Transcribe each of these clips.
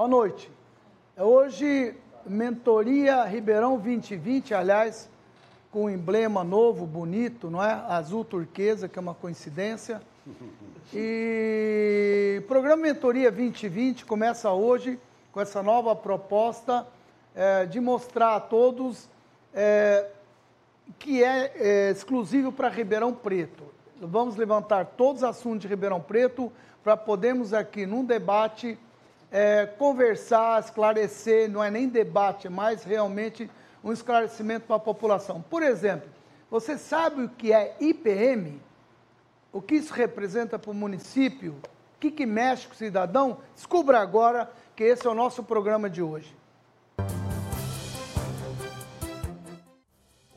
Boa noite. É hoje, Mentoria Ribeirão 2020, aliás, com um emblema novo, bonito, não é? Azul turquesa, que é uma coincidência. E o programa Mentoria 2020 começa hoje com essa nova proposta é, de mostrar a todos é, que é, é exclusivo para Ribeirão Preto. Vamos levantar todos os assuntos de Ribeirão Preto para podermos aqui, num debate, é, conversar, esclarecer, não é nem debate, é mais realmente um esclarecimento para a população. Por exemplo, você sabe o que é IPM? O que isso representa para o município? O que, que mexe com o cidadão? Descubra agora que esse é o nosso programa de hoje.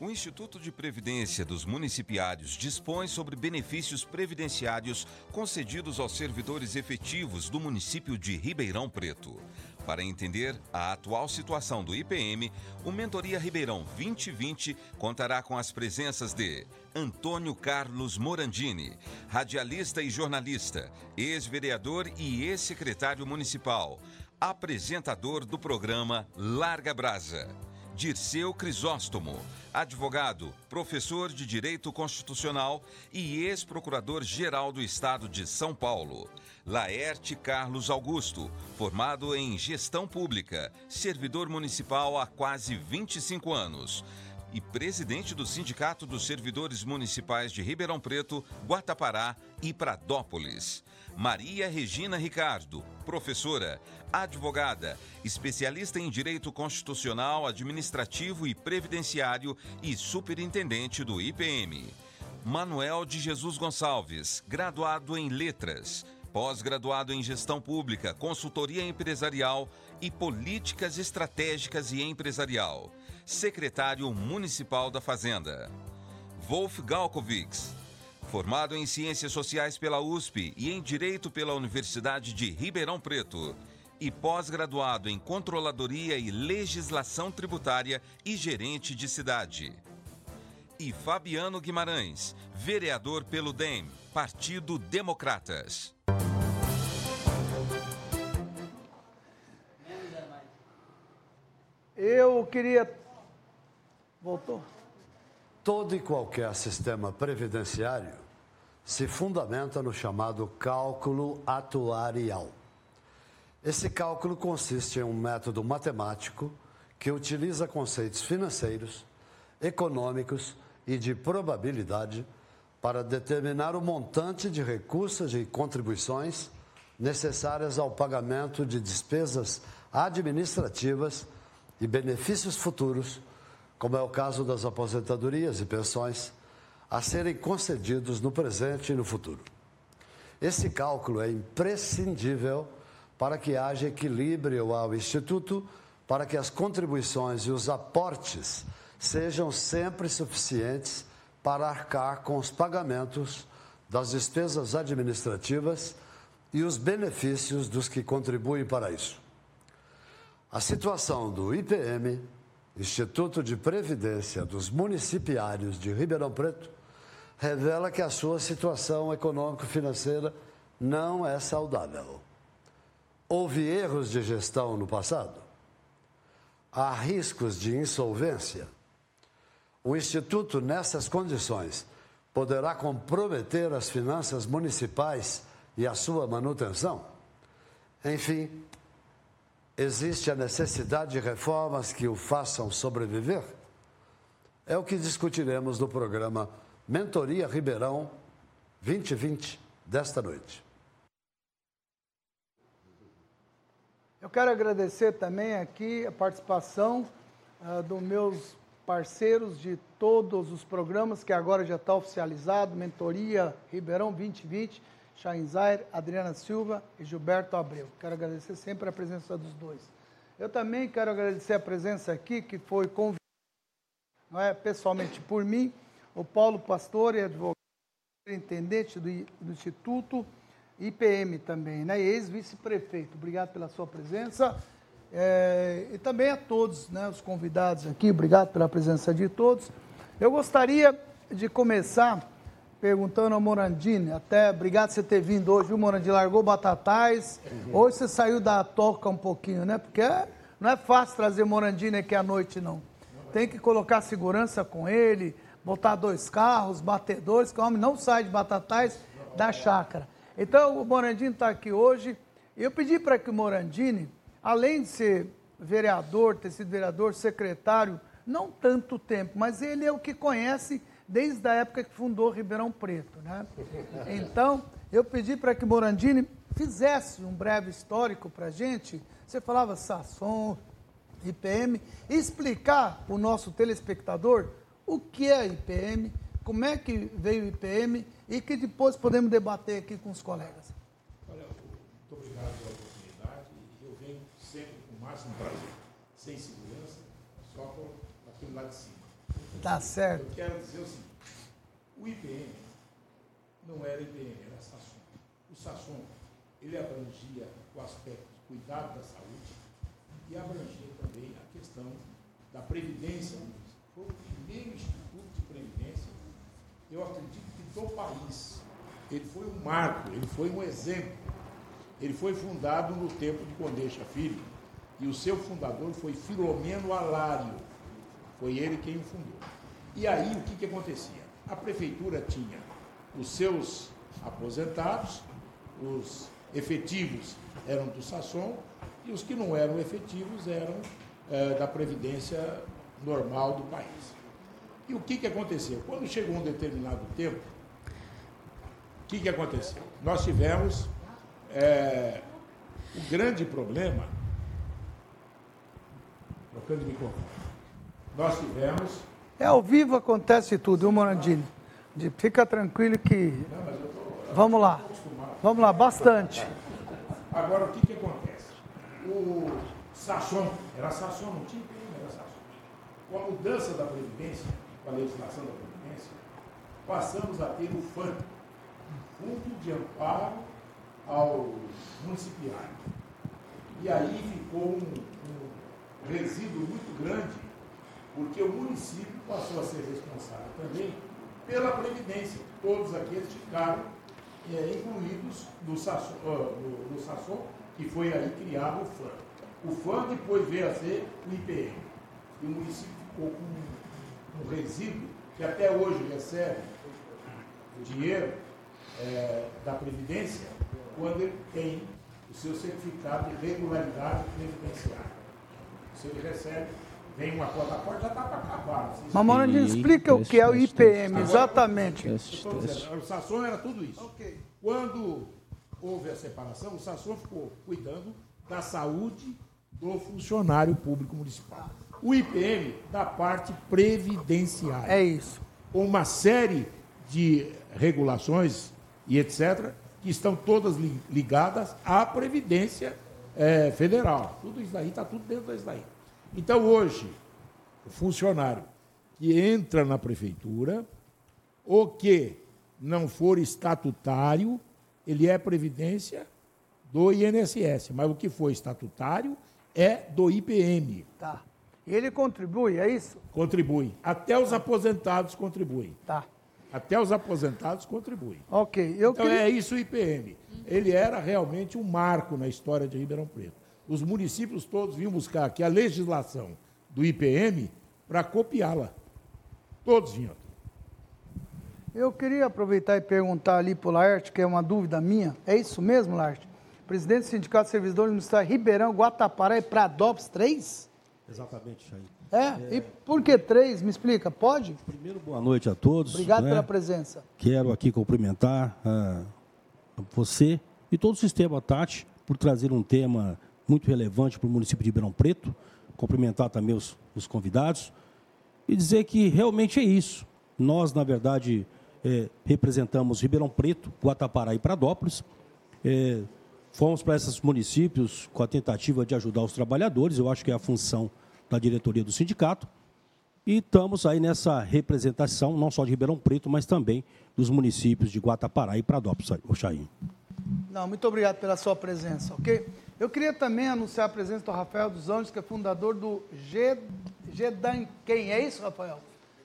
O Instituto de Previdência dos Municipiários dispõe sobre benefícios previdenciários concedidos aos servidores efetivos do município de Ribeirão Preto. Para entender a atual situação do IPM, o Mentoria Ribeirão 2020 contará com as presenças de Antônio Carlos Morandini, radialista e jornalista, ex-vereador e ex-secretário municipal, apresentador do programa Larga Brasa. Dirceu Crisóstomo, advogado, professor de Direito Constitucional e ex-procurador-geral do Estado de São Paulo. Laerte Carlos Augusto, formado em Gestão Pública, servidor municipal há quase 25 anos e presidente do Sindicato dos Servidores Municipais de Ribeirão Preto, Guatapará e Pradópolis. Maria Regina Ricardo, professora, advogada, especialista em Direito Constitucional, Administrativo e Previdenciário e superintendente do IPM. Manuel de Jesus Gonçalves, graduado em Letras, pós-graduado em Gestão Pública, Consultoria Empresarial e Políticas Estratégicas e Empresarial, secretário municipal da Fazenda. Wolf Galkovics, Formado em Ciências Sociais pela USP e em Direito pela Universidade de Ribeirão Preto. E pós-graduado em Controladoria e Legislação Tributária e Gerente de Cidade. E Fabiano Guimarães, vereador pelo DEM, Partido Democratas. Eu queria. Voltou? Todo e qualquer sistema previdenciário se fundamenta no chamado cálculo atuarial. Esse cálculo consiste em um método matemático que utiliza conceitos financeiros, econômicos e de probabilidade para determinar o montante de recursos e contribuições necessárias ao pagamento de despesas administrativas e benefícios futuros, como é o caso das aposentadorias e pensões a serem concedidos no presente e no futuro. Esse cálculo é imprescindível para que haja equilíbrio ao Instituto, para que as contribuições e os aportes sejam sempre suficientes para arcar com os pagamentos das despesas administrativas e os benefícios dos que contribuem para isso. A situação do IPM, Instituto de Previdência dos Municipiários de Ribeirão Preto, revela que a sua situação econômico-financeira não é saudável. Houve erros de gestão no passado? Há riscos de insolvência? O Instituto, nessas condições, poderá comprometer as finanças municipais e a sua manutenção? Enfim, existe a necessidade de reformas que o façam sobreviver? É o que discutiremos no programa Mentoria Ribeirão 2020 desta noite. Eu quero agradecer também aqui a participação uh, dos meus parceiros de todos os programas que agora já está oficializado, Mentoria Ribeirão 2020, Chain Zaire, Adriana Silva e Gilberto Abreu. Quero agradecer sempre a presença dos dois. Eu também quero agradecer a presença aqui, que foi convidada, não é, pessoalmente por mim, o Paulo Pastor é advogado, intendente do, do Instituto IPM também, né? ex-vice-prefeito. Obrigado pela sua presença. É, e também a todos né, os convidados aqui, obrigado pela presença de todos. Eu gostaria de começar perguntando ao Morandini, até obrigado por você ter vindo hoje, o Morandini largou Batatais, uhum. hoje você saiu da toca um pouquinho, né? Porque é, não é fácil trazer Morandini aqui à noite, não. Tem que colocar segurança com ele, botar dois carros, batedores, que o homem não sai de Batatais da chácara. Então, o Morandini está aqui hoje. Eu pedi para que o Morandini, além de ser vereador, ter sido vereador, secretário, não tanto tempo, mas ele é o que conhece desde a época que fundou Ribeirão Preto. Né? Então, eu pedi para que Morandini fizesse um breve histórico para a gente. Você falava Sasson, IPM, e explicar para o nosso telespectador o que é IPM, como é que veio o IPM e que depois podemos debater aqui com os colegas. Olha, muito obrigado pela oportunidade. Eu venho sempre com o máximo prazer, sem segurança, só com aquilo lá de cima. Tá certo. Eu quero dizer o seguinte: o IPM não era IPM, era SASSOM. O SASSOM, ele abrangia o aspecto de cuidado da saúde e abrangia também a questão da previdência. Foi o primeiro instituto de previdência, eu acredito que do país. Ele foi um marco, ele foi um exemplo. Ele foi fundado no tempo de Condeixa Filho e o seu fundador foi Filomeno Alário. Foi ele quem o fundou. E aí o que, que acontecia? A prefeitura tinha os seus aposentados, os efetivos eram do Sasson e os que não eram efetivos eram é, da Previdência normal do país. E o que, que aconteceu? Quando chegou um determinado tempo, o que, que aconteceu? Nós tivemos é, o grande problema, trocando de microfone, nós tivemos é ao vivo acontece tudo, viu, Morandini? Fica tranquilo que. Vamos lá. Vamos lá, bastante. Agora, o que, que acontece? O Sasson, era Sasson, não tinha PM, era Sasson. Com a mudança da Previdência, com a legislação da Previdência, passamos a ter o FAN, Fundo de Amparo ao Municipário. E aí ficou um, um resíduo muito grande porque o município passou a ser responsável também pela Previdência. Todos aqueles ficaram é, incluídos no Sasson, uh, no, no Sasson, que foi aí criado o FAN. O FAN depois veio a ser o IPM. E o município ficou com um, resíduo que até hoje recebe o dinheiro é, da Previdência quando ele tem o seu certificado de regularidade previdenciária. Se ele recebe vem uma coisa forte, já está para acabar. Mas, Morandinho, explica o que é o IPM, exatamente. O Sasson era tudo isso. Okay. Quando houve a separação, o Sasson ficou cuidando da saúde do funcionário público municipal. O IPM da parte previdenciária. É isso. Uma série de regulações e etc., que estão todas ligadas à Previdência é, Federal. Tudo isso daí, está tudo dentro disso daí. Então, hoje, o funcionário que entra na prefeitura, ou que não for estatutário, ele é previdência do INSS, mas o que for estatutário é do IPM. Tá. E ele contribui, é isso? Contribui. Até os aposentados contribuem. Tá. Até os aposentados contribuem. Ok. Eu então queria... é isso o IPM. Ele era realmente um marco na história de Ribeirão Preto os municípios todos vinham buscar aqui a legislação do IPM para copiá-la. Todos vinham. Eu queria aproveitar e perguntar ali para o Laerte, que é uma dúvida minha. É isso mesmo, Laerte? Presidente do Sindicato de Servidores Municipais Ribeirão, Guatapará e Pradópolis, três? Exatamente, Jair. É? é? E por que três? Me explica, pode? Primeiro, boa noite a todos. Obrigado né? pela presença. Quero aqui cumprimentar uh, você e todo o sistema Tati por trazer um tema muito relevante para o município de Ribeirão Preto. Cumprimentar também os, os convidados e dizer que realmente é isso. Nós, na verdade, é, representamos Ribeirão Preto, Guatapará e Pradópolis. É, fomos para esses municípios com a tentativa de ajudar os trabalhadores, eu acho que é a função da diretoria do sindicato. E estamos aí nessa representação, não só de Ribeirão Preto, mas também dos municípios de Guatapará e Pradópolis, o Chaim. Não, muito obrigado pela sua presença, ok? Eu queria também anunciar a presença do Rafael dos Anjos, que é fundador do Gedanquem. É isso, Rafael?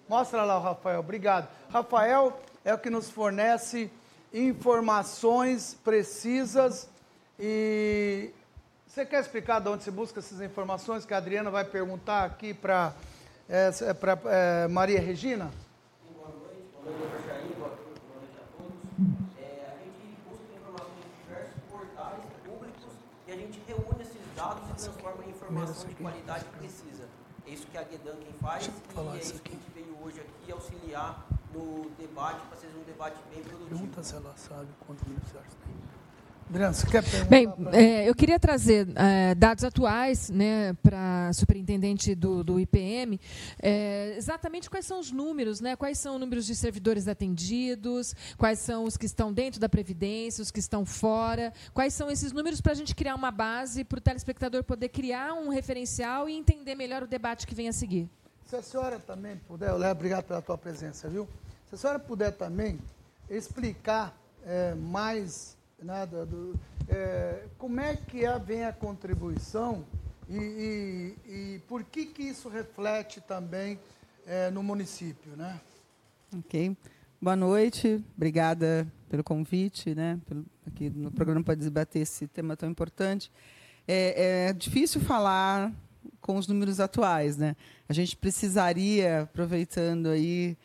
Mostra lá o Rafael, obrigado. Rafael é o que nos fornece informações precisas e você quer explicar de onde se busca essas informações que a Adriana vai perguntar aqui para é, é, Maria Regina? Boa noite, boa noite, Jair, boa noite a todos. É, a gente busca informações em diversos portais públicos e a gente reúne esses dados e informação de qualidade precisa. É isso que a Guedan quem faz e é isso que a gente veio hoje aqui auxiliar no debate, para ser um debate bem produtivo. Pergunta se ela sabe quantos beneficiários tem. Você quer perguntar? Bem, é, eu queria trazer é, dados atuais né, para a superintendente do, do IPM, é, exatamente quais são os números, né, quais são os números de servidores atendidos, quais são os que estão dentro da Previdência, os que estão fora, quais são esses números para a gente criar uma base para o telespectador poder criar um referencial e entender melhor o debate que vem a seguir. Se a senhora também puder, Léo, obrigado pela tua presença, viu? Se a senhora puder também explicar é, mais do, é, como é que vem a contribuição e, e, e, por que, que isso reflete também é, no município, né? Ok. Boa noite, obrigada pelo convite, né, pelo, aqui no programa para debater esse tema tão importante. É, é, difícil falar com os números atuais, né? A gente precisaria, aproveitando aí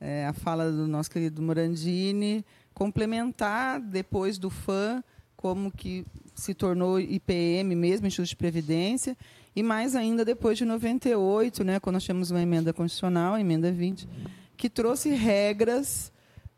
é, a fala do nosso querido Morandini, complementar depois do FAM, como que se tornou IPM mesmo, Instituto de Previdência, e mais ainda depois de 98, né, quando nós tivemos uma emenda constitucional, a emenda 20, que trouxe regras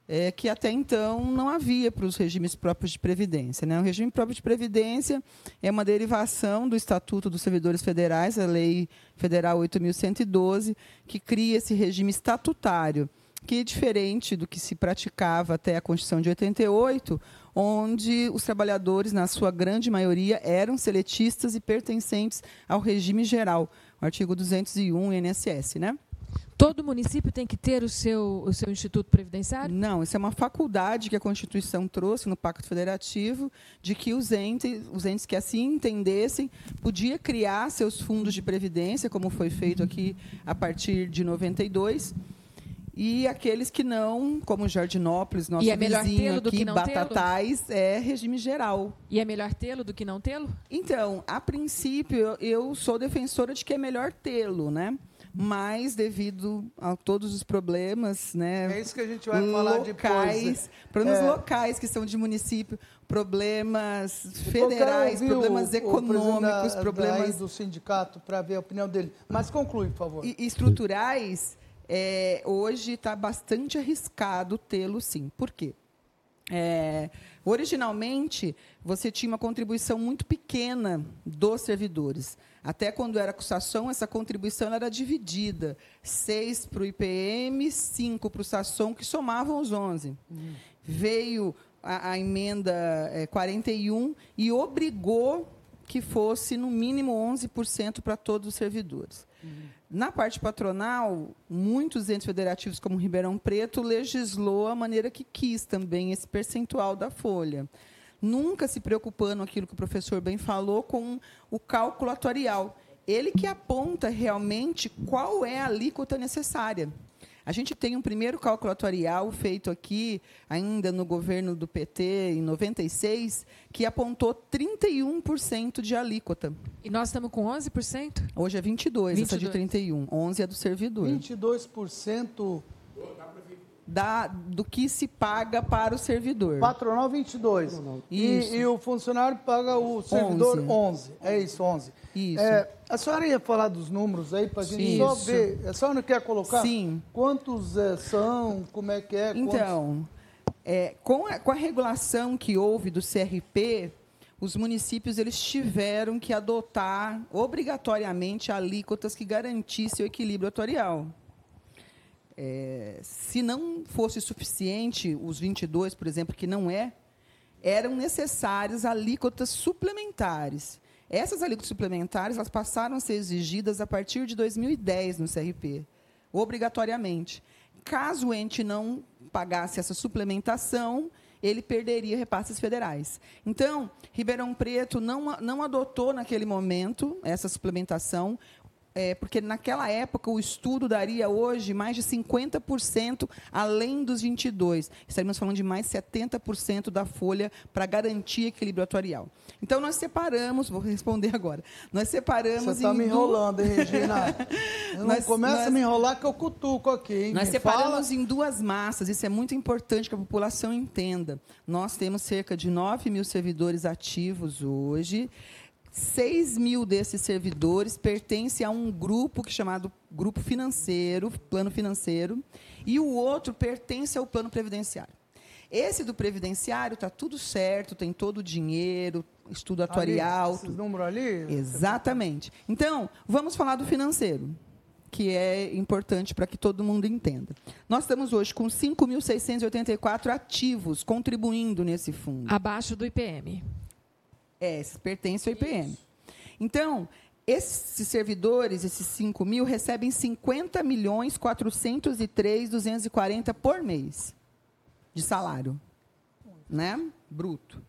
é, que até então não havia para os regimes próprios de previdência. Né? O regime próprio de previdência é uma derivação do Estatuto dos Servidores Federais, a Lei Federal 8.112, que cria esse regime estatutário que diferente do que se praticava até a Constituição de 88, onde os trabalhadores, na sua grande maioria, eram seletistas e pertencentes ao regime geral, o artigo 201 INSS, né? Todo município tem que ter o seu, o seu instituto previdenciário? Não, isso é uma faculdade que a Constituição trouxe no Pacto Federativo, de que os entes, os entes que assim entendessem, podia criar seus fundos de previdência, como foi feito aqui a partir de 92, e aqueles que não, como Jardinópolis, nosso e é vizinho aqui, Batatais, é regime geral. E é melhor tê-lo do que não tê-lo? Então, a princípio, eu sou defensora de que é melhor tê-lo, né? mas devido a todos os problemas, né? É isso que a gente vai falar locais, depois. Problemas é. locais que são de município, problemas federais, problemas o, econômicos, o problemas do sindicato para ver a opinião dele. Mas conclui, por favor. E, estruturais é, hoje está bastante arriscado tê-lo sim. Por quê? É, originalmente, você tinha uma contribuição muito pequena dos servidores. Até quando era acusação, essa contribuição era dividida. Seis para o IPM, cinco para o SASSOM, que somavam os 11. Uhum. Veio a, a emenda é, 41 e obrigou que fosse, no mínimo, 11% para todos os servidores. Uhum. Na parte patronal, muitos entes federativos, como Ribeirão Preto, legislou a maneira que quis também esse percentual da folha. Nunca se preocupando aquilo que o professor bem falou com o cálculo atuarial. Ele que aponta realmente qual é a alíquota necessária. A gente tem um primeiro cálculo atuarial feito aqui, ainda no governo do PT, em 96, que apontou 31% de alíquota. E nós estamos com 11%? Hoje é 22%, 22. essa de 31%. 11% é do servidor. 22% da, do que se paga para o servidor. Patronal 22. E, e, o funcionário paga o servidor 11. 11. É isso, 11. Isso. É, a senhora ia falar dos números aí para a gente Sim. só ver. A senhora não quer colocar? Sim. Quantos é, são? Como é que é? Então, é, com, a, com a regulação que houve do CRP, os municípios eles tiveram que adotar obrigatoriamente alíquotas que garantissem o equilíbrio atuarial. É, se não fosse suficiente, os 22, por exemplo, que não é, eram necessárias alíquotas suplementares. Essas alíquotas suplementares elas passaram a ser exigidas a partir de 2010 no CRP, obrigatoriamente. Caso o ente não pagasse essa suplementação, ele perderia repasses federais. Então, Ribeirão Preto não, não adotou naquele momento essa suplementação, é, porque naquela época o estudo daria hoje mais de 50% além dos 22. Estaríamos falando de mais 70% da folha para garantir equilíbrio atuarial. Então nós separamos, vou responder agora. Nós separamos Você está me du- enrolando, hein, Regina? Nós- começa nós- a me enrolar que eu cutuco aqui, hein? Nós Me separamos fala. em duas massas, isso é muito importante que a população entenda. Nós temos cerca de 9 mil servidores ativos hoje. 6 mil desses servidores pertencem a um grupo que é chamado Grupo Financeiro, Plano Financeiro, e o outro pertence ao Plano Previdenciário. Esse do Previdenciário está tudo certo, tem todo o dinheiro, estudo atuarial, Ali, esses números ali? Exatamente. Então, vamos falar do financeiro, que é importante para que todo mundo entenda. Nós estamos hoje com 5.684 ativos contribuindo nesse fundo. Abaixo do IPM. É, esses pertencem ao IPM. Então, esses servidores, esses 5 mil, recebem 50 milhões 403 240 por mês de salário, né? Bruto.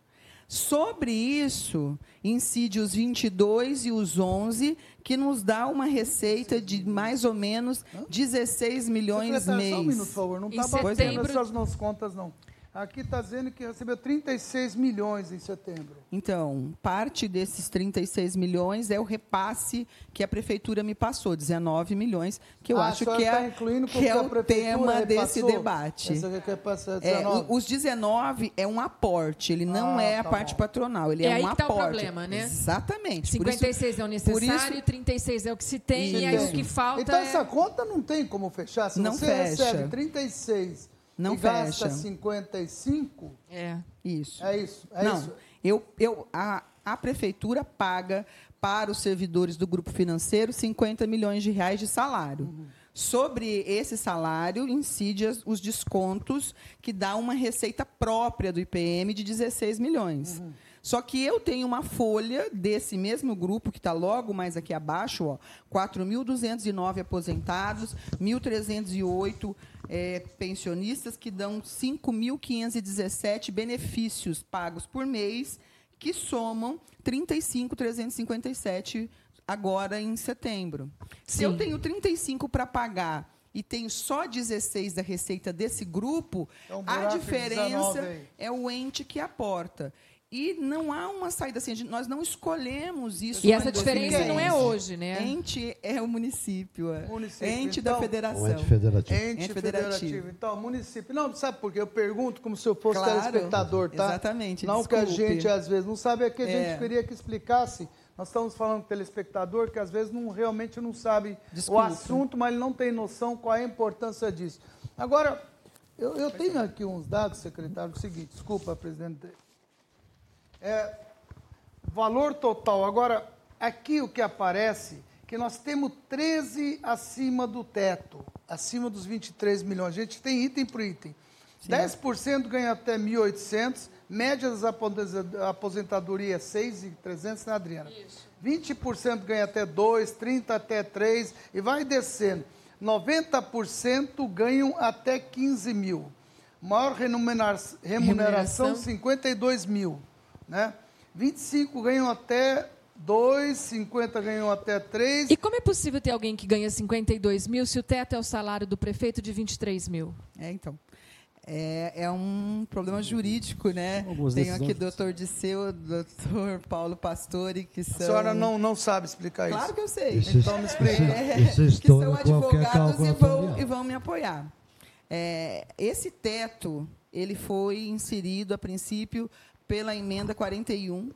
Sobre isso, incide os 22 e os 11, que nos dá uma receita de mais ou menos 16 milhões Secretário, mês. Só um minuto, por favor. Não está batendo setembro- essas nas contas, não. Aqui está dizendo que recebeu 36 milhões em setembro. Então, parte desses 36 milhões é o repasse que a prefeitura me passou, 19 milhões, que eu Ah, acho que é, incluindo que é o tema desse debate. É passar É, 19? o- os 19 é um aporte, ele não Ah, é a tá parte bom. patronal, ele É é, aí um que tá o aporte. problema, né? Exatamente. Por isso- 56 é o necessário, isso- 36 é o que se tem, e aí Isso. o que falta Então é... essa conta não tem como fechar. Se Não você fecha. recebe 36 Não e gasta fecha. 55, É. Isso. é isso. É não, isso. Eu, eu, a, a prefeitura paga para os servidores do grupo financeiro 50 milhões de reais de salário. Uhum. Sobre esse salário, incide as- os descontos, que dá uma receita própria do IPM de 16 milhões. Uhum. Só que eu tenho uma folha desse mesmo grupo, que está logo mais aqui abaixo, ó, 4.209 aposentados, 1.308 eh, pensionistas, que dão 5.517 benefícios pagos por mês, que somam 35.357 agora em setembro. Se eu tenho 35 para pagar e tenho só 16 da receita desse grupo, É um a 19 diferença aí. é o ente que aporta. E não há uma saída assim, nós não escolhemos isso. E essa diferença não é 2015. hoje, né? Ente é o município, é. Município. ente Então, da federação. ente federativo. Ente, Ente federativo. federativo. Então, município. Não, sabe por quê? Eu pergunto como se eu fosse Claro. telespectador, tá? Exatamente, Não que a desculpe. gente, às vezes, não sabe, é que a gente É. queria que explicasse. Nós estamos falando com o telespectador que, às vezes, não, realmente não sabe o Desculpe. assunto, mas ele não tem noção qual é a importância disso. Agora, eu, eu tenho aqui uns dados, secretário, é o seguinte, desculpa, presidente. É, valor total. Agora, aqui o que aparece, que nós temos 13 acima do teto, acima dos 23 milhões. A gente tem item por item. 10% ganha até 1.800, média das aposenta- aposentadoria é 6.300, né, Adriana? Isso. 20% ganha até 2, 30 até 3 e vai descendo. 90% ganham até 15 mil. Maior remunera- remuneração, Remuneração. 52 mil. Né? 25 ganham até 2, 50 ganham até 3. E como é possível ter alguém que ganha 52 mil se o teto é o salário do prefeito de 23 mil? É, então. É, é um problema jurídico, né? Algumas Tenho aqui o doutor Disseu, doutor Paulo Pastore, que A são... senhora não, não sabe explicar Claro isso. que eu sei. Isso, Então me explica. É, isso que são advogados e vão, e vão me apoiar. É, esse teto ele foi inserido a princípio pela emenda 41,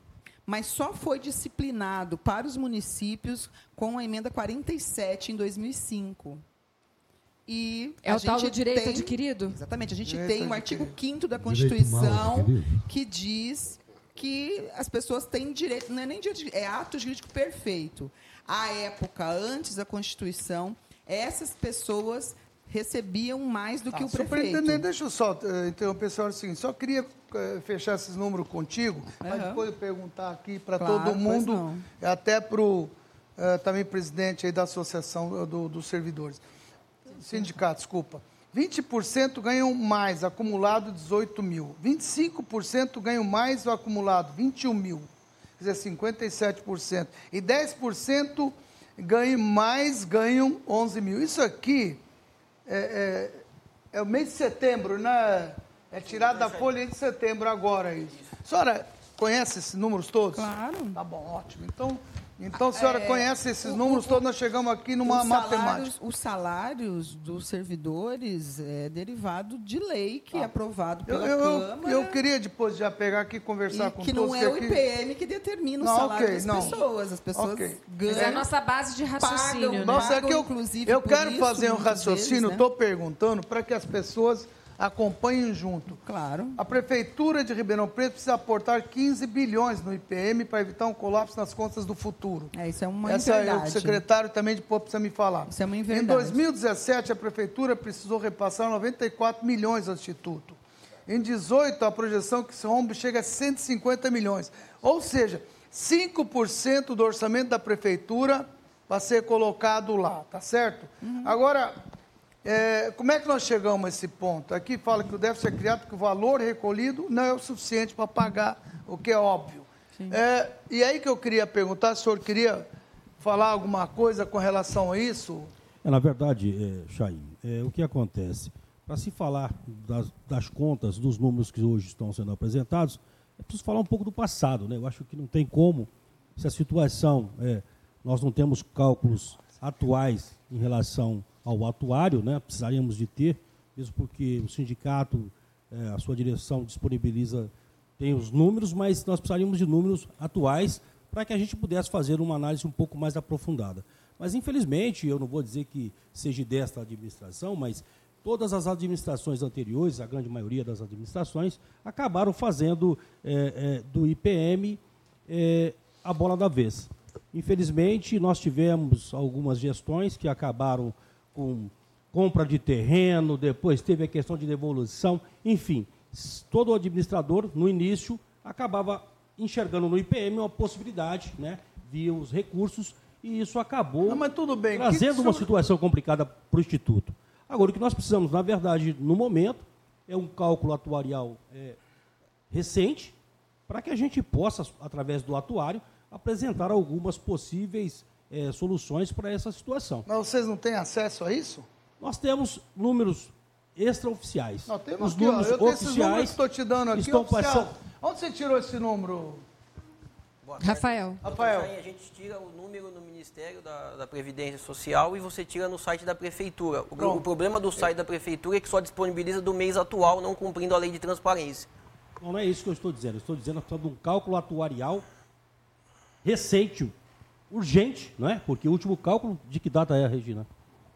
mas só foi disciplinado para os municípios com a emenda 47 em 2005. E É a o tal do direito tem- adquirido? Exatamente. A gente Direito tem o artigo 5 da Constituição que diz que as pessoas têm direito, não é nem direito, é ato jurídico perfeito. À época, antes da Constituição, essas pessoas recebiam mais do que Ah, o prefeito. Superintendente, deixa eu só eh, interromper a senhora o seguinte, só queria eh, fechar esses números contigo, Aham. depois eu perguntar aqui para Claro, todo mundo, não. até para o também presidente aí da Associação eh, do- dos Servidores. Sindicato, desculpa. 20% ganham mais, acumulado 18 mil. 25% ganham mais, o acumulado 21 mil. Quer dizer, 57%. E 10% ganhem mais, ganham 11 mil. Isso aqui é, é, é o mês de setembro, né? É tirado da folha de setembro agora isso. A senhora conhece esses números todos? Claro. Tá bom, ótimo. Então, então a senhora É, conhece esses o- números o- todos, nós chegamos aqui numa os matemática. salários, os salários dos servidores é derivado de lei que é aprovado Eu, pela eu, eu- Câmara. eu queria depois já pegar aqui e conversar e com que todos não é o aqui- IPM que determina o Não, salário ok, das não. pessoas. As pessoas Ok. ganham. Mas é a nossa base de raciocínio, Pagam, né? Nossa, é que eu, inclusive, eu quero isso, fazer um raciocínio, vezes, né? estou perguntando para que as pessoas acompanhem junto. Claro. A Prefeitura de Ribeirão Preto precisa aportar 15 bilhões no IPM para evitar um colapso nas contas do futuro. É, isso é uma Essa é o secretário também de precisa me falar. Isso é uma Em inverdade. 2017, a Prefeitura precisou repassar 94 milhões ao Instituto. Em 18, a projeção que esse rombo chega a 150 milhões. Ou seja, 5% do orçamento da Prefeitura vai ser colocado lá, tá certo? Uhum. Agora, é, como é que nós chegamos a esse ponto? Aqui fala que o déficit é criado porque o valor recolhido não é o suficiente para pagar, o que é óbvio. É, e aí que eu queria perguntar, se o senhor queria falar alguma coisa com relação a isso? É, na verdade, é, Chaim, é, o que acontece? Para se falar das, das contas, dos números que hoje estão sendo apresentados, é preciso falar um pouco do passado. Né? Eu acho que não tem como, se a situação, é, nós não temos cálculos atuais em relação ao atuário, né? precisaríamos de ter, mesmo porque o sindicato, é, a sua direção disponibiliza, tem os números, mas nós precisaríamos de números atuais para que a gente pudesse fazer uma análise um pouco mais aprofundada. Mas, infelizmente, eu não vou dizer que seja desta administração, mas todas as administrações anteriores, a grande maioria das administrações, acabaram fazendo eh, eh, do IPM eh, a bola da vez. Infelizmente, nós tivemos algumas gestões que acabaram com compra de terreno, depois teve a questão de devolução, enfim, todo administrador, no início, acabava enxergando no IPM uma possibilidade, né, via os recursos, e isso acabou Não, mas tudo bem. trazendo Que uma situação complicada para o Instituto. Agora, o que nós precisamos, na verdade, no momento, é um cálculo atuarial é, recente, para que a gente possa, através do atuário, apresentar algumas possíveis é, soluções para essa situação. Mas vocês não têm acesso a isso? Nós temos números extraoficiais. Não, temos Os aqui, ó, números eu tenho esses números que oficiais estou te dando aqui, estão oficial. passando. Onde você tirou esse número? Rafael. Rafael. A gente tira o número no Ministério da, da Previdência Social e você tira no site da Prefeitura. O, o problema do site da Prefeitura é que só disponibiliza do mês atual, não cumprindo a lei de transparência. Não, não é isso que eu estou dizendo. Eu estou dizendo que nós precisamos de um cálculo atuarial recente, urgente, não é? Porque o último cálculo, de que data é, Regina?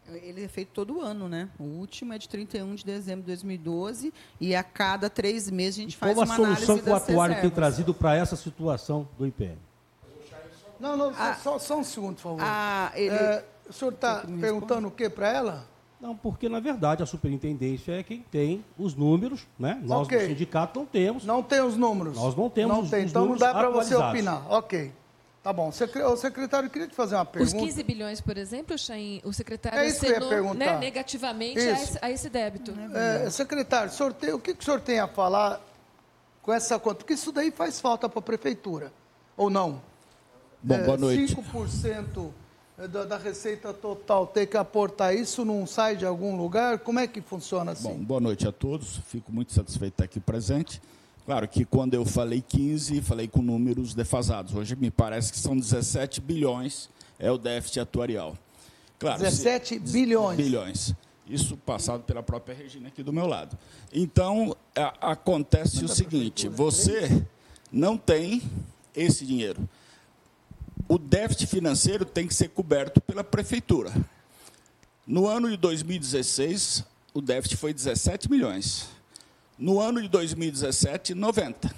Ele é feito todo ano, né? O último é de 31 de dezembro de 2012 e a cada três meses a gente faz Qual a uma solução análise que o atuário tem trazido para essa situação do IPM? Não, não, só- só, só um segundo, por favor. Ah, ele... É, o senhor está perguntando o que para ela? Não, porque na verdade a superintendência é quem tem os números, né? Nós Ok. do sindicato não temos. Não tem os números. Nós não temos Não os- tem, os então não números dá para você opinar. Ok. Tá bom. Ô, secretário, eu queria te fazer uma Os pergunta. 15 bilhões, por exemplo, Chain, o secretário É acenou, perguntar. né, negativamente a esse, a esse débito. É, secretário, o, senhor tem- o que, que o senhor tem a falar com essa conta? Porque isso daí faz falta para a prefeitura, ou não? Bom, boa noite. 5% da, da receita total ter que aportar isso não sai de algum lugar? Como é que funciona assim? Bom, boa noite a todos. Fico muito satisfeito de estar aqui presente. Claro que quando eu falei 15, falei com números defasados. Hoje me parece que são 17 bilhões é o déficit atuarial. Claro, se- 17 bilhões. bilhões. Isso passado pela própria Regina aqui do meu lado. Então, a- acontece o seguinte: você não tem esse dinheiro. O déficit financeiro tem que ser coberto pela prefeitura. No ano de 2016, o déficit foi 17 milhões. No ano de 2017, 90.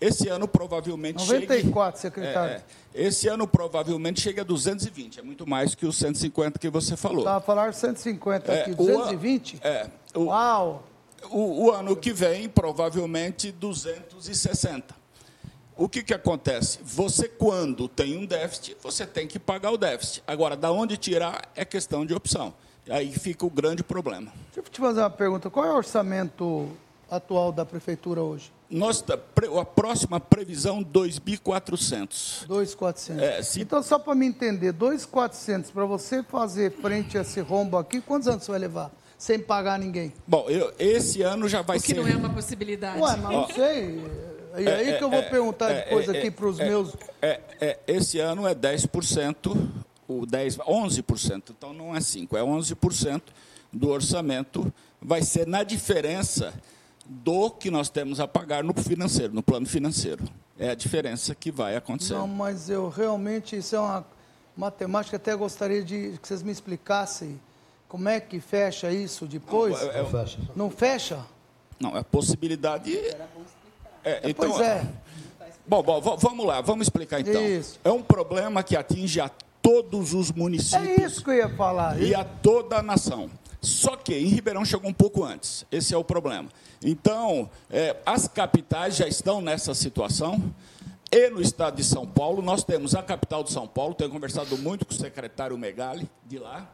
Esse ano provavelmente chegue 94, secretário. é, é. Esse ano provavelmente chega a 220, é muito mais que os 150 que você falou. Estava falando 150 É, aqui, o an- 220? É, o, Uau! o, o ano que vem, provavelmente 260. O que, que acontece? Você, quando tem um déficit, você tem que pagar o déficit. Agora, da onde tirar é questão de opção. Aí fica o grande problema. Deixa eu te fazer uma pergunta. Qual é o orçamento atual da prefeitura hoje? Nós, tá- a próxima previsão, 2.400. 2.400. É, se- Então, só para me entender, 2.400, para você fazer frente a esse rombo aqui, quantos anos você vai levar? Sem pagar ninguém? Bom, eu- esse ano já vai O que ser... não é uma possibilidade. Ué, mas não sei. E aí que eu vou perguntar é, depois é, aqui é, para os é, meus... É, é, esse ano é 10%, o 10, 11%, então não é 5%, é 11% do orçamento vai ser na diferença do que nós temos a pagar no financeiro, no plano financeiro. É a diferença que vai acontecer. Não, mas eu realmente, isso é uma matemática, até gostaria de que vocês me explicassem como é que fecha isso depois. Não, é- Não fecha. Não fecha? Não, é possibilidade. É, então, pois é. Bom, bom, va- vamos lá, vamos explicar então. Isso. É um problema que atinge a todos os É municípios isso que eu ia falar. e a toda a nação. Só que em Ribeirão chegou um pouco antes. Esse é o problema. Então, é, as capitais já estão nessa situação. E no estado de São Paulo, nós temos a capital de São Paulo, tenho conversado muito com o secretário Megali de lá,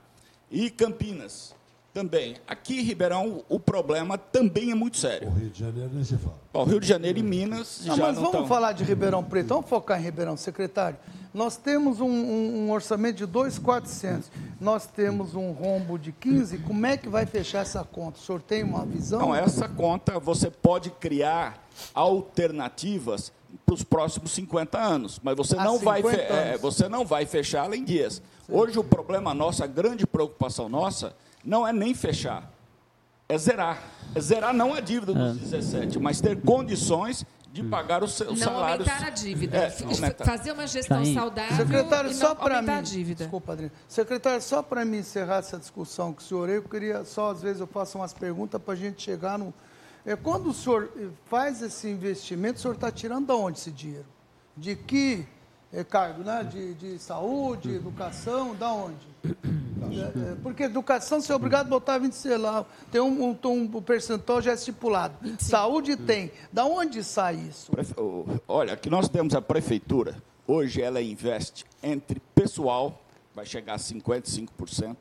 e Campinas também. Aqui em Ribeirão, o problema também é muito O sério. Rio de Janeiro nem se fala. Bom, Rio de Janeiro e Minas Não, já mas não vamos estão... falar de Ribeirão Preto, vamos focar em Ribeirão, secretário. Nós temos um, um- um orçamento de 2,400, nós temos um rombo de 15, como é que vai fechar essa conta? O senhor tem uma visão? Não, essa conta você pode criar alternativas para os próximos 50 anos, mas você não, vai, fe- 50 é, você não vai fechar além dias. Hoje o problema nosso, a grande preocupação nossa, não é nem fechar, é zerar. É zerar não a dívida dos 17, mas ter condições de pagar os seus Não salários. aumentar a dívida. É. Fazer uma gestão Tá aí. saudável Secretário, e não só para aumentar mim. a dívida. Desculpa, Adriano. Secretário, só para mim encerrar essa discussão com o senhor, eu queria só, às vezes, eu faço umas perguntas para a gente chegar no. É, quando o senhor faz esse investimento, o senhor está tirando de onde esse dinheiro? De que cargo, né? De, de saúde, educação, da onde? É, é, porque educação você é obrigado a botar 20, sei lá, tem um, um, um percentual já estipulado. Saúde tem. Da onde sai isso? Olha, aqui nós temos a prefeitura, hoje ela investe entre pessoal, vai chegar a 55%,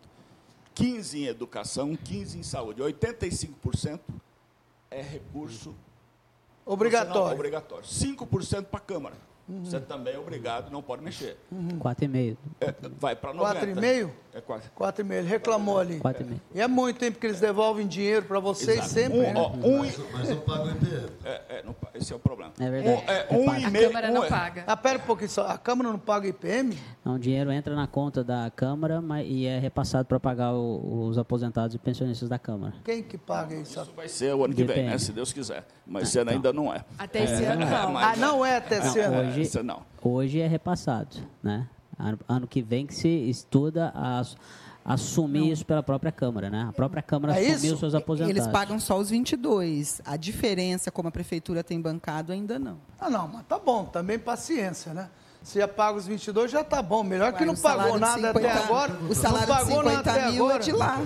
15% em educação, 15% em saúde, 85% é recurso Obrigatório. obrigatório, 5% para a Câmara. Você também é obrigado, não pode mexer. Quatro e meio. É, vai para 90%. 4,5? É quase. Quatro e meio, ele reclamou ali. Quatro e meio. E é muito tempo que eles devolvem dinheiro para vocês Exato. sempre, um, né? ó, um, Mas não paga o IPM. é, é, não esse é o problema. É verdade. Um, é, É um pago. e A meio, Câmara um não é- paga. Ah, pera um pouquinho só. A Câmara não paga IPM? Não, o dinheiro entra na conta da Câmara mas, e é repassado para pagar o- os aposentados e pensionistas da Câmara. Quem que paga isso? Isso vai ser o ano que vem, né? Se Deus quiser. Mas esse ano ainda não é. Até esse ano, não. Ah, não é até esse ano. hoje- Esse não. Hoje é repassado, né? Ano, ano que vem que se estuda as- assumir isso pela própria Câmara, né? A própria Câmara É assumiu isso? seus aposentados. Eles pagam só os 22. A diferença, como a prefeitura tem bancado, ainda não. Ah, não, mas tá bom. Também paciência, né? Se já paga os 22, já tá bom. Melhor que Ué, não o salário pagou de nada 50 até agora. O salário não de pagou 50 nada até mil agora. é de lá.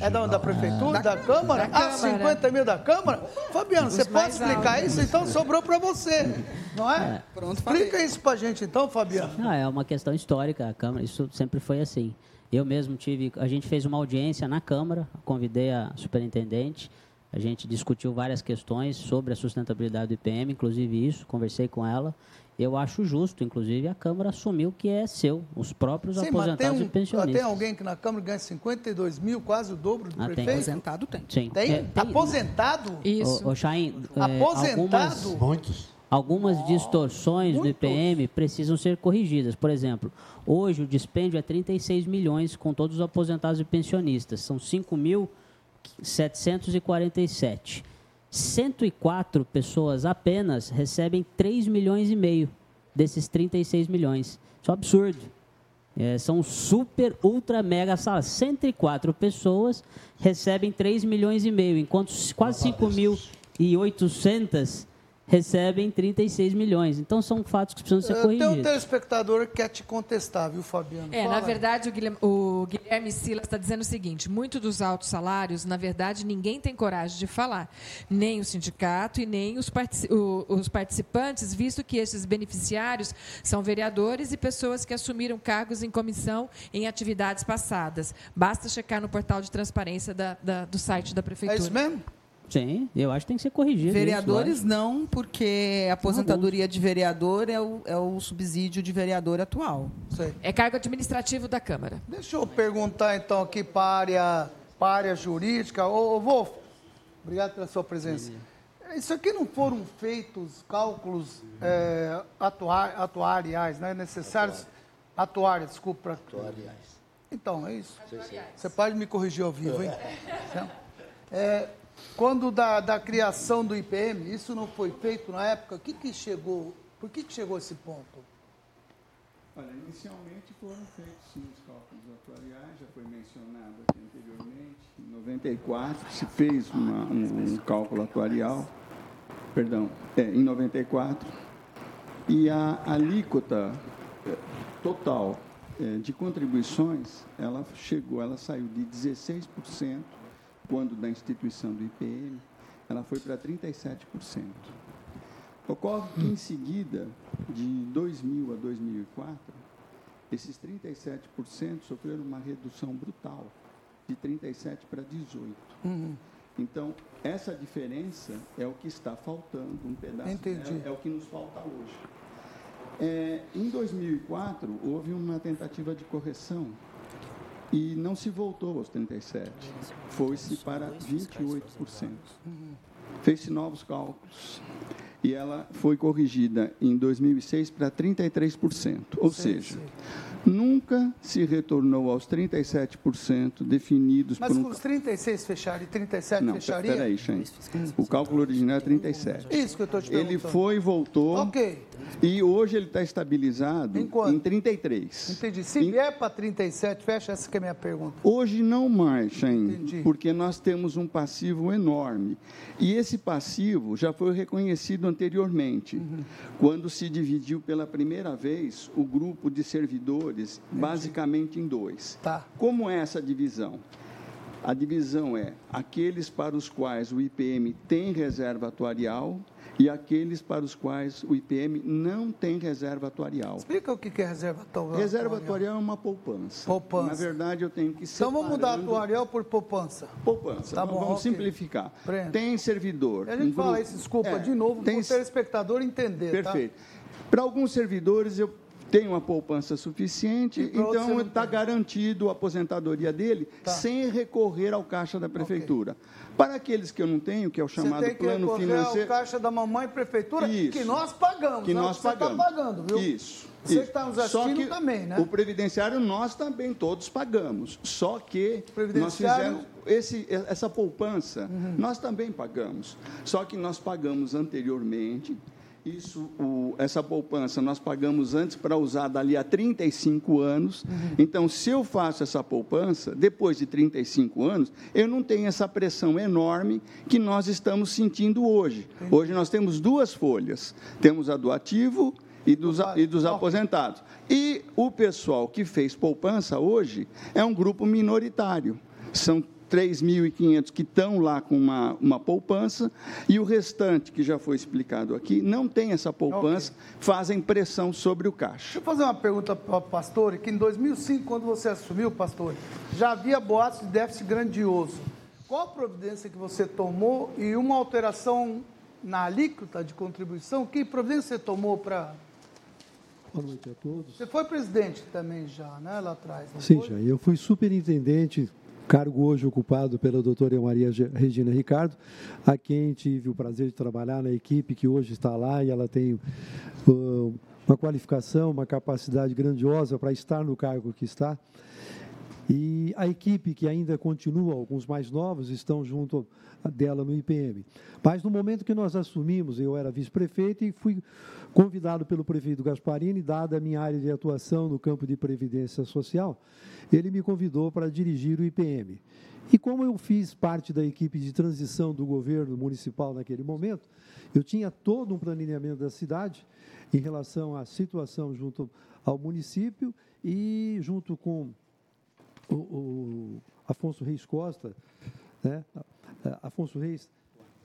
É da, da prefeitura? Da, Da Câmara? Da ah, Câmara. 50 mil da Câmara? Fabiano, você pode explicar altos. isso? Então sobrou para você, não é? Pronto, Explica falei. isso pra gente então, Fabiano. Não, é uma questão histórica. A Câmara, isso sempre foi assim. Eu mesmo tive, a gente fez uma audiência na Câmara, convidei a superintendente, a gente discutiu várias questões sobre a sustentabilidade do IPM, inclusive isso, conversei com ela. Eu acho justo, inclusive, a Câmara assumiu que é seu, os próprios Sim, mas tem, aposentados e um, pensionistas. tem alguém que na Câmara ganha 52 mil, quase o dobro do Ah, tem. prefeito? Aposentado tem. Sim. Tem? É, Aposentado? Isso. Ô, Chaim, é, Aposentado? algumas, Muitos. Algumas distorções do muitos. IPM precisam ser corrigidas. Por exemplo, hoje o dispêndio é 36 milhões com todos os aposentados e pensionistas. São 5.747. 104 pessoas apenas recebem 3 milhões e meio desses 36 milhões. Isso é um absurdo. É, são super, ultra, mega salas. 104 pessoas recebem 3 milhões e meio, enquanto quase 5.800 recebem 36 milhões. Então, são fatos que precisam ser Eh, Tem um corrigidos. telespectador que quer te contestar, viu, Fabiano? É, Fala na verdade, o Guilherme, o Guilherme Silas está dizendo o seguinte: muito dos altos salários, na verdade, ninguém tem coragem de falar. Nem o sindicato e nem os, partici- o- os participantes, visto que esses beneficiários são vereadores e pessoas que assumiram cargos em comissão em atividades passadas. Basta checar no portal de transparência da- da- do site da É Prefeitura. isso mesmo? Sim, eu acho que tem que ser corrigido. Vereadores isso, não, porque a aposentadoria de vereador é o, é o subsídio de vereador atual. Sei. É cargo administrativo da Câmara. Deixa eu perguntar então aqui para a área, para a área jurídica. Ô, ô Wolf, obrigado pela sua presença. Isso aqui não foram feitos cálculos é, atua- atuariais, né? Necessários? Atuários, desculpa. Atuariais. Então, é isso. Você pode me corrigir ao vivo, hein? É, quando da, da criação do IPM, isso não foi feito na época, o que, que chegou? Por que, que chegou a esse ponto? Olha, inicialmente foram feitos sim os cálculos atuariais, já foi mencionado aqui anteriormente. Em 94 se fez uma- um, um cálculo atuarial, perdão, é, em 94, e a alíquota eh, total eh, de contribuições, ela chegou, ela saiu de 16%, quando da instituição do IPM, ela foi para 37%. Ocorre que, em seguida, de 2000 a 2004, esses 37% sofreram uma redução brutal, de 37% para 18%. Então, essa diferença é o que está faltando, um pedaço Entendi. dela é o que nos falta hoje. É, em 2004, houve uma tentativa de correção e não se voltou aos 37%, foi-se para 28%. Fez-se novos cálculos e ela foi corrigida em 2006 para 33%. Ou seja, nunca se retornou aos 37% definidos Mas por um os 36 fecharam e 37 não, fecharia? peraí, Xande. O cálculo original é 37. Isso que eu estou te perguntando. Ele foi e voltou. Ok, E hoje ele está estabilizado Em quanto? 33. entendi. Se Em- vier para 37, fecha essa que é a minha pergunta. Hoje não mais, Entendi. porque nós temos um passivo enorme. E esse passivo já foi reconhecido anteriormente, Uhum. quando se dividiu pela primeira vez o grupo de servidores, basicamente em dois. Tá. Como é essa divisão? A divisão é aqueles para os quais o IPM tem reserva atuarial e aqueles para os quais o IPM não tem reserva atuarial. Explica o que é reserva atuarial. Reserva atuarial é uma poupança. Poupança. Na verdade, eu tenho que Então vamos mudar separando- atuarial por poupança. Poupança. Tá Vamos- bom, Vamos ok. simplificar. Prenda. Tem servidor. A gente um fala grupo- isso, desculpa, É, de novo, tem para o telespectador entender, Perfeito. Para alguns servidores, eu tenho uma poupança suficiente, então está tem. garantido a aposentadoria dele Tá. sem recorrer ao caixa da prefeitura. Para aqueles que eu não tenho, que é o Tá? chamado Você tem que plano recorrer financeiro. ao caixa da mamãe prefeitura, Isso. que nós pagamos. que é o nós você pagamos. está pagando, viu? Isso. Você isso. está nos Só assistindo que também, né? O previdenciário nós também todos pagamos. Só que nós Previdenciário- Uhum. fizemos esse, essa poupança, nós também pagamos. Só que nós pagamos anteriormente. Isso, o- essa poupança nós pagamos antes para usar dali a 35 anos. Uhum. Então, se eu faço essa poupança, depois de 35 anos, eu não tenho essa pressão enorme que nós estamos sentindo hoje. Hoje nós temos duas folhas: temos a do ativo e dos, e dos aposentados. E o pessoal que fez poupança hoje é um grupo minoritário. São 3.500 que estão lá com uma, uma poupança e o restante, que já foi explicado aqui, não tem essa poupança, fazem pressão sobre o caixa. Deixa eu fazer uma pergunta para o pastor, que em 2005, quando você assumiu, pastor, já havia boatos de déficit grandioso. Qual a providência que você tomou e uma alteração na alíquota de contribuição? Que providência você tomou para... Boa noite a todos. Você foi presidente também já, né, lá atrás, não Sim, foi? já. Eu fui superintendente, cargo hoje ocupado pela doutora Maria Regina Ricardo, a quem tive o prazer de trabalhar na equipe que hoje está lá e ela tem uh, uma qualificação, uma capacidade grandiosa para estar no cargo que está. E a equipe que ainda continua, alguns mais novos, estão junto dela no IPM. Mas no momento que nós assumimos, eu era vice-prefeito e fui convidado pelo prefeito Gasparini, dada a minha área de atuação no campo de previdência social, ele me convidou para dirigir o IPM. E como eu fiz parte da equipe de transição do governo municipal naquele momento, eu tinha todo um planejamento da cidade em relação à situação junto ao município e junto com o, o Afonso Reis Costa, né? Afonso Reis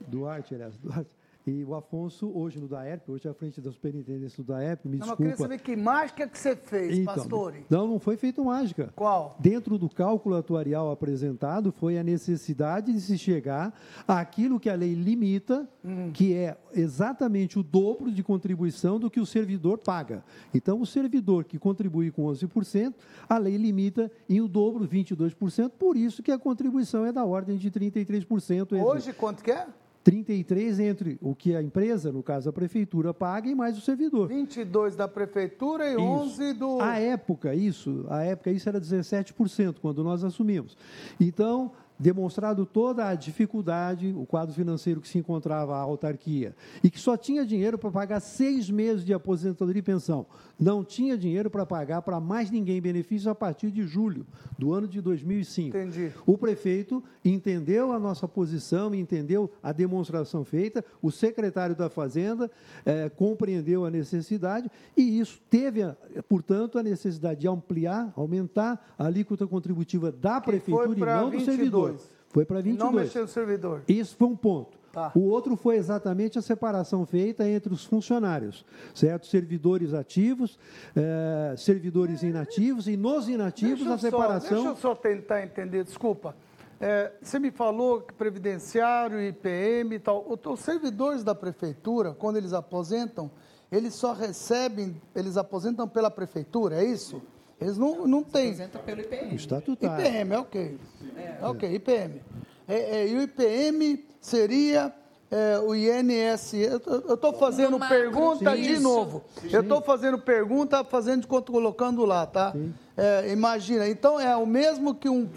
Duarte, aliás, Duarte, E o Afonso, hoje no DAERP, hoje à frente da superintendência do DAERP, me Não, mas eu desculpa. queria saber que mágica que você fez, Então, Pastore. Não, não foi feito mágica. Qual? Dentro do cálculo atuarial apresentado, foi a necessidade de se chegar àquilo que a lei limita, Hum. que é exatamente o dobro de contribuição do que o servidor paga. Então, o servidor que contribui com 11%, a lei limita em o dobro, 22%, por isso que a contribuição é da ordem de 33%. Entre Hoje, quanto que é? 33 entre o que a empresa, no caso a prefeitura, paga e mais o servidor. 22 da prefeitura e Isso. 11 do... A época, isso, a época isso era 17% quando nós assumimos. Então, demonstrado toda a dificuldade, o quadro financeiro que se encontrava a autarquia e que só tinha dinheiro para pagar seis meses de aposentadoria e pensão, não tinha dinheiro para pagar para mais ninguém benefício a partir de julho do ano de 2005. Entendi. O prefeito entendeu a nossa posição, entendeu a demonstração feita, o secretário da Fazenda eh, compreendeu a necessidade e isso teve, portanto, a necessidade de ampliar, aumentar a alíquota contributiva da prefeitura e não do 22. servidor. Foi para E 22. não mexer no servidor. Isso foi um ponto. Tá. O outro foi exatamente a separação feita entre os funcionários, certo? Servidores ativos, eh, servidores inativos e nos inativos a só- separação. deixa eu só tentar entender, desculpa. É, você me falou que previdenciário, IPM e tal. Os servidores da prefeitura, quando eles aposentam, eles só recebem, eles aposentam pela prefeitura, é isso? Eles não, não têm. Apresenta pelo IPM. Estatutário. IPM, é ok. É ok, IPM. É, é, e o IPM seria é, o INS. Eu estou fazendo pergunta de Isso. novo. Eu estou fazendo pergunta, fazendo de conta, colocando lá, tá? É, imagina, então é o mesmo que um,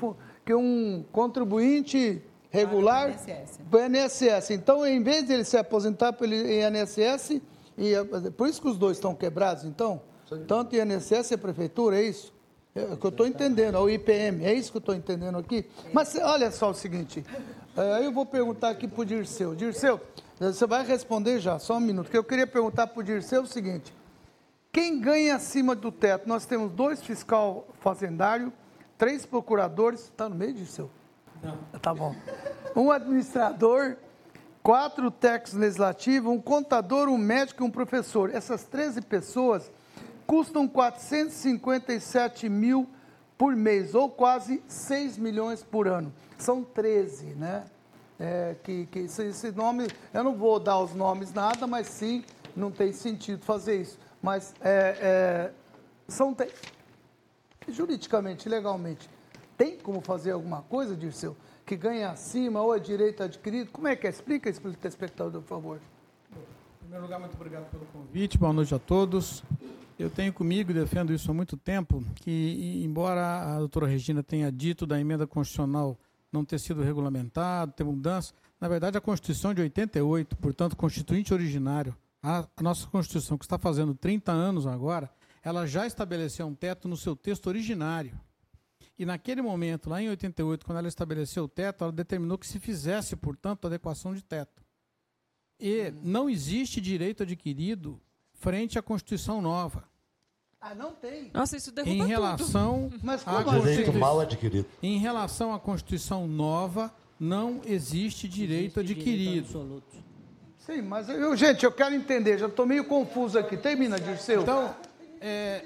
que um contribuinte regular INSS. para o INSS. Então, em vez de ele se aposentar pelo INSS, e, é, por isso que os dois estão quebrados, então? Tanto INSS e a prefeitura, é isso? É o que eu estou entendendo, é o IPM, é isso que eu estou entendendo aqui. Mas olha só o seguinte, é, eu vou perguntar aqui para o Dirceu. Dirceu, você vai responder já, só um minuto, porque eu queria perguntar para o Dirceu o seguinte, quem ganha acima do teto? Nós temos dois fiscal fazendário, três procuradores, está no meio, Dirceu? Não. Tá bom. Um administrador, quatro técnicos legislativos, um contador, um médico e um professor. Essas 13 pessoas custam 457 mil por mês, ou quase 6 milhões por ano. São 13, né? É, que, que esse, esse nome, eu não vou dar os nomes nada, mas sim, não tem sentido fazer isso. Mas é, é, são te- juridicamente, legalmente, tem como fazer alguma coisa, Dirceu, que ganha acima ou é direito adquirido? Como é que é? Explica isso para o telespectador, por favor. Em primeiro lugar, muito obrigado pelo convite. Boa noite a todos. Eu tenho comigo, defendo isso há muito tempo, que, embora a doutora Regina tenha dito da emenda constitucional não ter sido regulamentado, ter mudança, na verdade a Constituição de 88, portanto, constituinte originário, a nossa Constituição, que está fazendo 30 anos agora, ela já estabeleceu um teto no seu texto originário. E naquele momento, lá em 88, quando ela estabeleceu o teto, ela determinou que se fizesse, portanto, adequação de teto. E não existe direito adquirido frente à Constituição nova. Ah, não tem. Nossa, isso derruba Em tudo. relação Mas à como Direito Constituição, mal adquirido. em relação à Constituição nova, não existe direito Existe adquirido. absoluto. Sim, mas eu, gente, eu quero entender, já estou meio confuso aqui. Termina, Dirceu. Então, é,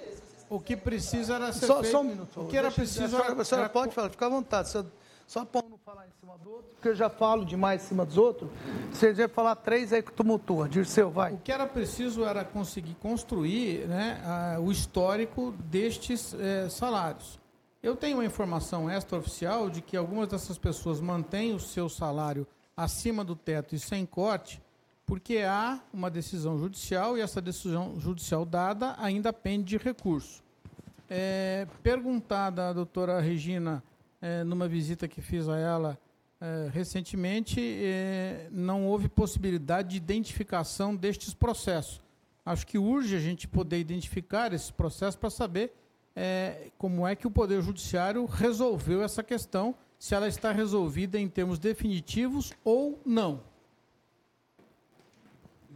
o que precisa era ser só, feito... só um minuto. O que era preciso a senhora, a senhora era- pode falar, fica à vontade. Só, só para não falar em cima do outro, porque eu já falo demais em cima dos outros. Você já falar três aí que tumultua. Dirceu, vai. O que era preciso era conseguir construir né, o histórico destes eh, salários. Eu tenho uma informação extraoficial de que algumas dessas pessoas mantêm o seu salário acima do teto e sem corte, porque há uma decisão judicial e essa decisão judicial dada ainda pende de recurso. É, perguntada à doutora Regina, é, numa visita que fiz a ela é, recentemente, é, não houve possibilidade de identificação destes processos. Acho que urge a gente poder identificar esses processos para saber é, como é que o Poder Judiciário resolveu essa questão, se ela está resolvida em termos definitivos ou não.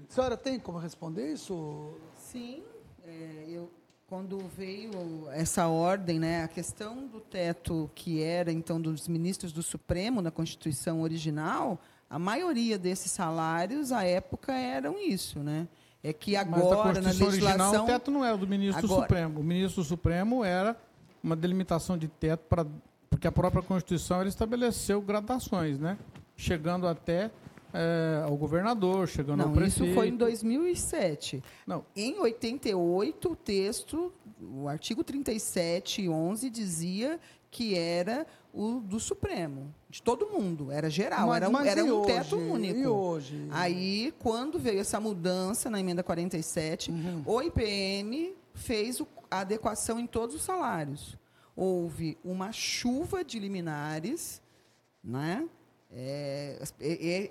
A senhora tem como responder isso? Sim, é, eu, quando veio essa ordem, né, a questão do teto que era então dos ministros do Supremo na Constituição original, A maioria desses salários, à época, eram isso, né? É que agora, na Constituição original, legislação... o teto não era do ministro Agora- Supremo. O ministro Supremo era uma delimitação de teto para porque a própria Constituição estabeleceu gradações, né? Chegando até eh, ao governador, chegando ao Não, prefeito. isso foi em 2007. Não. Em 88, o texto, o artigo 37, 11, dizia que era o do Supremo, de todo mundo, era geral, Mas- era um, mas era um hoje? teto único. E hoje? Aí, quando veio essa mudança na emenda 47, Uhum. o IPM fez a adequação em todos os salários. Houve uma chuva de liminares, né? É,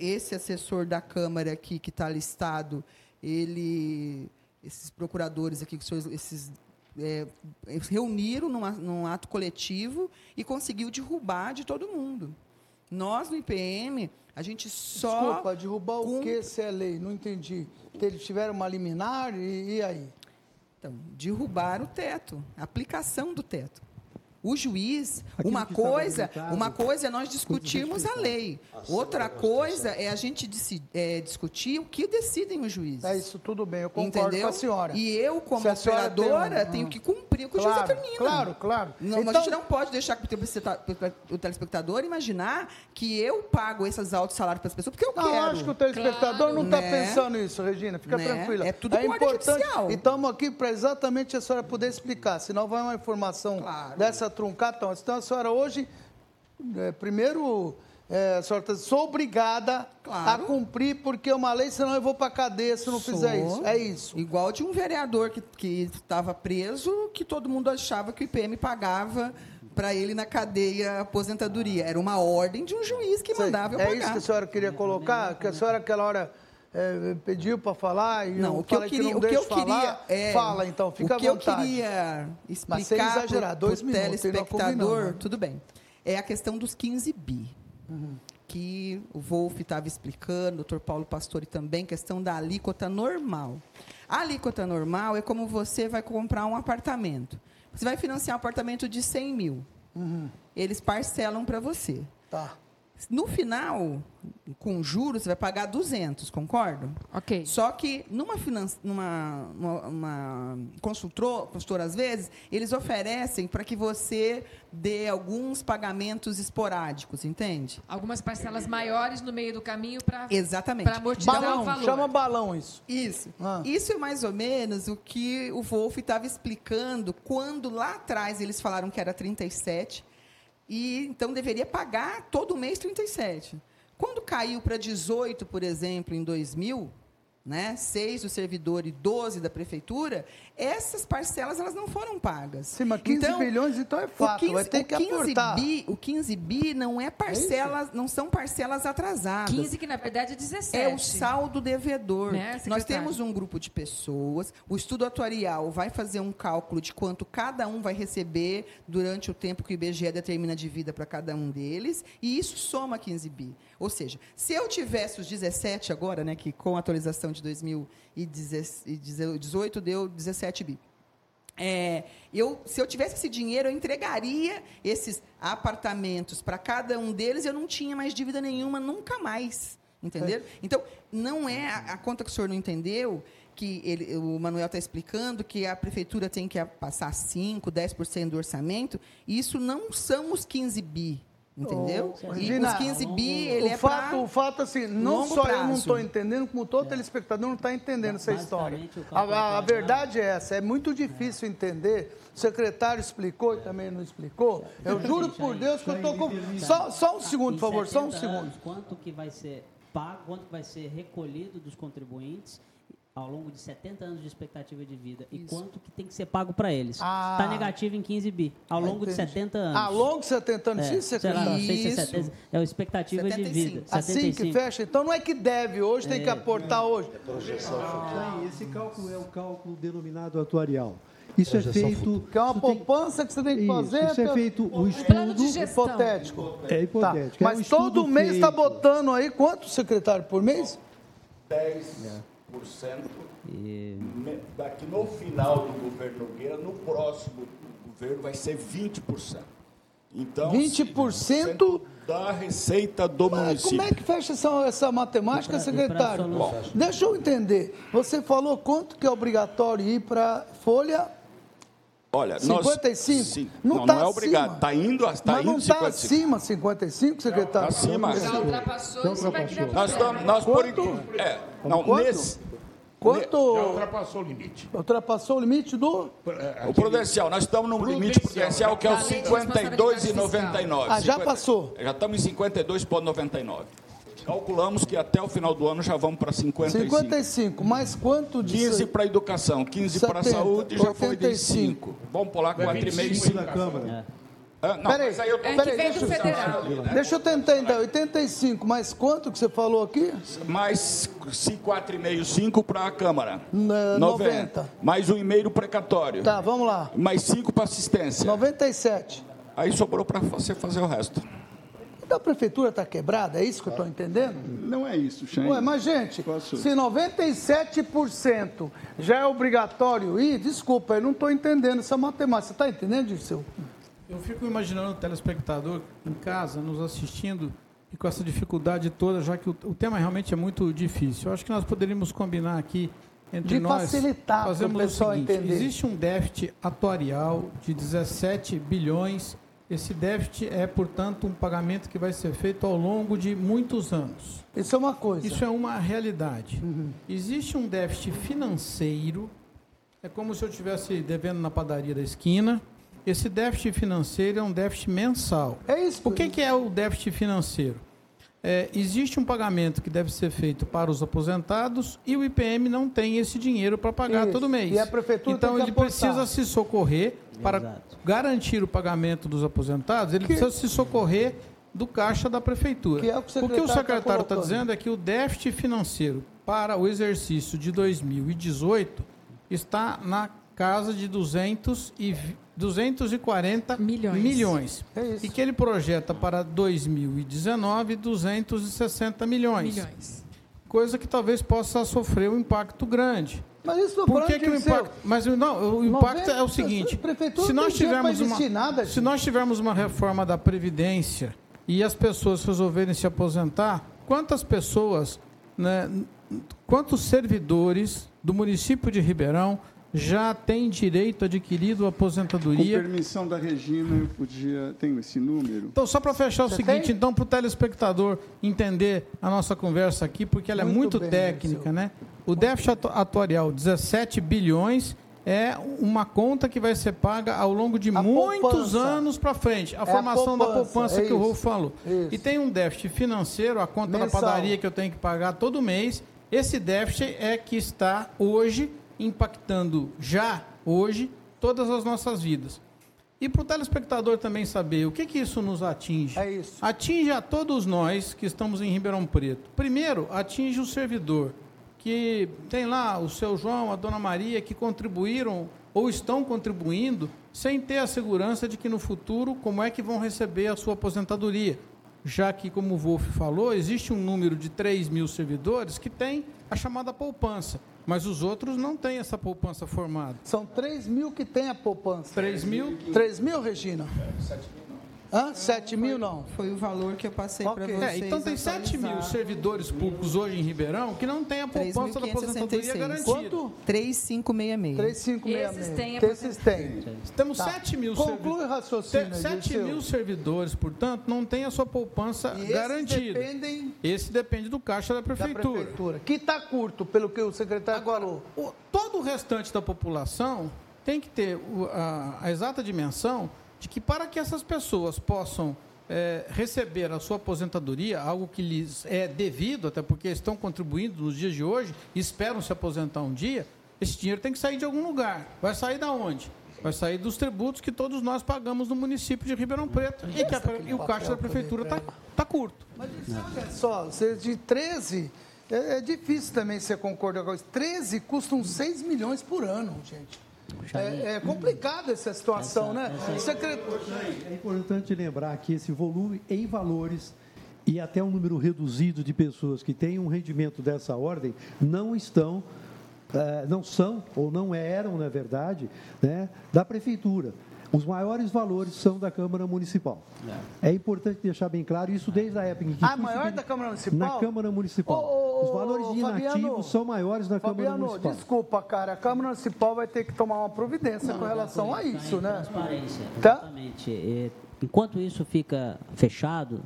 esse assessor da Câmara aqui que está listado, ele, esses procuradores aqui, que são esses é, reuniram numa- num ato coletivo e conseguiu derrubar de todo mundo. Nós no IPM a gente só Desculpa, derrubar o que se é lei? Não entendi. Eles tiveram uma liminar e, e aí? Então, derrubar o teto, a aplicação do teto. O juiz, Aquilo uma coisa, uma coisa é nós discutirmos a lei. Outra coisa é a gente é, discutir o que decidem os juízes. É isso, tudo bem, eu concordo Entendeu? com a senhora. E eu, como operadora, um- tenho que cumprir o que o Claro, juiz determina. claro, claro. Não, Então- A gente não pode deixar que o telespecta- o telespectador imaginar que eu pago esses altos salários para as pessoas porque eu Não, quero. eu acho que o telespectador não está Né? pensando isso, Regina. Fica Né? tranquila. É tudo com ordem importante. judicial. E estamos aqui para exatamente a senhora poder explicar. Senão vai uma informação dessa truncada. Então, a senhora hoje, é, primeiro, é, a senhora tá- sou obrigada a cumprir, porque é uma lei, senão eu vou para a cadeia se não fizer Sou. isso. É isso. Igual de um vereador que estava preso, que todo mundo achava que o IPM pagava para ele na cadeia aposentadoria. Era uma ordem de um juiz que Sei. mandava eu É pagar. isso que a senhora queria colocar? Que a senhora, aquela hora, é, pediu para falar e Não, eu o que eu queria, não o que eu queria falar? é Fala, então, fica o que à vontade. eu queria Mas sem explicar exagerar, para dois o minutos, não telespectador, combinamos, né? tudo bem. É a questão dos 15 bi. Uhum. Que o Wolf estava explicando, o doutor Paulo Pastore também, questão da alíquota normal. A alíquota normal é como você vai comprar um apartamento. Você vai financiar um apartamento de 100 mil. Eles parcelam para você. Tá. No final, com juros, você vai pagar 200, concordo? Ok. Só que numa, finan- numa, uma, uma consultor, consultor, às vezes, eles oferecem para que você dê alguns pagamentos esporádicos, entende? Algumas parcelas maiores no meio do caminho para Exatamente. para amortizar Balão, o valor. Chama balão isso. Isso. Ah. Isso é mais ou menos o que o Wolf estava explicando quando lá atrás eles falaram que era 37 e então deveria pagar todo mês 37. Quando caiu para 18, por exemplo, em 2000, né, 6 do servidor e 12 da prefeitura, essas parcelas elas não foram pagas. Sim, mas 15 bilhões, então é fato, vai ter o que 15 aportar. Bi, o 15 bi não é parcelas, não são parcelas atrasadas. 15, que na verdade é 17. É o saldo devedor. Né, Nós temos um grupo de pessoas, o estudo atuarial vai fazer um cálculo de quanto cada um vai receber durante o tempo que o IBGE determina de vida para cada um deles, e isso soma 15 bi. Ou seja, se eu tivesse os 17 agora, né, que com a atualização de 2018 deu 17 bi. É, eu, se eu tivesse esse dinheiro, eu entregaria esses apartamentos para cada um deles, eu não tinha mais dívida nenhuma, nunca mais. Entendeu? Então, não é a, a conta que o senhor não entendeu, que ele, o Manuel está explicando que a prefeitura tem que passar 5%, 10% do orçamento. Isso não são os 15 bi. Entendeu? Regina, os 15 bi, ele o é fato, pra o fato assim, não só eu não prazo. estou entendendo, como todo telespectador não está entendendo essa história. A, a- atuarial- verdade é essa, é muito difícil entender. O secretário explicou e também não explicou. Eu juro por Deus que eu estou com. Só, só um segundo, por favor, só um 70 segundo. anos, quanto que vai ser pago, quanto que vai ser recolhido dos contribuintes ao longo de 70 anos de expectativa de vida e quanto que tem que ser pago para eles. Ah. Está negativo em 15 bi, ao longo de Entendi. 70 anos. Ao longo de 70 anos, é, sim, sei lá, secretário? não sei se é Isso. 70, é a expectativa de vida. Assim que 75. fecha, então não é que deve hoje, tem que É. aportar hoje. Aí, esse cálculo é o cálculo denominado atuarial. Isso é Projeção feito. Que é uma isso tem- poupança que você tem que Isso, fazer. Isso é pelo- feito o Plano de estudo. gestão. Hipotético. É hipotético. Tá. É um Mas todo mês está botando aí quanto, secretário, por mês? 10% me- daqui no final do governo Nogueira, no próximo governo vai ser 20%. Então, 20% da receita do Mas município. como é que fecha essa, essa matemática, E pra- e secretário? solução? Deixa eu entender. Você falou quanto que é obrigatório ir para folha Olha, 55? nós, sim, Não não, tá não é obrigado. Está indo, tá Mas indo não está 55. acima 55, secretário? Tá acima. Já ultrapassou, vai criar Nós estamos, nós por enquanto, é, não, nesse, Quanto Já ultrapassou o limite. ultrapassou o limite do... o prudencial, nós estamos no limite prudencial que é o Da lei de responsabilidade 52,99. Ah, já passou. Já estamos em 52,99. Calculamos que até o final do ano já vamos para 55. 55, mais quanto de... 15 para educação, 15 para 70, saúde, já foi de 85. 5. Vamos pular 4,5 Isso sim. da Câmara. Ah, não, Peraí, mas aí eu É peraí, vem do deixa, eu- federal. deixa eu tentar então. 85, mais quanto que você falou aqui? mais 4,5, 5 para a Câmara. Na- 90. Mais um e-mail precatório. Tá, vamos lá. Mais 5 para assistência. 97. Aí sobrou para você fazer o resto. Então a prefeitura está quebrada, é isso que eu estou entendendo? Não é isso, Xande. Ué, mas gente, Posso- se 97% já é obrigatório ir, desculpa, eu não estou entendendo essa matemática. Você está entendendo, Dirceu? Eu fico imaginando o telespectador em casa, nos assistindo, e com essa dificuldade toda, já que o, o tema realmente é muito difícil. Eu acho que nós poderíamos combinar aqui entre De nós. facilitar fazemos pessoal o seguinte, entender. Existe um déficit atuarial de 17 bilhões. Esse déficit é, portanto, um pagamento que vai ser feito ao longo de muitos anos. Isso é uma coisa. Isso é uma realidade. Existe um déficit financeiro, é como se eu estivesse devendo na padaria da esquina. Esse déficit financeiro é um déficit mensal. É isso. O que, que é o déficit financeiro? É, existe um pagamento que deve ser feito para os aposentados e o IPM não tem esse dinheiro para pagar Isso. todo mês. E a prefeitura então tem que ele precisa se socorrer para Exato. garantir o pagamento dos aposentados. Ele Que- precisa se socorrer do caixa da prefeitura. Que é o que o o secretário tá está colocando. dizendo é que o déficit financeiro para o exercício de 2018 está na casa de 200 e, vi- 240 Milhões. milhões. É isso. E que ele projeta para 2019 260 milhões. Milhões. Coisa que talvez possa sofrer um impacto grande. Mas isso não Por que, que o impacto. Mas não, o impacto é o seguinte: se não nós tivermos uma, nada, se nós tivermos uma reforma da previdência e as pessoas resolverem se aposentar, quantas pessoas, né, quantos servidores do município de Ribeirão já têm direito adquirido a Com aposentadoria? permissão da Regina, eu podia. Tenho esse número? Então, só para fechar o Você seguinte, tem? então, para o telespectador entender a nossa conversa aqui, porque ela é Muito muito bem, técnica, Dirceu. né? O déficit atu- atuarial, 17 bilhões, é uma conta que vai ser paga ao longo de A muitos poupança. anos para frente. A a formação da poupança, poupança é que o isso. Rolfo falou. Isso. E tem um déficit financeiro, a conta Mensal. da padaria que eu tenho que pagar todo mês. Esse déficit é que está hoje impactando já hoje todas as nossas vidas. E para o telespectador também saber o que, que isso nos atinge. É isso. Atinge a todos nós que estamos em Ribeirão Preto. Primeiro, atinge o servidor, que tem lá o seu João, a dona Maria, que contribuíram ou estão contribuindo sem ter a segurança de que no futuro como é que vão receber a sua aposentadoria. Já que, como o Wolf falou, existe um número de 3 mil servidores que tem a chamada poupança, mas os outros não têm essa poupança formada. São 3 mil que tem a poupança. 3 mil 3 mil, Regina? Hã? 7 mil não. Foi o valor que eu passei para Ok. vocês. É, então tem 7 mil servidores públicos hoje em Ribeirão que não tem a poupança da aposentadoria 3.566. garantida. Quanto? 3566. 3566. Esses têm esses têm. Temos Tá. 7 mil Conclui o servidores. raciocínio. 7 Dirceu. mil servidores, portanto, não tem a sua poupança E esses garantida. dependem Esse depende do caixa da da prefeitura. prefeitura. Que está curto, pelo que o secretário falou. O- todo o restante da população tem que ter a, a exata dimensão de que para que essas pessoas possam eh, receber a sua aposentadoria, algo que lhes é devido, até porque estão contribuindo nos dias de hoje e esperam se aposentar um dia, esse dinheiro tem que sair de algum lugar. Vai sair da onde? Vai sair dos tributos que todos nós pagamos no município de Ribeirão Preto e, que a e o caixa da prefeitura está tá curto. Mas olha só, de 13, é, é difícil também você concordar com isso. 13 custam 6 milhões por ano, gente. É, é complicada essa situação, né? Secret... É importante lembrar que esse volume em valores e até um número reduzido de pessoas que têm um rendimento dessa ordem não estão, eh, não são ou não eram, na verdade, né, da prefeitura. Os maiores valores são da Câmara Municipal. É, importante deixar bem claro isso desde a época em que. Ah, maior da Câmara Municipal? Na Câmara Municipal. Ô, ô, Os valores de Fabiano, inativos são maiores na Câmara Fabiano, Municipal. desculpa, cara. A Câmara Municipal vai ter que tomar uma providência Não, com relação tá a isso, né? Transparência, Tá? exatamente. É, Enquanto isso fica fechado,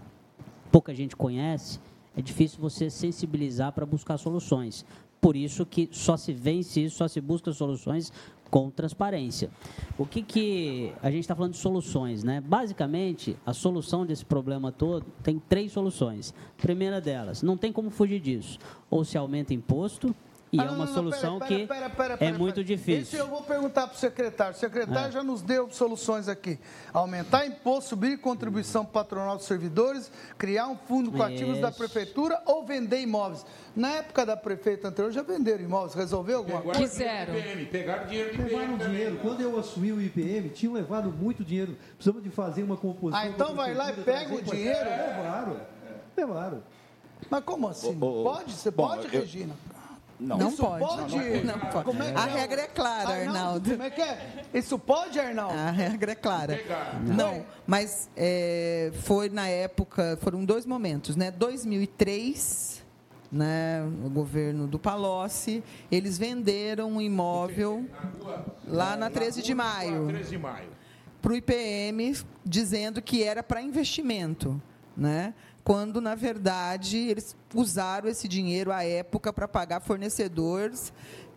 pouca gente conhece, é difícil você sensibilizar para buscar soluções. Por isso que só se vence isso, só se busca soluções com transparência. O que, que a gente está falando de soluções, né? Basicamente, a solução desse problema todo tem três soluções. Primeira delas, não tem como fugir disso. Ou se aumenta imposto, e Ah, é uma não, solução pera, que pera, pera, é pera, muito pera. difícil. Esse eu vou perguntar para o secretário. O secretário É. já nos deu soluções aqui. Aumentar imposto, subir contribuição patronal dos servidores, criar um fundo com ativos da Isso. prefeitura ou vender imóveis. Na época da prefeita anterior já venderam imóveis. Resolveu alguma coisa? Quiseram. IPM, pegaram dinheiro do Levaram IPM dinheiro. também. Quando eu assumi o IPM, tinham levado muito dinheiro. Precisamos de fazer uma composição. Ah, então vai lá e pega o dinheiro? Levaram. Levaram. Mas como assim? Ô, ô, pode? Você bom, pode, eu- Regina? Não. Não Isso pode. pode? Não pode. Como é que A é? regra é clara, Arnaldo. Como é que é? Isso pode, Arnaldo? A regra é clara. Não, mas é, foi na época, foram dois momentos, né? 2003, né, o governo do Palocci, eles venderam um imóvel lá na 13 de maio. 13 de maio. para o IPM, dizendo que era para investimento, né? Quando, na verdade, eles usaram esse dinheiro à época para pagar fornecedores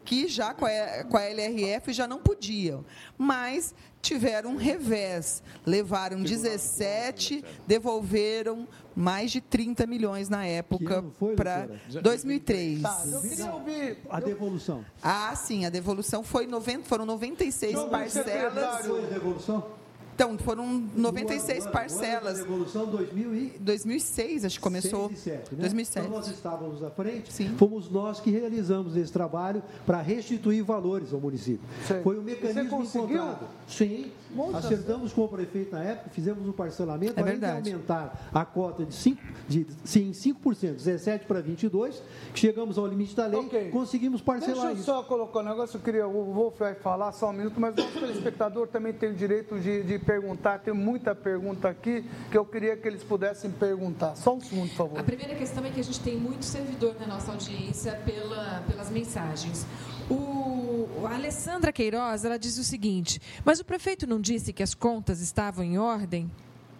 que já com a, com a LRF já não podiam, mas tiveram um revés, levaram 17, devolveram mais de 30 milhões na época para doutora? 2003. Tá, eu queria ouvir. A devolução. Ah, sim, a devolução foi 90, foram 96 Deixa eu ver, parcelas. Foi a devolução? Então, foram 96 O ano- o ano da parcelas. devolução 2000 e 2006, acho que começou. 6 e 7, né? 2007. Então nós estávamos à frente, Sim. fomos nós que realizamos esse trabalho para restituir valores ao município. Sei. Foi o E mecanismo encontrado. Sim. Nossa. Acertamos com o prefeito na época, fizemos um parcelamento, É além verdade. de aumentar a cota de 5%, de, sim, 5% 17 para 22, chegamos ao limite da lei, Ok. conseguimos Deixa parcelar eu isso. só colocar um negócio, eu queria, o Wolf vai falar só um minuto, mas o nosso telespectador também tem o direito de, de perguntar, tem muita pergunta aqui que eu queria que eles pudessem perguntar. Só um segundo, por favor. A primeira questão é que a gente tem muito servidor na nossa audiência pela, pelas mensagens. O, a Alessandra Queiroz, ela diz o seguinte, mas o prefeito não disse que as contas estavam em ordem?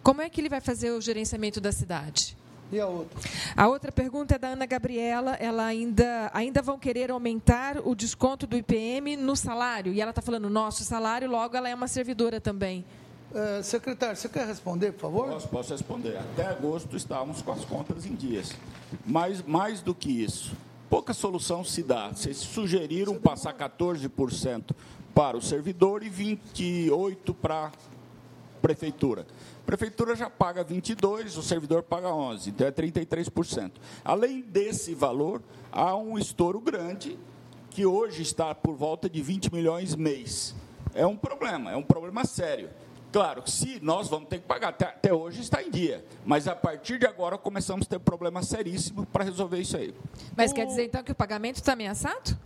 Como é que ele vai fazer o gerenciamento da cidade? E a outra? A outra pergunta é da Ana Gabriela. Ela ainda, ainda vão querer aumentar o desconto do IPM no salário? E ela está falando nosso salário, logo ela é uma servidora também. Eh, secretário, você quer responder, por favor? Posso, posso responder. Até agosto estávamos com as contas em dias. Mas mais do que isso, pouca solução se dá. Vocês sugeriram passar 14% para o servidor e 28% para a prefeitura. A prefeitura já paga 22, o servidor paga 11, então é 33%. Além desse valor, há um estouro grande que hoje está por volta de 20 milhões mês. É um problema, é um problema sério. Claro, se nós vamos ter que pagar, até, até hoje está em dia, mas a partir de agora começamos a ter problema seríssimo para resolver isso aí. Mas quer dizer então que o pagamento está ameaçado?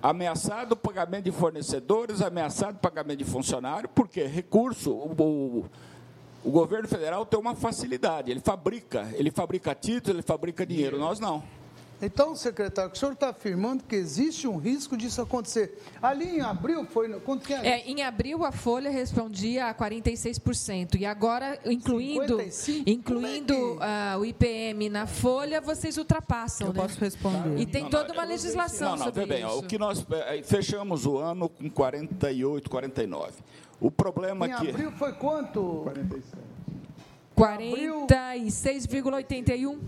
Ameaçado o pagamento de fornecedores, ameaçado o pagamento de funcionário, porque recurso, o, o, o governo federal tem uma facilidade, ele fabrica, ele fabrica títulos, ele fabrica dinheiro, nós não. Então, secretário, o senhor está afirmando que existe um risco disso acontecer. Ali em abril foi. Quanto que é? É, em abril a Folha respondia a 46% e agora incluindo 55? incluindo é que- ah, o IPM na Folha vocês ultrapassam, Eu né? posso responder. E tem toda uma legislação Não, não, sobre vê bem, ó, isso. o que nós eh, fechamos o ano com 48, 49. O problema Em é que abril foi quanto? 46,81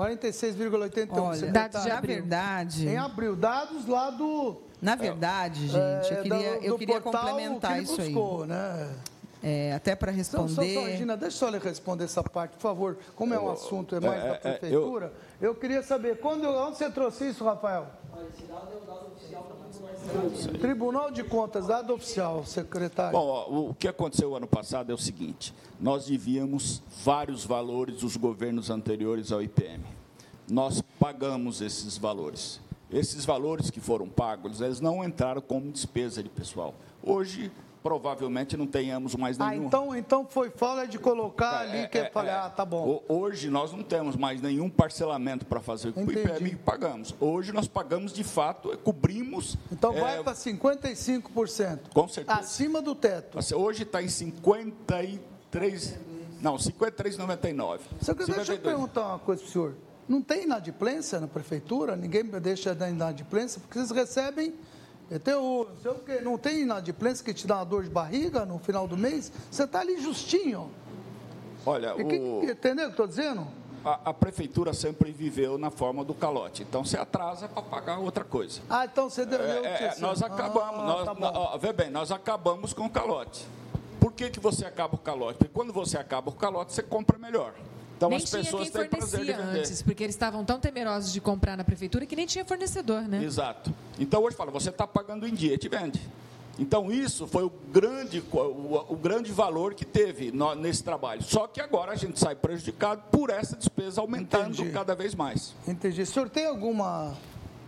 46,81. Olha, secretário. dados de na abril. verdade, Em abril, dados lá do. na verdade, gente, é, eu queria, do- eu queria complementar que isso aí. Né? É, até para Então, só, responder. só, Regina, deixa só ele responder essa parte, por favor. Como é um assunto é mais é, da é, prefeitura, eu... queria saber, quando, onde você trouxe isso, Rafael? Tribunal de Contas, dado oficial, secretário. Bom, ó, o que aconteceu ano passado é o seguinte: nós devíamos vários valores dos governos anteriores ao IPM. Nós pagamos esses valores. Esses valores que foram pagos, eles não entraram como despesa de pessoal. Hoje, provavelmente não tenhamos mais Ah, nenhum. então, então foi falha de colocar ali que eu falei, é. ah, tá bom. Ho- Hoje nós não temos mais nenhum parcelamento para fazer o Entendi. IPM que pagamos. Hoje nós pagamos de fato, cobrimos. Então é, vai para 55%. Com certeza. Acima do teto. Assim, Hoje está em 53. Não, 53,99. Secretário, deixa eu 52. perguntar uma coisa para o senhor. Não tem inadimplência na prefeitura? Ninguém deixa da inadimplência? Porque vocês recebem. O, não, sei o quê, não tem inadimplência que te dá uma dor de barriga no final do mês? Você está ali justinho. Olha, E que- o- entendeu o que eu estou dizendo? a, a prefeitura sempre viveu na forma do calote. Então você atrasa para pagar outra coisa. Ah, então você deu. É, é, disse- nós acabamos, Ah, nós, tá bom. nó- ó, vê bem, nós acabamos com o calote. Por que, que você acaba o calote? Porque quando você acaba o calote, você compra melhor. Então nem as tinha pessoas quem têm prazer de vender. antes, porque eles estavam tão temerosos de comprar na prefeitura que nem tinha fornecedor, né? Exato. Então hoje fala, você está pagando em dia, te vende. Então isso foi o grande, o, o grande valor que teve no- nesse trabalho. Só que agora a gente sai prejudicado por essa despesa aumentando Entendi. cada vez mais. Entendi. O senhor tem alguma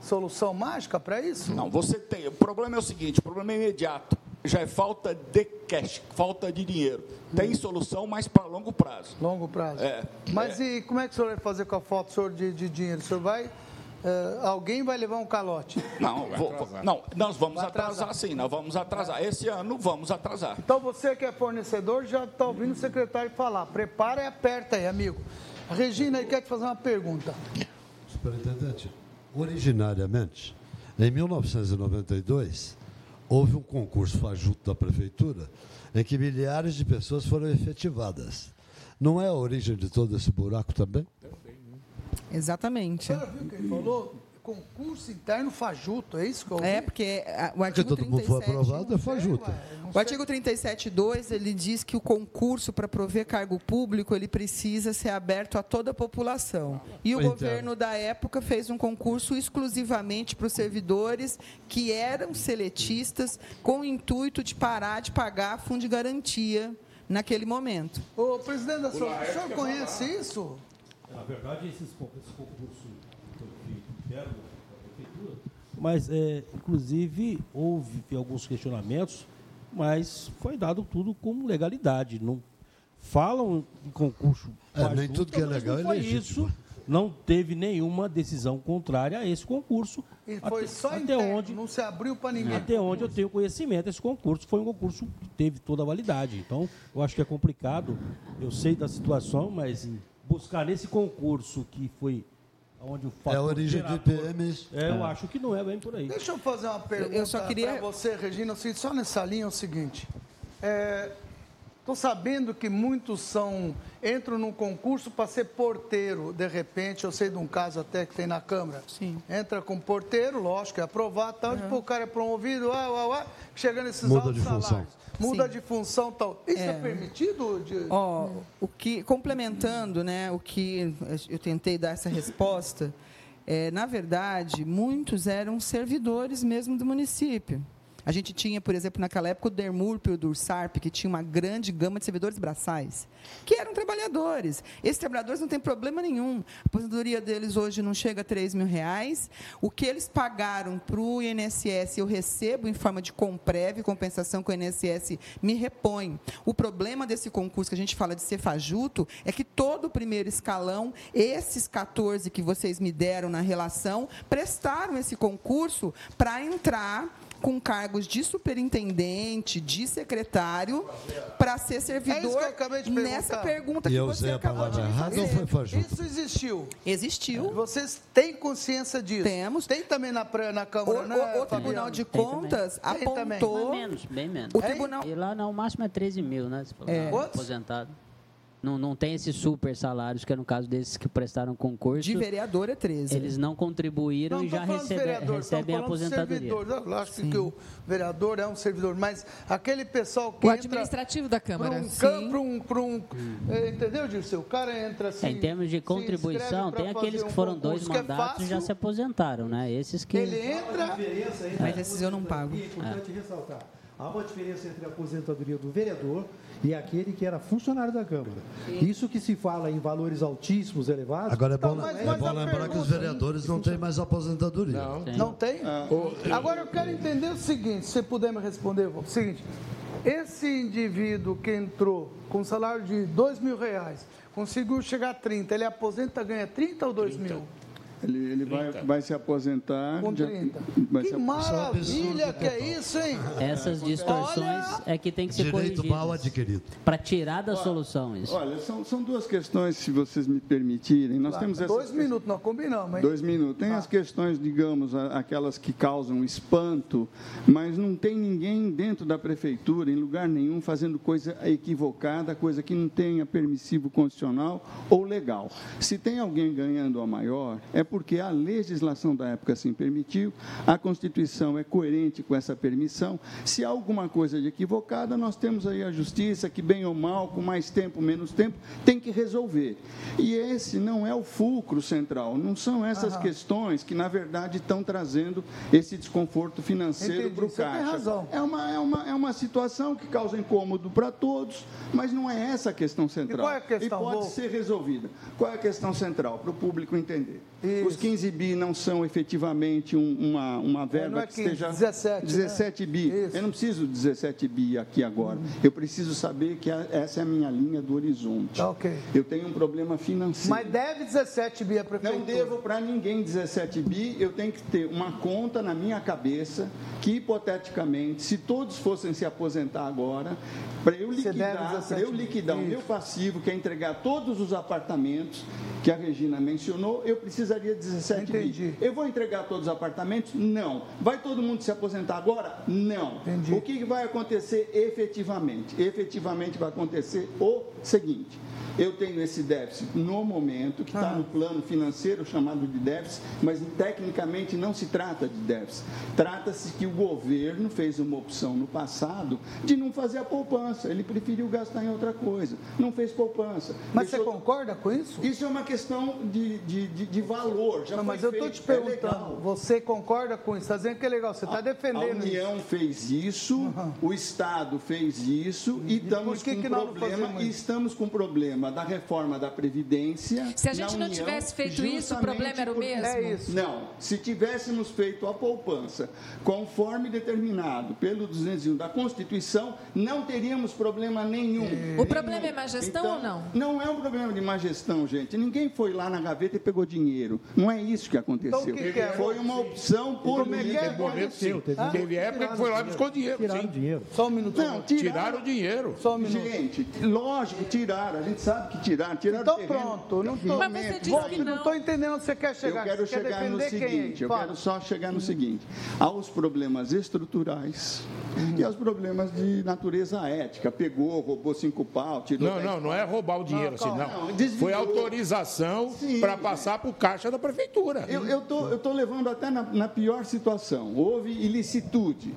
solução mágica para isso? Não, você tem. O problema é o seguinte: o problema é imediato. Já é falta de cash, falta de dinheiro. Tem solução, mas para longo prazo. Longo prazo. É. Mas e como é que o senhor vai fazer com a foto senhor, de, de dinheiro? O senhor vai. eh, alguém vai levar um calote? Não, vou- não, nós vamos Vai atrasar, atrasar. sim, nós vamos atrasar. Esse ano vamos atrasar. Então você que é fornecedor já está ouvindo o secretário falar. Prepara e aperta aí, amigo. A Regina aí quer te fazer uma pergunta. Superintendente, originariamente, em 1992, houve um concurso fajuto da Prefeitura em que milhares de pessoas foram efetivadas. Não é a origem de todo esse buraco também? Exatamente. A senhora viu o que ele falou? Concurso interno fajuto, é isso que eu ouvi? É, porque a- o Porque artigo todo mundo foi 37 aprovado, é fajuta. O artigo 37.2, ele diz que o concurso para prover cargo público, ele precisa ser aberto a toda a população. E o Então. governo da época fez um concurso exclusivamente para os servidores que eram seletistas, com o intuito de parar de pagar fundo de garantia naquele momento. Ô, presidente da senhor, o senhor conhece isso? Na verdade, esses, con- esse concurso foi feito interno da prefeitura, mas, é, inclusive, houve alguns questionamentos, mas foi dado tudo como legalidade. Não falam em concurso. É, nem fajuto, tudo que é mas legal não é legítimo. Isso, não teve nenhuma decisão contrária a esse concurso. E foi até, só até interno, onde não se abriu para ninguém. até onde eu tenho conhecimento, esse concurso foi um concurso que teve toda a validade. Então, eu acho que é complicado. Eu sei da situação, mas buscar nesse concurso que foi onde o É a origem do IPM. É, eu acho que não é bem por aí. Deixa eu fazer uma pergunta Eu só queria- para você, Regina. assim, Só nessa linha é o seguinte. Estou sabendo que muitos são entram num concurso para ser porteiro, de repente. Eu sei de um caso até que tem na Câmara. Sim. Entra com porteiro, lógico, é aprovado, tal, depois o cara é promovido, ah, ah, ah, chegando nesses Muda altos de função. Muda Sim. de função tal. Isso é, É. permitido? De... Ó, o que complementando, né, o que eu tentei dar essa resposta, é, na verdade, muitos eram servidores mesmo do município. A gente tinha, por exemplo, naquela época o Dermurp e o Dursarp, que tinha uma grande gama de servidores braçais, que eram trabalhadores. Esses trabalhadores não têm problema nenhum. A aposentadoria deles hoje não chega a 3 mil reais. O que eles pagaram para o INSS eu recebo em forma de comprev, compensação que o INSS me repõe. O problema desse concurso que a gente fala de ser fajuto é que todo o primeiro escalão, esses 14 que vocês me deram na relação, prestaram esse concurso para entrar com cargos de superintendente, de secretário, para ser É isso servidor que eu acabei de nessa pergunta E que eu você usei a acabou de palavra me errada ou fazer. foi fajuto? Isso existiu. Existiu. Vocês têm consciência disso? Temos. Tem também na, na O, Câmara, né, o- o? Tribunal de. Contas Tem apontou... Mas menos, bem menos. O tribunal... E lá não, o máximo é 13 mil, né? Se for É. aposentado. Não, não tem esses super salários, que é no caso desses que prestaram concurso. De vereador é 13. Eles não contribuíram Não, e já recebe- vereador, recebem a aposentadoria. servidor. Eu acho que o vereador é um servidor, mas aquele pessoal que O entra administrativo da Câmara. um campo, um, pra um, é, entendeu, Dirceu? O cara entra assim... É, em termos de contribuição, tem aqueles que um foram dois concurso que é mandatos e já se aposentaram, né? Esses que. Ele entra... Mas esses eu não pago. É importante ressaltar. Há uma diferença entre a aposentadoria do vereador e aquele que era funcionário da Câmara. Isso que se fala em valores altíssimos, elevados. Agora é bom, Então, mas- é mas bom lembrar que os pergunta- vereadores não têm mais aposentadoria. Não. Não tem? Agora eu quero entender o seguinte, se puder me responder, o seguinte. Esse indivíduo que entrou com salário de dois mil reais, conseguiu chegar a 30, ele aposenta, ganha 30 ou 2 mil? Ele, ele vai, vai se aposentar. Com já- 30. vai Que maravilha que é isso, hein? Essas distorções é que tem que ser Direito corrigidas. mal adquirido. Para tirar da solução isso. Olha, são, são duas questões, se vocês me permitirem. Nós temos essas Dois minutos, nós combinamos, hein? Dois minutos. Tem as questões, digamos, a- aquelas que causam espanto, mas não tem ninguém dentro da prefeitura, em lugar nenhum, fazendo coisa equivocada, coisa que não tenha permissivo constitucional ou legal. Se tem alguém ganhando a maior, é porque a legislação da época assim permitiu, a Constituição é coerente com essa permissão. Se há alguma coisa de equivocada, nós temos aí a justiça, que bem ou mal, com mais tempo, menos tempo, tem que resolver. E esse não é o fulcro central, não são essas Aham. questões que, na verdade, estão trazendo esse desconforto financeiro para o você tem Caixa. razão. É uma, é, uma, é uma situação que causa incômodo para todos, mas não é essa a questão central. qual é a questão, E pode ser resolvida. Qual é a questão central, para o público entender? Os 15 bi não são efetivamente um- uma, uma verba é que 15, esteja... 17, né? 17 bi. Eu não preciso de 17 bi aqui agora. Eu preciso saber que a- essa é a minha linha do horizonte. Tá. Eu tenho um problema financeiro. Mas deve 17 bi a prefeitura. Não devo para ninguém 17 bi, eu tenho que ter uma conta na minha cabeça que, hipoteticamente, se todos fossem se aposentar agora, para eu liquidar, 17 para eu liquidar o Isso. meu passivo, que é entregar todos os apartamentos que a Regina mencionou, eu precisaria de 17 bi. Eu vou entregar todos os apartamentos? Não. Vai todo mundo se aposentar agora? Não. O que que vai acontecer efetivamente? Efetivamente vai acontecer o seguinte. Eu tenho esse déficit no momento, que está Ah. no plano financeiro chamado de déficit, mas tecnicamente não se trata de déficit. Trata-se que o governo fez uma opção no passado de não fazer a poupança. Ele preferiu gastar em outra coisa. Não fez poupança. Mas você Deixou- concorda com isso? Isso é uma questão de, de, de, de valor. Já Não, mas eu estou te é perguntando, legal. você concorda com isso? Está dizendo que é legal, você está A defendendo União isso. fez isso, o Estado fez isso e estamos que com que problema e estamos com problema da reforma da previdência. Se a gente na não União, tivesse feito isso, o problema era o mesmo? É isso. Não, se tivéssemos feito a poupança conforme determinado pelo 201 da Constituição, não teríamos problema nenhum. O problema é má gestão Então, ou não? Não é um problema de má gestão, gente. Ninguém foi lá na gaveta e pegou dinheiro. Não é isso que aconteceu. Então, o que que é? Foi uma opção política. é é? Teve sim. Teve época que foi lá e buscou dinheiro, Tiraram sim. dinheiro. Só um minuto. Não, Tiraram o dinheiro. Só um minuto. Gente, lógico, tiraram. A gente sabe que tiraram. tiraram Então o terreno. pronto, não estou Mas você disse que não estou entendendo onde você quer chegar. Eu quero você quer chegar no defender quem? seguinte, eu Fala. quero só chegar no seguinte, aos problemas estruturais e aos problemas de natureza ética. Pegou, roubou cinco pau, tirou Não, não, não é roubar o dinheiro assim, não. Não, desviou. Foi autorização para passar para o caixa da prefeitura. Eu tô, eu tô levando até na, na pior situação. Houve ilicitude.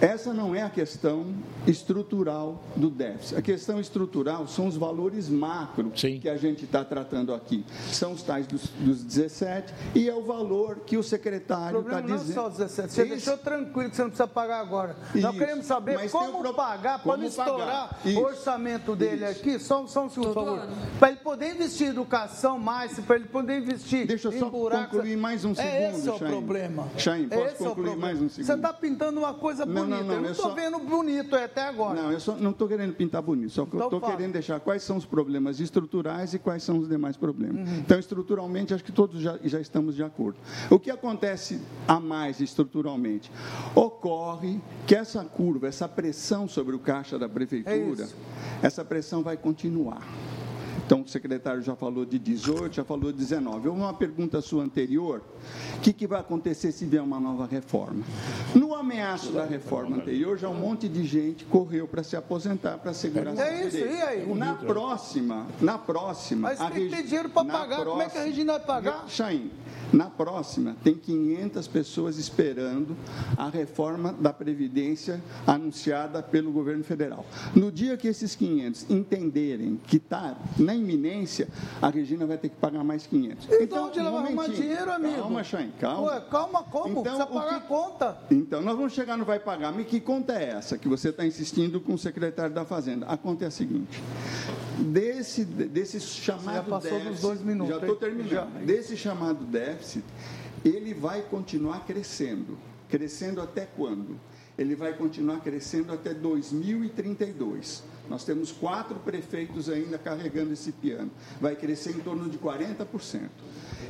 Essa não é a questão estrutural do déficit. A questão estrutural são os valores macro que a gente está tratando aqui. São os tais dos, dos 17 e é o valor que o O secretário está problema não é dizendo. só os 17. Você Isso. deixou tranquilo que você não precisa pagar agora. Nós Isso. queremos saber Mas como o pro- pagar para não estourar Isso. o orçamento dele Isso. aqui. Só, só um segundo, por favor. Para ele poder investir em educação mais, para ele poder investir Deixa eu só buracos. concluir mais um É segundo, esse é o Chaim. problema. Chaim, posso Esse é o concluir problema. mais um segundo? Você está pintando uma coisa Não, não, bonita. não, eu não eu estou só- vendo bonito até agora. Não, eu só não estou querendo pintar bonito, só que eu Então estou fala. querendo deixar quais são os problemas estruturais e quais são os demais problemas. Uhum. Então, estruturalmente, acho que todos já, já estamos de acordo. O que acontece a mais estruturalmente? Ocorre que essa curva, essa pressão sobre o caixa da prefeitura, É essa pressão vai continuar. Então, o secretário já falou de 18, já falou de 19. Houve uma pergunta sua anterior: o que, que vai acontecer se vier uma nova reforma? No ameaço da reforma anterior, já um monte de gente correu para se aposentar, para segurar É isso, direitos. e aí? Na próxima, na próxima. Mas a tem que ter dinheiro para pagar. Como é que a Regina vai pagar? Chaim, na próxima, tem 500 pessoas esperando a reforma da Previdência anunciada pelo governo federal. No dia que esses 500 entenderem que está na iminência, a Regina vai ter que pagar mais 500. Então, onde ela vai arrumar dinheiro, amigo? Calma, Chaim, calma. Ué, calma como? Então, Precisa pagar a conta. Então, nós vamos chegar no vai pagar. Mas que conta é essa que você está insistindo com o secretário da Fazenda? A conta é a seguinte: desse, desse chamado já passou dos déficit, dois minutos, Já estou terminando. Já. Desse chamado déficit, ele vai continuar crescendo. Crescendo até quando? ele vai continuar crescendo até 2032. Nós temos quatro prefeitos ainda carregando esse piano. Vai crescer em torno de 40%.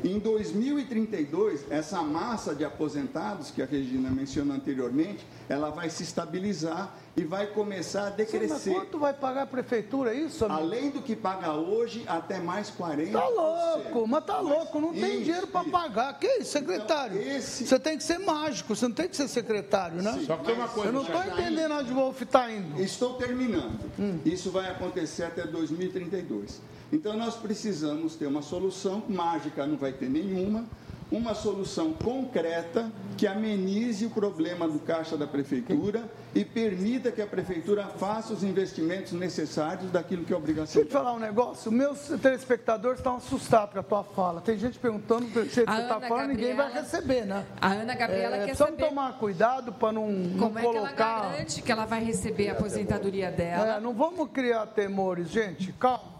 Em 2032, essa massa de aposentados que a Regina mencionou anteriormente, ela vai se estabilizar e vai começar a decrescer. Sim, mas quanto vai pagar a prefeitura é isso? Amigo? Além do que paga hoje, até mais 40%. Tá louco, mas tá louco, não tem isso, dinheiro para pagar. Que isso, secretário? Então, esse... Você tem que ser mágico, você não tem que ser secretário, né? Sim, Só que tem uma coisa. Eu não estou entendendo onde o Wolf está indo. Estou terminando. Hum. Isso vai acontecer até 2032. Então nós precisamos ter uma solução mágica, não vai ter nenhuma uma solução concreta que amenize o problema do caixa da prefeitura e permita que a prefeitura faça os investimentos necessários daquilo que é obrigação. Deixa eu te falar um negócio. Meus telespectadores estão assustados com a tua fala. Tem gente perguntando se você está falando, ninguém vai receber, né? A Ana Gabriela é, quer saber. tomar cuidado para não, Como não é colocar... que ela garante que ela vai receber a aposentadoria dela? É, não vamos criar temores, gente. Calma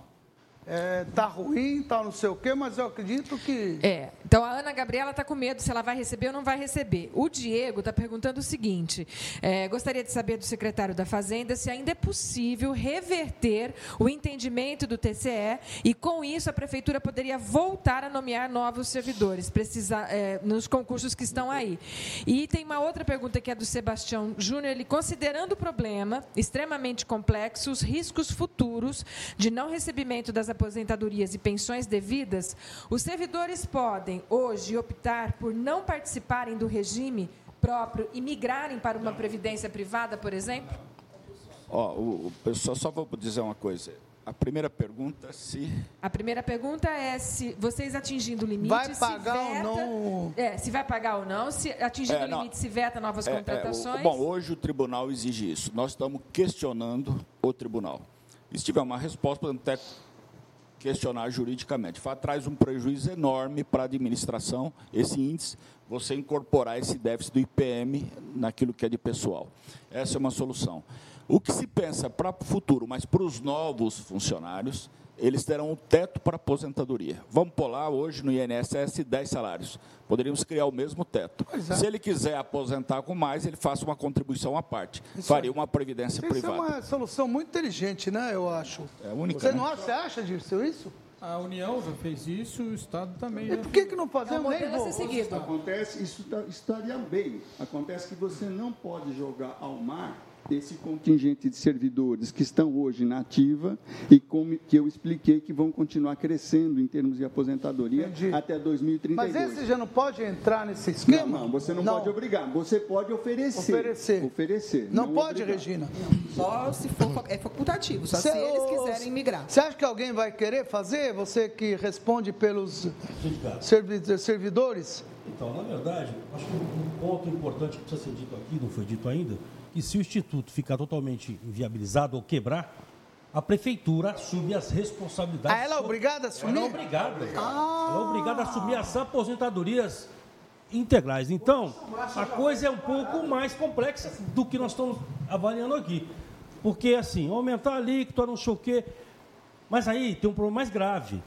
é, tá ruim, tá não sei o quê, mas eu acredito que. É. Então a Ana Gabriela está com medo se ela vai receber ou não vai receber. O Diego está perguntando o seguinte: é, gostaria de saber do secretário da Fazenda se ainda é possível reverter o entendimento do TCE e, com isso, a prefeitura poderia voltar a nomear novos servidores precisa, é, nos concursos que estão aí. E tem uma outra pergunta que é do Sebastião Júnior. Ele, considerando o problema extremamente complexo, os riscos futuros de não recebimento das aposentadorias e pensões devidas, os servidores podem, hoje, optar por não participarem do regime próprio e migrarem para uma previdência privada, por exemplo? Ó, o, o, só, só vou dizer uma coisa. A primeira pergunta se. A primeira pergunta é se vocês atingindo o limite. Vai pagar veta, ou não? É, se vai pagar ou não, se atingindo é, o limite, se veta novas é, contratações. É, o, bom, hoje o tribunal exige isso. Nós estamos questionando o tribunal. E se tiver uma resposta, podemos até questionar juridicamente. Traz um prejuízo enorme para a administração, esse índice, você incorporar esse déficit do IPM naquilo que é de pessoal. Essa é uma solução. O que se pensa para o futuro, mas para os novos funcionários, eles terão um teto para aposentadoria. Vamos pular hoje no INSS 10 salários. Poderíamos criar o mesmo teto. É. Se ele quiser aposentar com mais, ele faça uma contribuição à parte. Isso Faria uma previdência isso privada. Isso é uma solução muito inteligente, né? Eu acho. É única. Você né? não acha, acha disso? isso? A União já fez isso, o Estado também. E por que, que não fazemos é seguido? Acontece, isso tá, estaria bem. Acontece que você não pode jogar ao mar esse contingente de servidores que estão hoje na ativa e como que eu expliquei que vão continuar crescendo em termos de aposentadoria Entendi. até 2032. Mas esse já não pode entrar nesse esquema? Não, não você não, não, pode obrigar, você pode oferecer. Oferecer. Oferecer. Não, não pode, obrigar. Regina? Só se for é facultativo, só Cê, se eles quiserem migrar. Você acha que alguém vai querer fazer? Você que responde pelos servidores? Então, na verdade, acho que um ponto importante que precisa ser dito aqui, não foi dito ainda, que se o Instituto ficar totalmente inviabilizado ou quebrar, a prefeitura assume as responsabilidades. Ah, ela é obrigada a assumir? Ela é obrigada. Ah. Ela é obrigada a assumir as aposentadorias integrais. Então, a coisa é um pouco mais complexa do que nós estamos avaliando aqui. Porque, assim, aumentar a alíquota, não sei o quê. Mas aí tem um problema mais grave.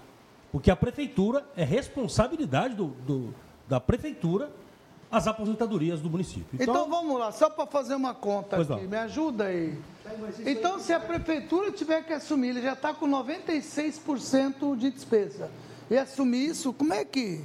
Porque a prefeitura é responsabilidade do, do da prefeitura as aposentadorias do município. Então, então vamos lá, só para fazer uma conta aqui, me ajuda aí. Então, se a prefeitura tiver que assumir, ele já está com 96% de despesa, e assumir isso, como é que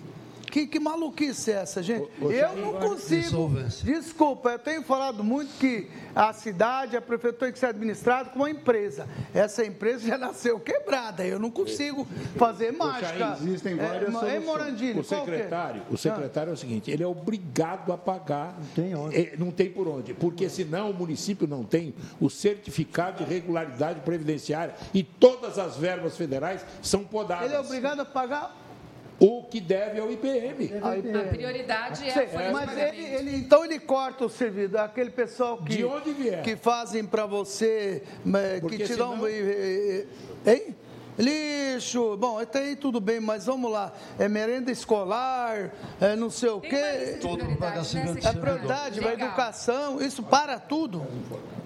que, que maluquice é essa, gente? O, o eu não consigo. Desculpa, eu tenho falado muito que a cidade, a prefeitura tem que ser administrada como uma empresa. Essa empresa já nasceu quebrada. Eu não consigo fazer mágica. existem várias é, soluções. Morandini, o secretário, o secretário é o seguinte: ele é obrigado a pagar. Não tem onde. É, não tem por onde. Porque senão o município não tem o certificado de regularidade previdenciária e todas as verbas federais são podadas. Ele é obrigado a pagar o que deve ao IPM. A, IPM. a prioridade é a folha Mas ele, ele, então ele corta o servidor, aquele pessoal que, de onde vier. que fazem para você, Porque que te senão... dão... Hein? Lixo, bom, até aí tudo bem, mas vamos lá. É merenda escolar, é não sei o quê. Tudo para É prioridade, a educação, isso para tudo.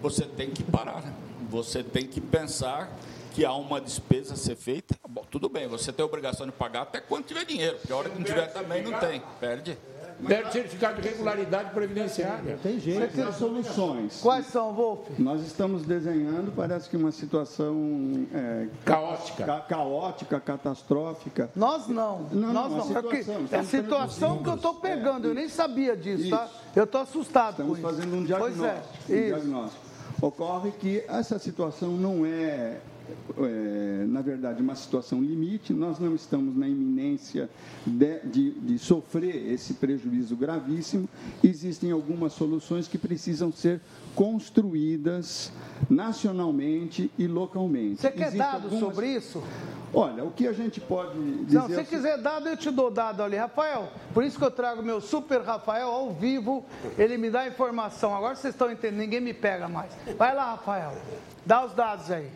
Você tem que parar. Você tem que pensar que há uma despesa a ser feita, bom, tudo bem, você tem a obrigação de pagar até quando tiver dinheiro, porque a hora que não tiver também não tem, perde. Perde certificado de regularidade previdenciária. Tem jeito. Tem soluções. Quais são, Wolf? Nós estamos desenhando, parece que uma situação é, Caótica. ca- caótica, catastrófica. Nós não. Não, Nós não. É que- situação, É a estamos situação que eu estou pegando. Eu nem sabia disso, tá? Eu estou assustado Estamos com isso. fazendo um Pois diagnóstico. é, um isso. diagnóstico. Ocorre que essa situação não é, é, na verdade, uma situação limite. Nós não estamos na iminência de, de- de sofrer esse prejuízo gravíssimo. Existem algumas soluções que precisam ser construídas nacionalmente e localmente. Você quer Existem dados algumas- sobre isso? Olha, o que a gente pode dizer... Não, se é o quiser dado, eu te dou dado ali. Rafael, por isso que eu trago meu super Rafael ao vivo, ele me dá informação. Agora vocês estão entendendo, ninguém me pega mais. Vai lá, Rafael, dá os dados aí.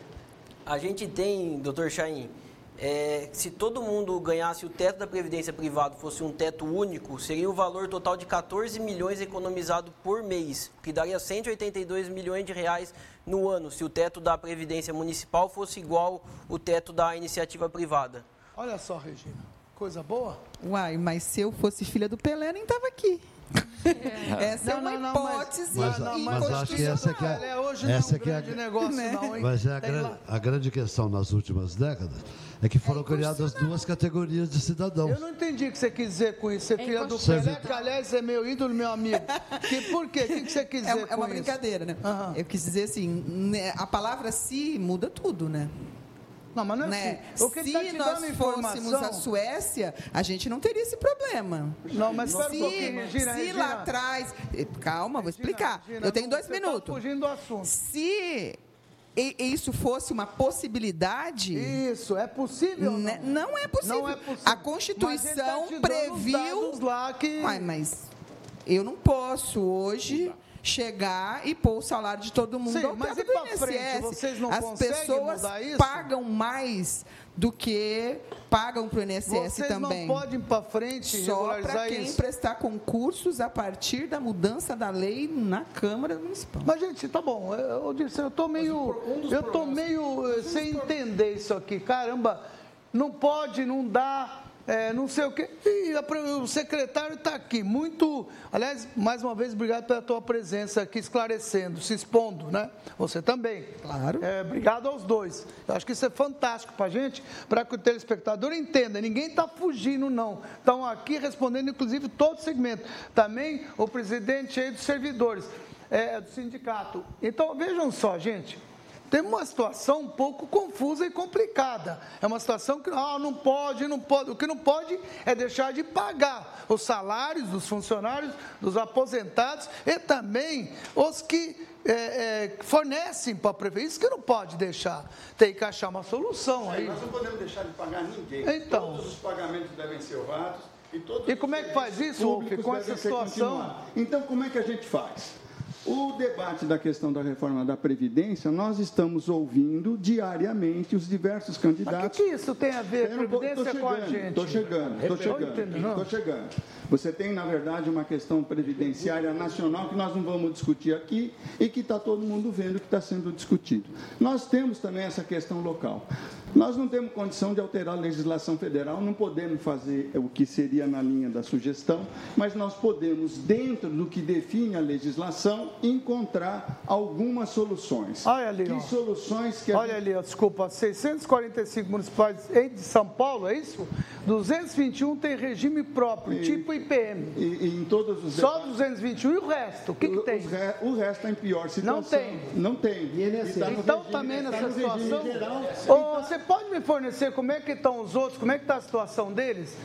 A gente tem, doutor Chaim, é, se todo mundo ganhasse o teto da Previdência privado fosse um teto único, seria o valor total de 14 milhões economizado por mês, que daria 182 milhões de reais no ano, se o teto da Previdência Municipal fosse igual o teto da iniciativa privada. Olha só, Regina, coisa boa. Uai, mas se eu fosse filha do Pelé, nem estava aqui. Essa é Não, uma não, mas- hipótese mas- não, mas acho que essa que é- É, não é essa um é a- grande negócio, Né? não, hein? Mas é a, gran- a grande questão nas últimas décadas é que foram criadas duas categorias de cidadãos. Eu não entendi o que você quis dizer com isso. Ser É filha do. Pelé, que aliás é meu ídolo, meu amigo. Que, por quê? O que, que você quis É, dizer é uma com isso? brincadeira, né? Eu quis dizer assim, né, a palavra se muda tudo, né? Não, mas não é né? assim. O que Se tá te nós dando fôssemos informação- a Suécia, a gente não teria esse problema. Não, mas espera um se, pouquinho, Regina, se Regina. lá atrás... eh, Calma, vou explicar. Regina, Eu tenho dois tá minutos. fugindo do assunto. Se e- isso fosse uma possibilidade... Isso, é possível né? não? Não é possível. Não é possível. A Mas tá Constituição dando os previu... lá que... Uai, mas eu não posso hoje chegar e pôr o salário de todo mundo Sim, ao mas e do pra frente, vocês não As conseguem pessoas mudar isso? pagam mais do que pagam para o INSS Vocês também. não podem ir para frente Só para quem isso. prestar concursos a partir da mudança da lei na Câmara Municipal. Mas, gente, tá bom. Eu, disse, eu tô meio. eu tô meio sem entender isso aqui. Caramba, não pode, não dá. É, não sei o quê. E a o secretário está aqui, muito. Aliás, mais uma vez, obrigado pela tua presença aqui, esclarecendo, se expondo, né? Você também. Claro. É, obrigado aos dois. Eu acho que isso é fantástico para a gente, para que o telespectador entenda. Ninguém está fugindo, não. Estão aqui respondendo, inclusive, todo o segmento. Também o presidente aí dos servidores, é, do sindicato. Então, vejam só, gente. Tem uma situação um pouco confusa e complicada. É uma situação que ah, não pode, não pode. O que não pode é deixar de pagar os salários dos funcionários, dos aposentados e também os que é, é, fornecem para a prefeitura. Isso que não pode deixar. Tem que achar uma solução aí. Nós não podemos deixar de pagar ninguém. Então. Todos os pagamentos devem ser honrados e todos E como é que faz isso, Wolf, com essa situação? Então, como é que a gente faz? O debate da questão da reforma da Previdência, nós estamos ouvindo diariamente os diversos Mas o candidatos. que, que isso tem a ver, Previdência, tô com a chegando, gente? Estou chegando, estou chegando, estou chegando. Você tem, na verdade, uma questão previdenciária nacional que nós não vamos discutir aqui e que está todo mundo vendo que está sendo discutido. Nós temos também essa questão local. Nós não temos condição de alterar a legislação federal, não podemos fazer o que seria na linha da sugestão, mas nós podemos, dentro do que define a legislação, encontrar algumas soluções. Olha ali, que ó. soluções que a Olha ali, ó, desculpa, 645 municipais em de São Paulo, é isso? 221 tem regime próprio, tipo IPM. E, e em todos os Só 221 e o resto? O que, que O- tem? os re- O resto está em pior situação. Não tem. Não tem. E tá Então, regime- também tá nessa no regime situação. geral. Ô, você pode me fornecer como é que estão os outros, como é que está a situação deles?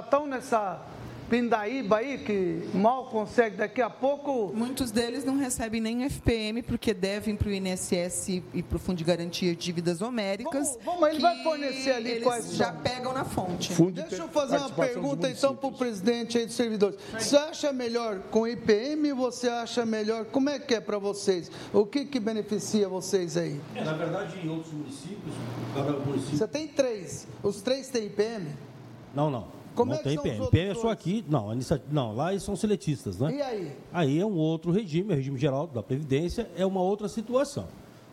Estão nessa pindaíba aí que mal consegue daqui a pouco. Muitos deles não recebem nem FPM porque devem para o INSS e para o Fundo de Garantia de Dívidas Homéricas. Vamos, ele vai fornecer ali eles quais já são. pegam na fonte. Deixa eu fazer uma pergunta então para o presidente aí dos servidores. Você acha melhor com IPM ou você acha melhor? Como é que é para vocês? O que, que beneficia vocês aí? É, na verdade, em outros municípios, cada município. Você tem três. Os três têm IPM? Não, não. Como não é tem PM. PM é só aqui. Não, não, lá eles são seletistas, né? E aí? Aí é um outro regime, é o regime geral da Previdência, é uma outra situação.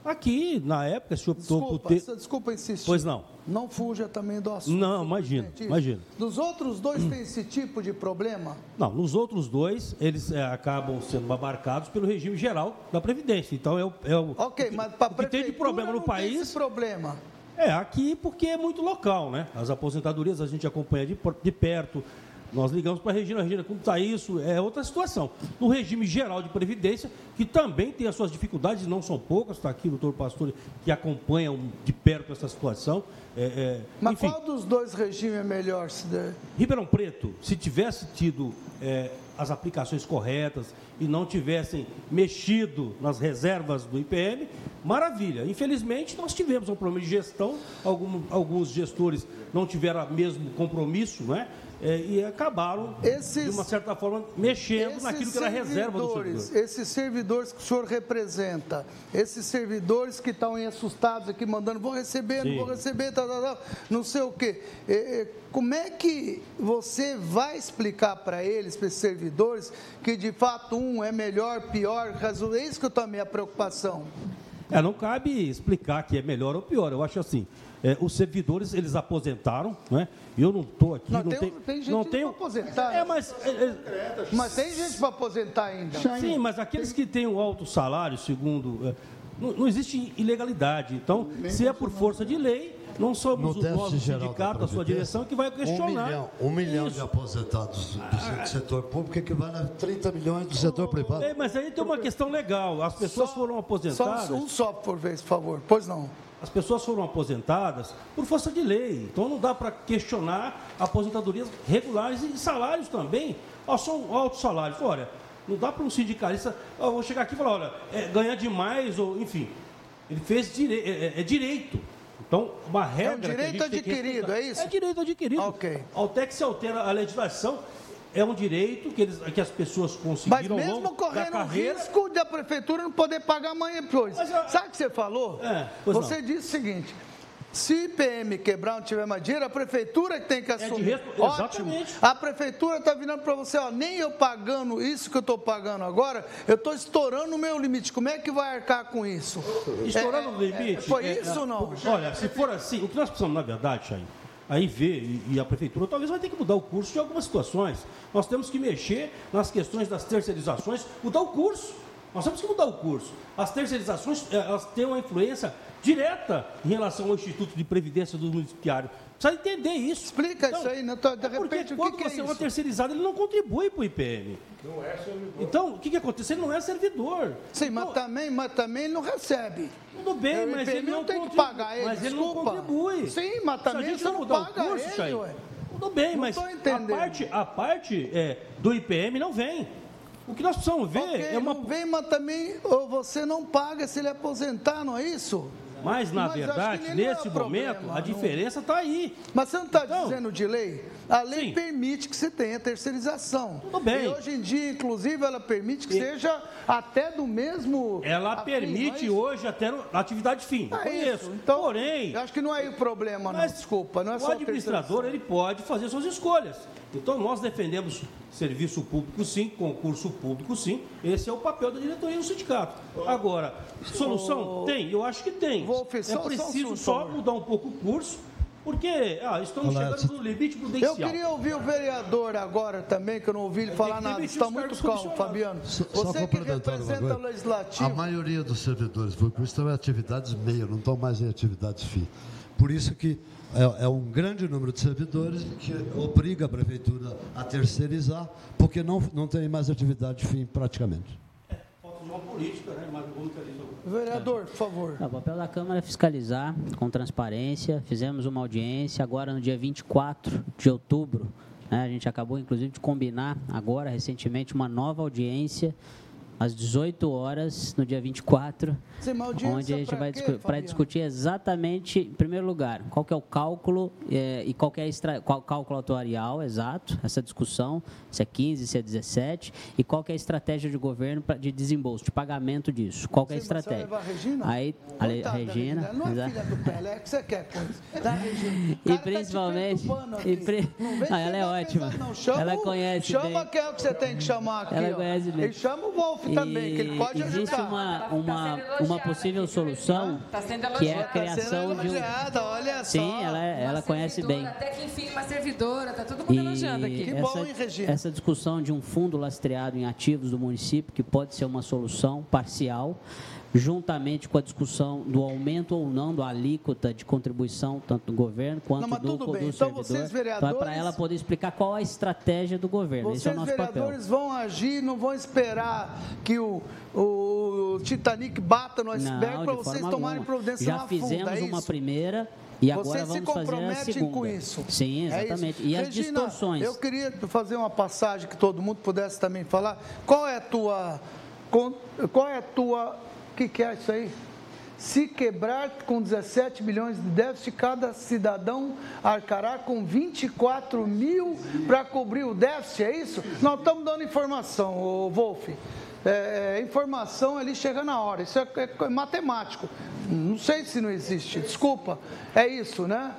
Aqui, na época, se optou Desculpa, por ter. desculpa insistir. Pois não. Não fuja também do assunto. Não, imagina, imagina. Dos outros dois tem esse tipo de problema? Não, nos outros dois, eles é, acabam sendo marcados pelo regime geral da Previdência. Então, é o. É o Ok, mas para o que tem de problema no país. problema. É, aqui porque é muito local, né? As aposentadorias a gente acompanha de, de perto. Nós ligamos para a Regina, Regina, como está isso? É outra situação. No regime geral de Previdência, que também tem as suas dificuldades, não são poucas, está aqui o doutor Pastore, que acompanha de perto essa situação. É, é, Mas enfim, qual dos dois regimes é melhor? Se der? Ribeirão Preto, se tivesse tido é, as aplicações corretas e não tivessem mexido nas reservas do IPM, maravilha. Infelizmente, nós tivemos um problema de gestão, alguns gestores não tiveram o mesmo compromisso, não é? E acabaram, de uma certa forma, mexendo naquilo que era reserva do servidor. Esses servidores que o senhor representa, esses servidores que estão aí assustados aqui, mandando, vou receber, não Sim. vou receber, tal, tal, tal, não sei o quê. É, é, como é que você vai explicar para eles, para esses servidores, que de fato um é melhor, pior, é isso que eu estou a minha preocupação. É, não cabe explicar que é melhor ou pior. Eu acho assim, é, os servidores, eles aposentaram, é? E eu não estou aqui, Não, não, tem, tenho... tem gente não para aposentar. É, mas... é, é, Mas tem gente para aposentar ainda. Sim, mas aqueles que têm um alto salário, segundo. é, não, não existe ilegalidade. Então, se é por força de lei, não somos No os nossos sindicatos, a sua direção, que vai questionar. Um milhão, um milhão de aposentados do, do setor público equivale a 30 milhões do setor privado. É, mas aí tem uma questão legal. As pessoas foram Só aposentadas. um, um só por vez, por favor. Pois não. As pessoas foram aposentadas por força de lei. Então não dá para questionar aposentadorias regulares e salários também. Ó, são altos salários. Olha, não dá para um sindicalista. ó, vou chegar aqui e falar, olha, é, ganhar demais, ou enfim. Ele fez dire... é, é- é direito. Então, uma regra. que a direito adquirido, é isso? É direito adquirido. Ok. Até que se altera a legislação, é um direito que, eles, que as pessoas Mas conseguiram ao mesmo correndo o risco da prefeitura não poder pagar amanhã depois. Sabe o que você falou? É, você não. disse o seguinte. Se o IPM quebrar, não tiver mais dinheiro, a prefeitura que tem que É de assumir. Ótimo. exatamente. A prefeitura está virando para você, ó, nem eu pagando isso que eu estou pagando agora, eu estou estourando o meu limite. Como é que vai arcar com isso? Estourando É, o limite. Foi é, isso é, ou não? Olha, se for assim, o que nós precisamos, na verdade, Chay, aí ver, e, e a prefeitura talvez vai ter que mudar o curso de algumas situações. Nós temos que mexer nas questões das terceirizações, mudar o curso. Nós temos que mudar o curso. As terceirizações, eh, elas têm uma influência direta em relação ao Instituto de Previdência do Municipário. Precisa entender isso. Explica isso aí, né? Tô- de é porque repente, o que quando que é você é uma terceirizada, ele não contribui para o IPM. Não é servidor. Então, o que, que acontece? Ele não é servidor. Sim, mas também, mas também não recebe. Tudo bem, O mas IPM ele não tem que contribui. pagar ele, Mas ele não contribui. Sim, mas também gente você não não mudar o paga curso, ele. Tudo bem, Não mas a parte, a parte é, do IPM não vem. O que nós precisamos ver Ok, é uma. não vem, mas também ou você não paga se ele aposentar, não é isso? Mas, na Mas verdade, é nesse problema, momento, a não. diferença está aí. Mas você não está Então, dizendo de lei? A lei sim. permite que você tenha terceirização. Tudo bem. E hoje em dia, inclusive, ela permite que E- seja até do mesmo. Ela permite é isso? hoje até no- atividade fim. É isso. Então, Porém, eu acho que não é aí o problema, não. Desculpa, não é o a administrador ele pode fazer suas escolhas. Então nós defendemos serviço público sim, concurso público sim. Esse é o papel da diretoria do sindicato. Agora, solução tem? Eu acho que tem. Só- é só preciso só mudar um pouco o curso, porque ah, estamos Olá, chegando no limite Eu prudencial. queria ouvir o vereador agora também, que eu não ouvi ele falar que nada. Está muito calmo. Fabiano. Só, só Você que complementando uma representa o legislativo. A maioria dos servidores públicos estão em atividades meio, não estão mais em atividades fim. Por isso que é, é um grande número de servidores que obriga a prefeitura a terceirizar, porque não, não tem mais atividade fim praticamente. Falta uma política, né? Mas. Vereador, por favor. O papel da Câmara é fiscalizar com transparência. Fizemos uma audiência agora no dia 24 de outubro. né, a gente acabou, inclusive, de combinar agora, recentemente, uma nova audiência às 18 horas, no dia 24, Sim, mas audiência onde a gente vai discu- para discutir exatamente, em primeiro lugar, qual que é o cálculo eh, e qual que é a extra, qual cálculo atuarial exato, essa discussão, se é 15, se é 17, e qual que é a estratégia de governo pra, de desembolso, de pagamento disso, qual que é a você estratégia. Regina? Aí, a, Le- a da Regina, Não é filha do Pelé, o que você quer com isso? Da Regina. E tá te principalmente. aqui. e pri- Não ela é ótima. pesado, não. Chama, Ela conhece Chama bem. que é o que você tem que chamar aqui. Ela ó. conhece bem. E chama o Wolf Voff também, que ele pode existe ajudar. uma, uma, uma possível solução Tá sendo que é a elogiada. criação de um... Elogiada, olha só. Sim, ela, é- ela conhece bem. Até que enfim, uma servidora, tá todo mundo elogiando aqui. essa, essa discussão de um fundo lastreado em ativos do município, que pode ser uma solução parcial, juntamente com a discussão do aumento ou não da alíquota de contribuição, tanto do governo quanto Não, mas do, tudo do bem. servidor. Então, vocês, Então, é para vereadores- ela poder explicar qual a estratégia do governo. Esse é o Vocês, nosso papel. vereadores, vão agir, não vão esperar que o, o Titanic bata no iceberg para vocês tomarem alguma. providência Já na fizemos funda, é uma primeira e agora Vocês se vamos a comprometem com isso. Sim, É exatamente. isso. e as Regina, distorções. Eu queria fazer uma passagem que todo mundo pudesse também falar. Qual é a tua. Qual é a tua. O que, que é isso aí? Se quebrar com 17 milhões de déficit, cada cidadão arcará com 24 mil para cobrir o déficit, é isso? Nós estamos dando informação, Wolf. É, é, informação ali chega na hora, isso é, é matemático. Não sei se não existe, desculpa. É isso, né?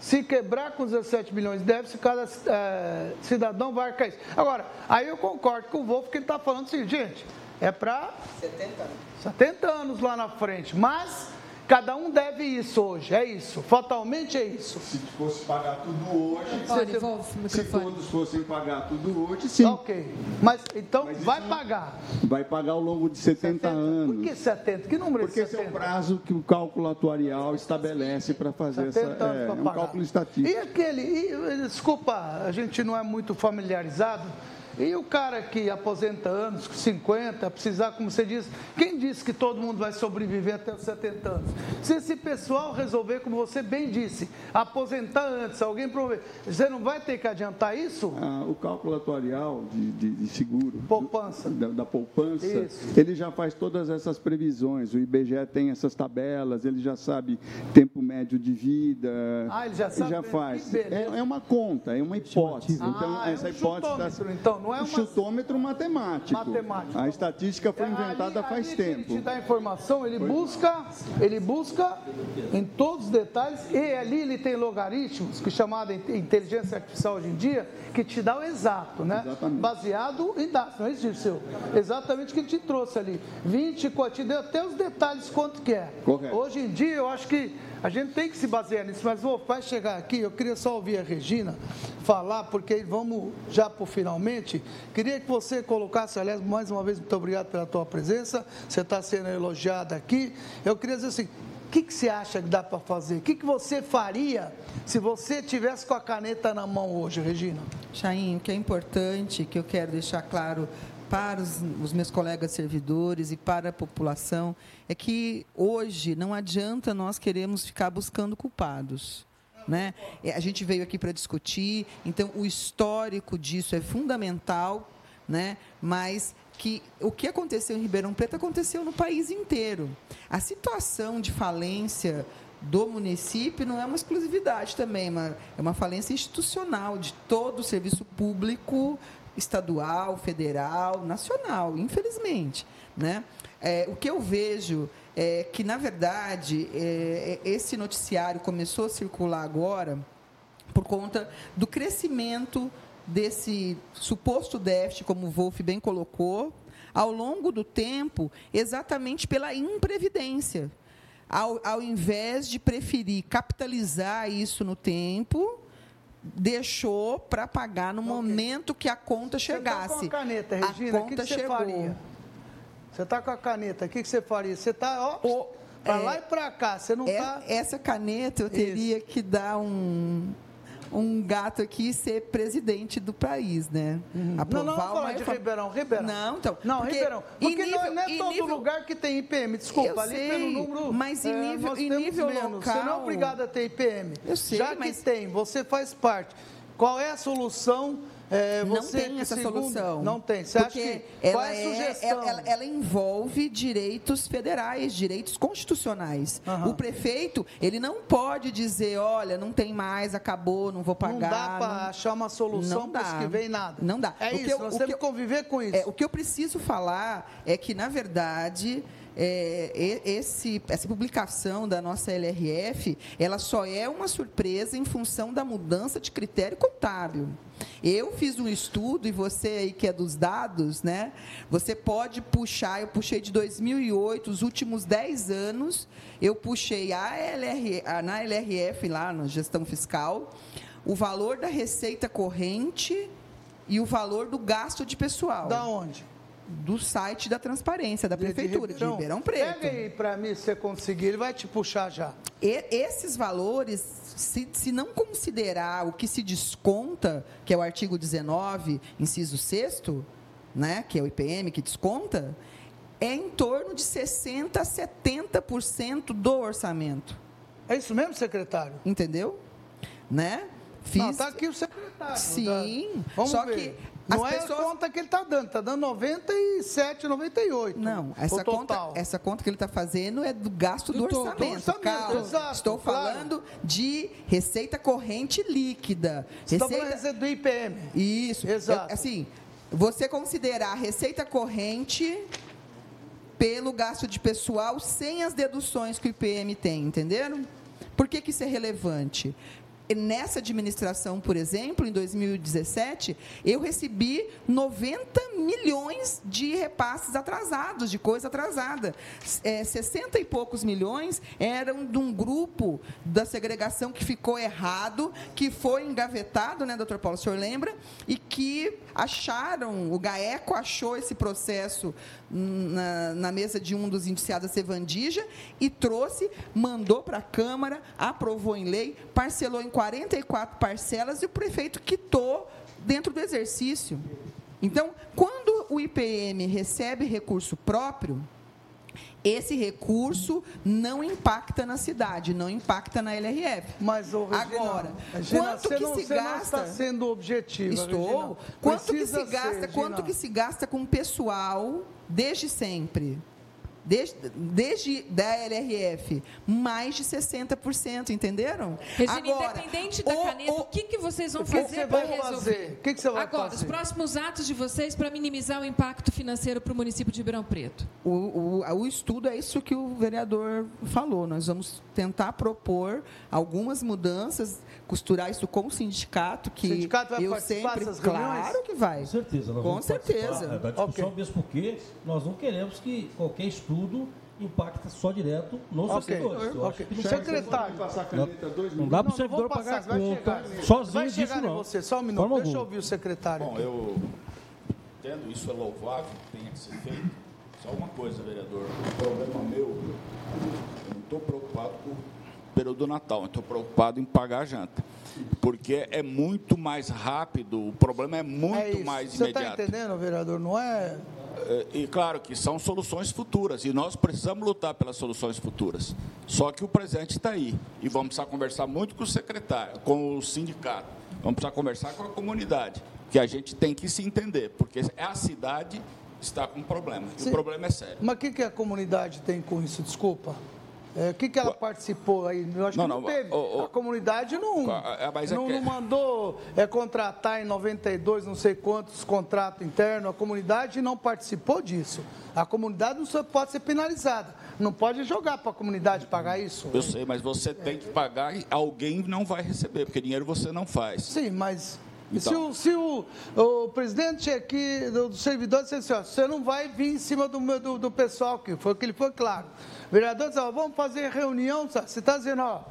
Se quebrar com 17 milhões de déficit, cada eh, cidadão vai arcar isso. Agora, aí eu concordo com o Wolf que ele está falando o seguinte, gente, é para 70 anos. 70 anos lá na frente, mas cada um deve isso hoje, é isso. Fatalmente é isso. Se fosse pagar tudo hoje, Microfone, Wolf, se todos fossem pagar tudo hoje, sim. Ok, mas então vai pagar. Vai pagar ao longo de 70, anos. Por que 70? Que número Porque é esse esse é o 70? prazo que o cálculo atuarial estabelece para fazer essa. 70 anos É, é um pagar. cálculo estatístico. E aquele, e, desculpa, a gente não é muito familiarizado. E o cara que aposenta anos, com 50, precisar, como você diz, quem disse que todo mundo vai sobreviver até os 70 anos? Se esse pessoal resolver, como você bem disse, aposentar antes, alguém prover, você não vai ter que adiantar isso? Ah, o cálculo atuarial de, de- de seguro poupança. Da, da poupança, Isso. ele já faz todas essas previsões. O IBGE tem essas tabelas, ele já sabe tempo médio de vida. Ah, ele já sabe? faz. Que beleza. É, é uma conta, é uma hipótese. Então, Ah, é essa um hipótese chutômetro, então, não é um uma- chutômetro matemático. Matemático. A estatística foi inventada Ali- faz ali que Ele tempo. te dá informação, ele busca, ele busca em todos os detalhes e ali ele tem logaritmos, que é chamada in- inteligência artificial hoje em dia, que te dá o exato, né? Baseado em dados, não é isso, seu? Exatamente o que ele te trouxe ali. 20, te deu até os detalhes quanto que é. Correto. Hoje em dia eu acho que a gente tem que se basear nisso, mas vou vai chegar aqui, eu queria só ouvir a Regina falar, porque vamos já por finalmente. Queria que você colocasse, aliás, mais uma vez, muito obrigado pela tua presença. Você está sendo elogiada aqui. Eu queria dizer assim. O que, que você acha que dá para fazer? O que, que você faria se você tivesse com a caneta na mão hoje, Regina? Chain, o que é importante, que eu quero deixar claro para os, os meus colegas servidores e para a população, é que hoje não adianta nós queremos ficar buscando culpados. Né? É, A gente veio aqui para discutir, então o histórico disso é fundamental, né? mas que o que aconteceu em Ribeirão Preto aconteceu no país inteiro. A situação de falência do município não é uma exclusividade também, é uma falência institucional de todo o serviço público estadual, federal, nacional, infelizmente. Né? É, o que eu vejo é que, na verdade, é, esse noticiário começou a circular agora por conta do crescimento desse suposto déficit, como o Wolf bem colocou, ao longo do tempo, exatamente pela imprevidência. Ao, ao invés de preferir capitalizar isso no tempo, deixou para pagar no momento que a conta chegasse. Você tá com a caneta, Regina, a o que, conta que você chegou. faria? Você está com a caneta, o que, que você faria? Você está, ó, para lá e para cá, você não É- está... Essa caneta eu teria que dar um, um gato aqui ser presidente do país, né? Uhum. Não, não, vamos falar de reforma- Ribeirão, Ribeirão. Não, então. Não, porque Ribeirão. Porque não, nível- não é todo nível- lugar que tem IPM, desculpa, Eu ali sei, pelo número. mas em é, nível- nós em nível menos. Você não é local- obrigado a ter IPM. Eu sei, Já mas- que tem, você faz parte. Qual é a solução? É, não tem que essa segundo- solução. Não tem. Você acha Porque que. ela qual é a é- sugestão? ela, ela- ela envolve direitos federais, direitos constitucionais. Aham. O prefeito, ele não pode dizer, olha, não tem mais, acabou, não vou pagar. Não dá para achar uma solução para isso que vem nada. Não dá. É O que isso, eu- nós temos que que conviver com isso. É, o que eu preciso falar é que, na verdade, é, esse, essa publicação da nossa LRF, ela só é uma surpresa em função da mudança de critério contábil. Eu fiz um estudo, e você aí que é dos dados, né? Você pode puxar, eu puxei de 2008, os últimos 10 anos, eu puxei a LR, na LRF, lá na gestão fiscal, o valor da receita corrente e o valor do gasto de pessoal. Da onde? Do site da transparência, da prefeitura, de Ribeirão, Preto. Pega aí para mim, se você conseguir, ele vai te puxar já. E- esses valores, se, se não considerar o que se desconta, que é o artigo 19, inciso 6 né, que é o IPM que desconta, é em torno de 60% a 70% do orçamento. É isso mesmo, secretário? Entendeu? Né? Não, tá aqui o secretário. Sim, tá? Vamos só ver. que Não é a conta que ele está dando, está dando 97, 98. Não, essa conta, essa conta que ele está fazendo é do gasto do, Do orçamento. do orçamento, exato, Estou claro. falando de receita corrente líquida. Você está falando receita do IPM. Isso. Exato. Assim, você considerar a receita corrente pelo gasto de pessoal sem as deduções que o IPM tem, entenderam? Por que, que isso é relevante? Nessa administração, por exemplo, em 2017, eu recebi 90 milhões de repasses atrasados, de coisa atrasada. É, 60 e poucos milhões eram de um grupo da segregação que ficou errado, que foi engavetado, né, doutor Paulo, o senhor lembra? E que acharam, o GAECO achou esse processo na, na mesa de um dos indiciados da Sevandija e trouxe, mandou para a Câmara, aprovou em lei, parcelou em 44 parcelas e o prefeito quitou dentro do exercício. Então, quando o IPM recebe recurso próprio, esse recurso não impacta na cidade, não impacta na LRF. Mas, Regina, Agora, Regina, quanto que não- se gasta? está sendo objetiva, Estou. Regina. Quanto que se gasta? ser, quanto que se gasta com pessoal desde sempre? Desde, desde da LRF, mais de 60%, entenderam? Regina, Agora, independente da o- caneta, o, que, que vocês vão o fazer você para vai resolver? fazer? O que que você vai Agora, fazer? os próximos atos de vocês para minimizar o impacto financeiro para o município de Ribeirão Preto. O, o, o estudo é isso que o vereador falou. Nós vamos tentar propor algumas mudanças, costurar isso com o sindicato, que O sindicato vai eu sempre, dessas claro que vai. Com certeza. Nós Com vamos certeza. participar Da discussão, mesmo porque nós não queremos que qualquer estudo impacte só direto nos Ok, servidores. Eu ok. acho que não Secretário. Passar a Não dá para o servidor vou pagar passar, vai conta sozinho Vai disso, chegar não. você, só um minuto. Forma Deixa eu ouvir o secretário. Bom, eu entendo, isso é louvável, tenha que ser feito. Só uma coisa, vereador, o problema meu, eu não estou preocupado com o período do Natal, eu estou preocupado em pagar a janta. Porque é muito mais rápido, o problema é muito É mais Você está imediato. entendendo, vereador? Não é. É, E claro que são soluções futuras, e nós precisamos lutar pelas soluções futuras. Só que o presente está aí. E vamos precisar conversar muito com o secretário, com o sindicato, vamos precisar conversar com a comunidade, que a gente tem que se entender, porque a cidade está com um problema, e Sim. o problema é sério. Mas o que, que a comunidade tem com isso? Desculpa. É, o que, que ela participou aí? Eu acho Não, que não, não, teve. a comunidade não, é, mas é não, não mandou é, contratar em 92 não sei quantos contratos internos. A comunidade não participou disso. A comunidade não só pode ser penalizada. Não pode jogar para a comunidade pagar isso. Eu sei, mas você tem que pagar e alguém não vai receber, porque dinheiro você não faz. Sim, mas se, o, se o, o presidente aqui do, do servidor disse assim, ó, você não vai vir em cima do, meu- do, do pessoal aqui, foi que ele foi claro. O vereador disse, ó, vamos fazer reunião, você está dizendo, ó,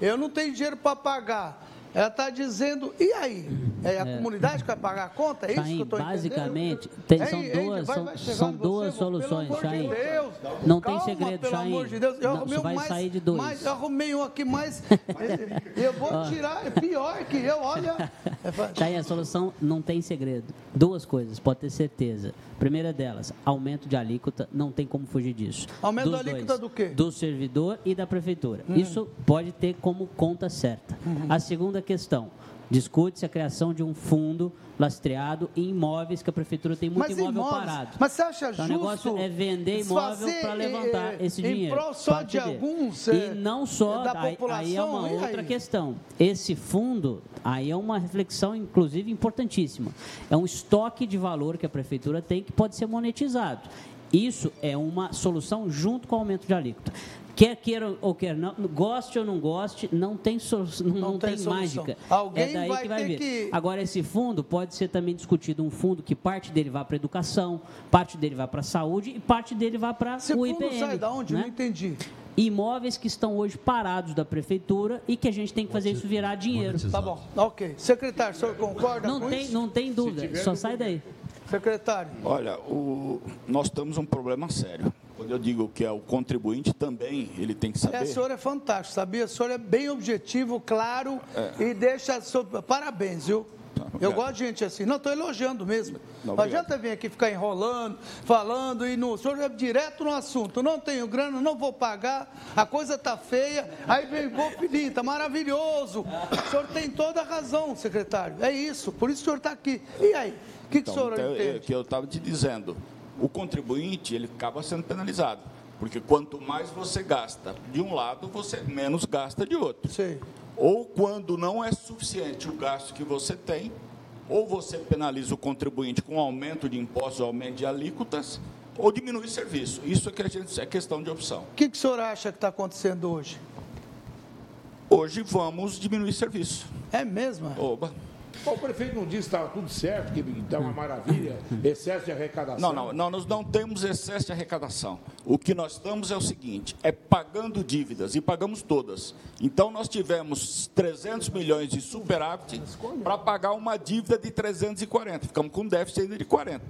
eu não tenho dinheiro para pagar. Ela está dizendo, e aí? É a É. comunidade que vai pagar a conta? É isso que eu estou basicamente, tem- Hein, são hein, duas, vai- vai são em você, duas pelo soluções, amor de. Deus. Não Calma, tem segredo, pelo Chain. amor de Deus. Eu Não, um vai mais, sair de dois. mais- eu arrumei um aqui mais. eu vou Ó. tirar, é pior que eu, olha. Tá aí a solução, não tem segredo. Duas coisas, pode ter certeza. Primeira delas, aumento de alíquota, não tem como fugir disso. Aumento da alíquota dois, do quê? Do servidor e da prefeitura. Hum. Isso pode ter como conta certa. Uhum. A segunda questão, discute-se a criação de um fundo lastreado em imóveis que a prefeitura tem muito Mas imóvel imóveis, parado. Mas você acha Então, justo? o negócio é vender imóvel para levantar eh, esse em dinheiro. prol só de alguns, E eh, não só, da aí, aí é uma população, outra aí? questão. Esse fundo, aí é uma reflexão, inclusive, importantíssima. É um estoque de valor que a prefeitura tem que pode ser monetizado. Isso é uma solução junto com o aumento de alíquota. Quer queira ou quer não, goste ou não goste, não tem, solução, não, não tem, tem mágica. Alguém é daí vai que vai ter vir. que- Agora, esse fundo pode ser também discutido um fundo que parte dele vá para a educação, parte dele vá para a saúde e parte dele vá para Esse o fundo IPM. sai da onde? né? Não entendi. Imóveis que estão hoje parados da prefeitura e que a gente tem que fazer isso virar dinheiro. Tá bom, ok. Secretário, o senhor concorda Não com tem, isso? não tem dúvida, só sai daí. Secretário. Olha, o- nós temos um problema sério. Quando eu digo que é o contribuinte também, ele tem que saber. É, o senhor é fantástico, sabia? O senhor é bem objetivo, claro É. e deixa. Parabéns, viu? Eu obrigado. gosto de gente assim. Não, estou elogiando mesmo. Não, Não adianta vir aqui ficar enrolando, falando e no, o senhor é direto no assunto. Não tenho grana, não vou pagar, a coisa está feia. Aí vem, vou pedir, está maravilhoso. O senhor tem toda a razão, secretário. É isso, por isso o senhor está aqui. E aí? O que, que o senhor então, é- entende? é que eu estava te dizendo, o contribuinte ele acaba sendo penalizado, porque quanto mais você gasta de um lado, você menos gasta de outro. Sim. Ou quando não é suficiente o gasto que você tem, ou você penaliza o contribuinte com aumento de impostos, aumento de alíquotas, ou diminui serviço. Isso é, que a gente, é questão de opção. O que, que o senhor acha que está acontecendo hoje? Hoje vamos diminuir serviço. É mesmo? Oba. O prefeito não disse que estava tudo certo, que está uma maravilha, excesso de arrecadação. Não, não, não, nós não temos excesso de arrecadação. O que nós estamos é o seguinte, é pagando dívidas, e pagamos todas. Então, nós tivemos 300 milhões de superávit para pagar uma dívida de 340. Ficamos com um déficit ainda de 40.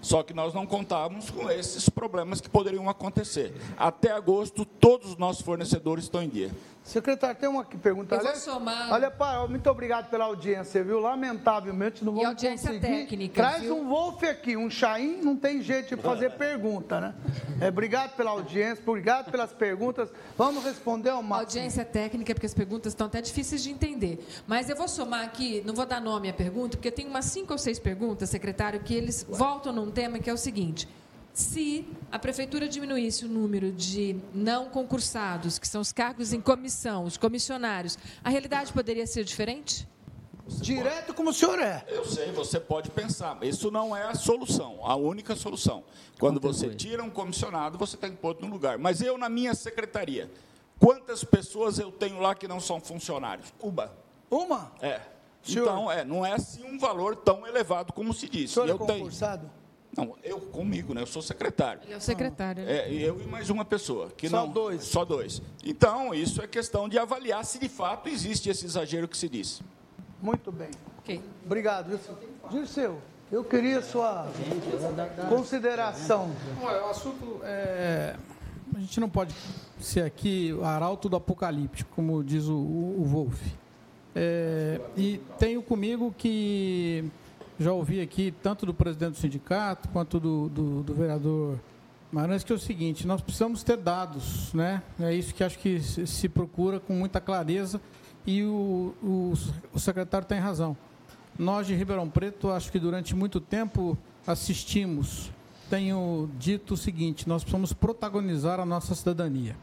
Só que nós não contávamos com esses problemas que poderiam acontecer. Até agosto, todos os nossos fornecedores estão em dia. Secretário, tem uma pergunta. Eu vou somar- Olha, pá, muito obrigado pela audiência, viu? Lamentavelmente não E vamos audiência conseguir. técnica, Traz viu? um Wolf aqui, um Chaim, não tem jeito de fazer pergunta, né? É, obrigado pela audiência, obrigado pelas perguntas. Vamos responder ao máximo. Audiência técnica, porque as perguntas estão até difíceis de entender. Mas eu vou somar aqui, não vou dar nome à pergunta, porque tem umas cinco ou seis perguntas, secretário, que eles voltam num tema que é o seguinte. Se a prefeitura diminuísse o número de não concursados, que são os cargos em comissão, os comissionários, a realidade poderia ser diferente? Direto como o senhor é. Eu sei, você pode pensar, mas isso não é a solução, a única solução. Quando você tira um comissionado, você tem que pôr no lugar. Mas eu, na minha secretaria, quantas pessoas eu tenho lá que não são funcionários? Uma. Uma? É. Senhor? Então, é, não é assim um valor tão elevado como se diz. O senhor eu é tenho. Não, eu comigo, né? Eu sou secretário. Ele é o secretário. né? É, eu e mais uma pessoa. Que Só não, dois. Só dois. Então, isso é questão de avaliar se de fato existe esse exagero que se diz. Muito bem. Ok. Obrigado. Dirceu. Eu queria sua consideração. Olha, o assunto é. A gente não pode ser aqui o arauto do apocalíptico, como diz o, o, o Wolf. É, e tenho comigo que já ouvi aqui, tanto do presidente do sindicato quanto do, do, do vereador Maranhas, que é o seguinte: nós precisamos ter dados, né? É isso que acho que se, se procura com muita clareza e o, o, o secretário tem razão. Nós de Ribeirão Preto, acho que durante muito tempo assistimos, tenho dito o seguinte: nós precisamos protagonizar a nossa cidadania.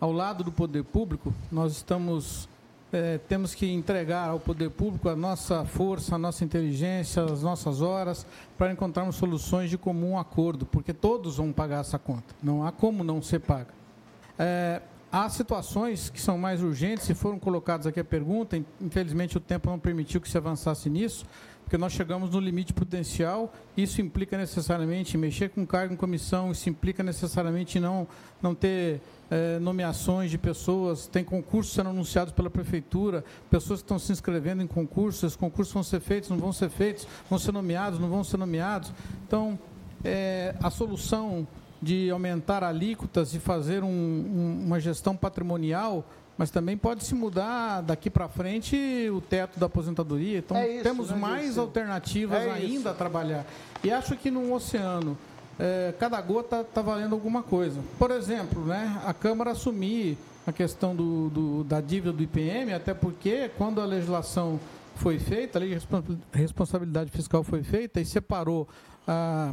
Ao lado do poder público, nós estamos eh, temos que entregar ao poder público a nossa força, a nossa inteligência, as nossas horas, para encontrarmos soluções de comum acordo, porque todos vão pagar essa conta. Não há como não ser paga. É, há situações que são mais urgentes, se foram colocadas aqui a pergunta, in- infelizmente o tempo não permitiu que se avançasse nisso, porque nós chegamos no limite prudencial, isso implica necessariamente mexer com cargo em comissão, isso implica necessariamente não, não ter eh, nomeações de pessoas, tem concursos sendo anunciados pela prefeitura, pessoas que estão se inscrevendo em concursos, esses concursos vão ser feitos, não vão ser feitos, vão ser nomeados, não vão ser nomeados. Então, eh, a solução de aumentar alíquotas e fazer um- um- uma gestão patrimonial, mas também pode se mudar daqui para frente o teto da aposentadoria. Então, É isso, temos né, mais Dirceu? alternativas É ainda isso. a trabalhar. E acho que no oceano, eh, cada gota está valendo alguma coisa. Por exemplo, né, a Câmara assumir a questão do, do- da dívida do IPM, até porque quando a legislação foi feita, a lei de respons- responsabilidade fiscal foi feita e separou a,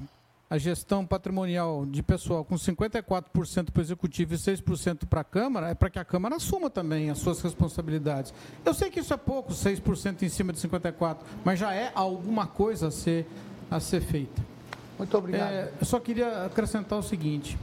a gestão patrimonial de pessoal com 54% para o executivo e 6% para a Câmara, é para que a Câmara assuma também as suas responsabilidades. Eu sei que isso é pouco, 6% em cima de 54%, mas já é alguma coisa a ser, a ser feita. Muito obrigado. É, eu só queria acrescentar o seguinte.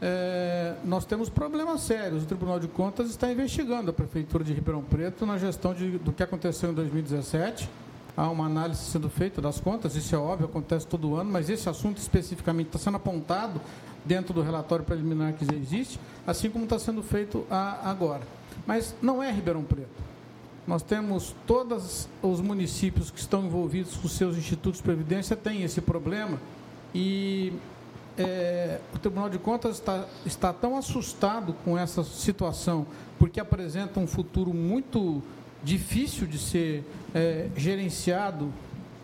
É, nós temos problemas sérios. O Tribunal de Contas está investigando a Prefeitura de Ribeirão Preto na gestão de, do que aconteceu em 2017. Há uma análise sendo feita das contas, isso é óbvio, acontece todo ano, mas esse assunto especificamente está sendo apontado dentro do relatório preliminar que já existe, assim como está sendo feito agora. Mas não é Ribeirão Preto. Nós temos todos os municípios que estão envolvidos com seus institutos de previdência têm esse problema e é, o Tribunal de Contas está, está tão assustado com essa situação, porque apresenta um futuro muito difícil de ser é, gerenciado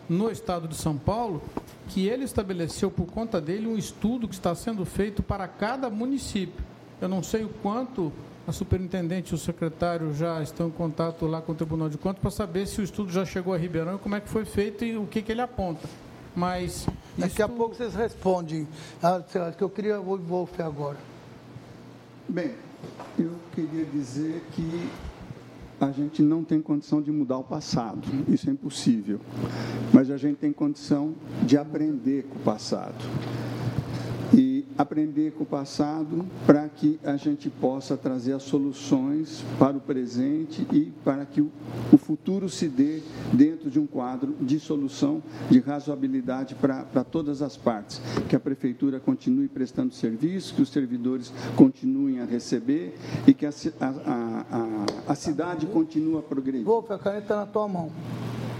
no estado de São Paulo, que ele estabeleceu por conta dele um estudo que está sendo feito para cada município. Eu não sei o quanto a superintendente e o secretário já estão em contato lá com o Tribunal de Contas para saber se o estudo já chegou a Ribeirão e como é que foi feito e o que, que ele aponta. Mas. Daqui isso... a pouco vocês respondem. Ah, que eu queria o Wolf agora. Bem, eu queria dizer que a gente não tem condição de mudar o passado, isso é impossível. Mas a gente tem condição de aprender com o passado aprender com o passado para que a gente possa trazer as soluções para o presente e para que o, futuro se dê dentro de um quadro de solução de razoabilidade para, para todas as partes. Que a prefeitura continue prestando serviço, que os servidores continuem a receber e que a, a, a, a cidade continue a progredir. Wolf, a caneta está na tua mão.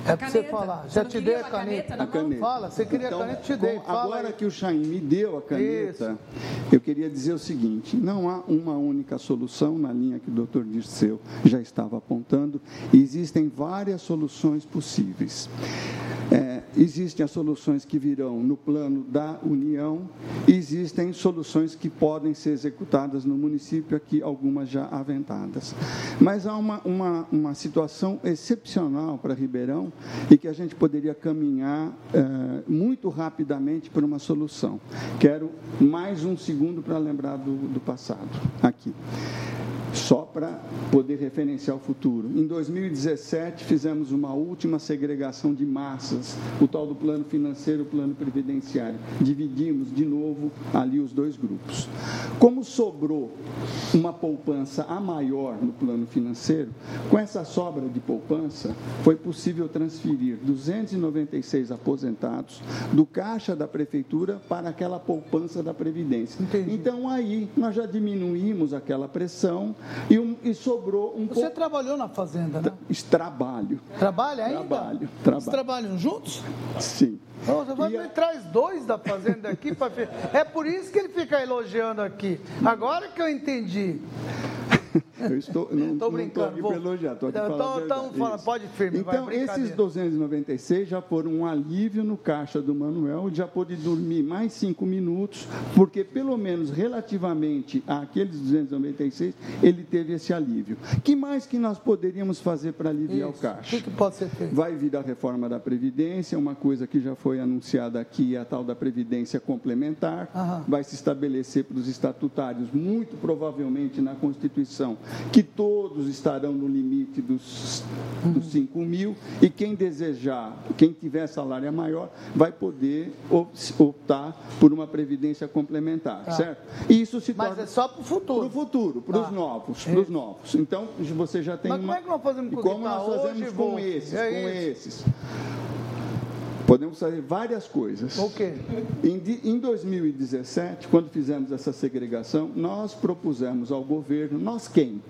É para você falar. Já te dei a caneta. A caneta. Fala, você queria então, a caneta, te dei. Fala agora aí. que o Chaim me deu a caneta, Isso. eu queria dizer o seguinte: não há uma única solução na linha que o doutor Dirceu já estava apontando, existem várias soluções possíveis. É, existem as soluções que virão no plano da União, existem soluções que podem ser executadas no município, aqui algumas já aventadas. Mas há uma, uma, uma situação excepcional para Ribeirão e que a gente poderia caminhar é, muito rapidamente para uma solução. Quero mais um segundo para lembrar do, do passado, aqui só para poder referenciar o futuro. Em 2017, fizemos uma última segregação de massas, o tal do plano financeiro e o plano previdenciário. Dividimos de novo ali os dois grupos. Como sobrou uma poupança a maior no plano financeiro, com essa sobra de poupança, foi possível transferir 296 aposentados do caixa da prefeitura para aquela poupança da Previdência. Entendi. Então aí nós já diminuímos aquela pressão e, um, e sobrou um Você trabalhou na fazenda, né? Trabalho. Trabalha ainda? Trabalho. trabalho. Vocês trabalham juntos? Sim. Você vai, me traz dois da fazenda aqui para É por isso que ele fica elogiando aqui. Agora que eu entendi. Eu estou, não estou brincando. Não estou aqui elogiar, estou aqui então, então, fala, pode firme. Então, esses 296 já foram um alívio no caixa do Manuel, já pôde dormir mais cinco minutos, porque pelo menos relativamente àqueles 296, ele teve esse alívio. que mais que nós poderíamos fazer para aliviar Isso. o caixa? O que, que, pode ser feito? Vai vir a reforma da Previdência, uma coisa que já foi anunciada aqui, a tal da Previdência Complementar, Aham. vai se estabelecer para os estatutários, muito provavelmente na Constituição, que todos estarão no limite dos, dos 5 mil e quem desejar, quem tiver salário maior, vai poder optar por uma previdência complementar, tá. certo? E isso se Mas torna... é só para o futuro. Para o futuro, para os tá. novos, para os novos. Então, você já tem Mas uma... como é que nós fazemos com Como nós fazemos com esses, é com esses. Podemos fazer várias coisas. O quê? Em, em 2017, quando fizemos essa segregação, nós propusemos ao governo, nós quem?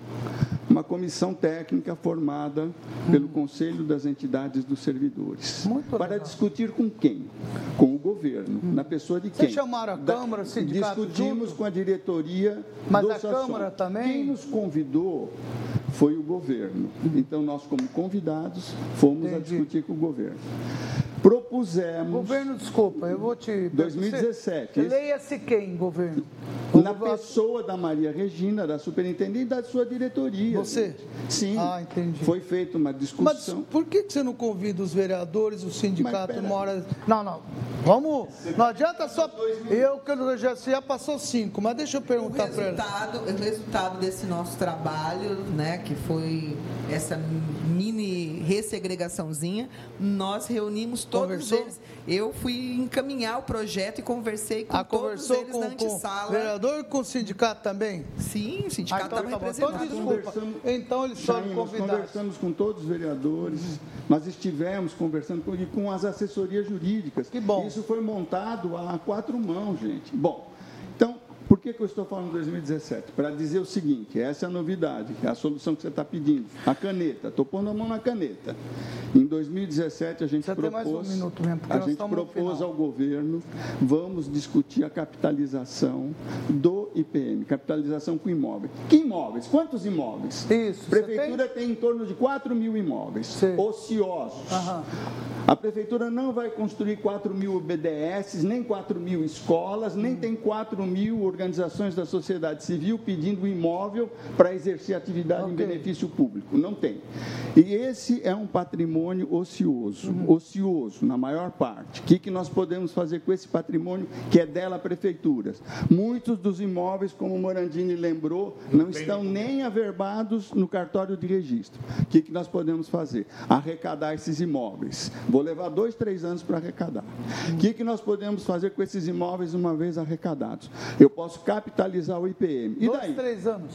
Uma comissão técnica formada hum. pelo Conselho das Entidades dos Servidores. Muito para legal. discutir com quem? Com o governo. Hum. Na pessoa de quem? Vocês chamaram a Câmara, da, Discutimos junto? com a diretoria Mas do a Câmara também? Quem nos convidou foi o governo. Então, nós, como convidados, fomos Entendi. a discutir com o governo propusemos. Governo, desculpa, eu vou te. 2017. Leia-se quem, governo? Na pessoa da Maria Regina, da superintendente da sua diretoria. Você? Sim. Ah, entendi. Foi feita uma discussão. Mas por que você não convida os vereadores, o sindicato mora. Não, não. Vamos. Não adianta só. Eu que já, já passou cinco, mas deixa eu perguntar para ela. O resultado desse nosso trabalho, né, que foi essa mini ressegregaçãozinha, nós reunimos todos todos conversou? eles. Eu fui encaminhar o projeto e conversei com Ah, todos conversou eles com, na com antessala. o vereador e com o sindicato também? Sim, o sindicato ah, então, estava tá bom. representado. Então, desculpa. Então eles nós convidados. conversamos com todos os vereadores, nós estivemos conversando com, e com as assessorias jurídicas. Que bom. Isso foi montado a quatro mãos, gente. Bom, então, por que, que eu estou falando 2017? Para dizer o seguinte, essa é a novidade, é a solução que você está pedindo. A caneta, estou pondo a mão na caneta. Em 2017, a gente Você propôs, um minuto mesmo, a gente propôs ao governo, vamos discutir a capitalização do IPM, capitalização com imóveis. Que imóveis? Quantos imóveis? Isso. A prefeitura tem? em torno de 4 mil imóveis ociosos. Aham. A prefeitura não vai construir 4 mil BDS, nem 4 mil escolas, nem tem 4 mil organizações da sociedade civil pedindo imóvel para exercer atividade em benefício público. Não tem. E esse é um patrimônio ocioso, ocioso, na maior parte. O que, que nós podemos fazer com esse patrimônio que é dela prefeituras? Muitos dos imóveis, como o Morandini lembrou, não estão nem averbados no cartório de registro. O que, que nós podemos fazer? Arrecadar esses imóveis. Vou levar dois, três anos para arrecadar. O que, que nós podemos fazer com esses imóveis uma vez arrecadados? Eu posso capitalizar o IPM. E Dois, daí? três anos.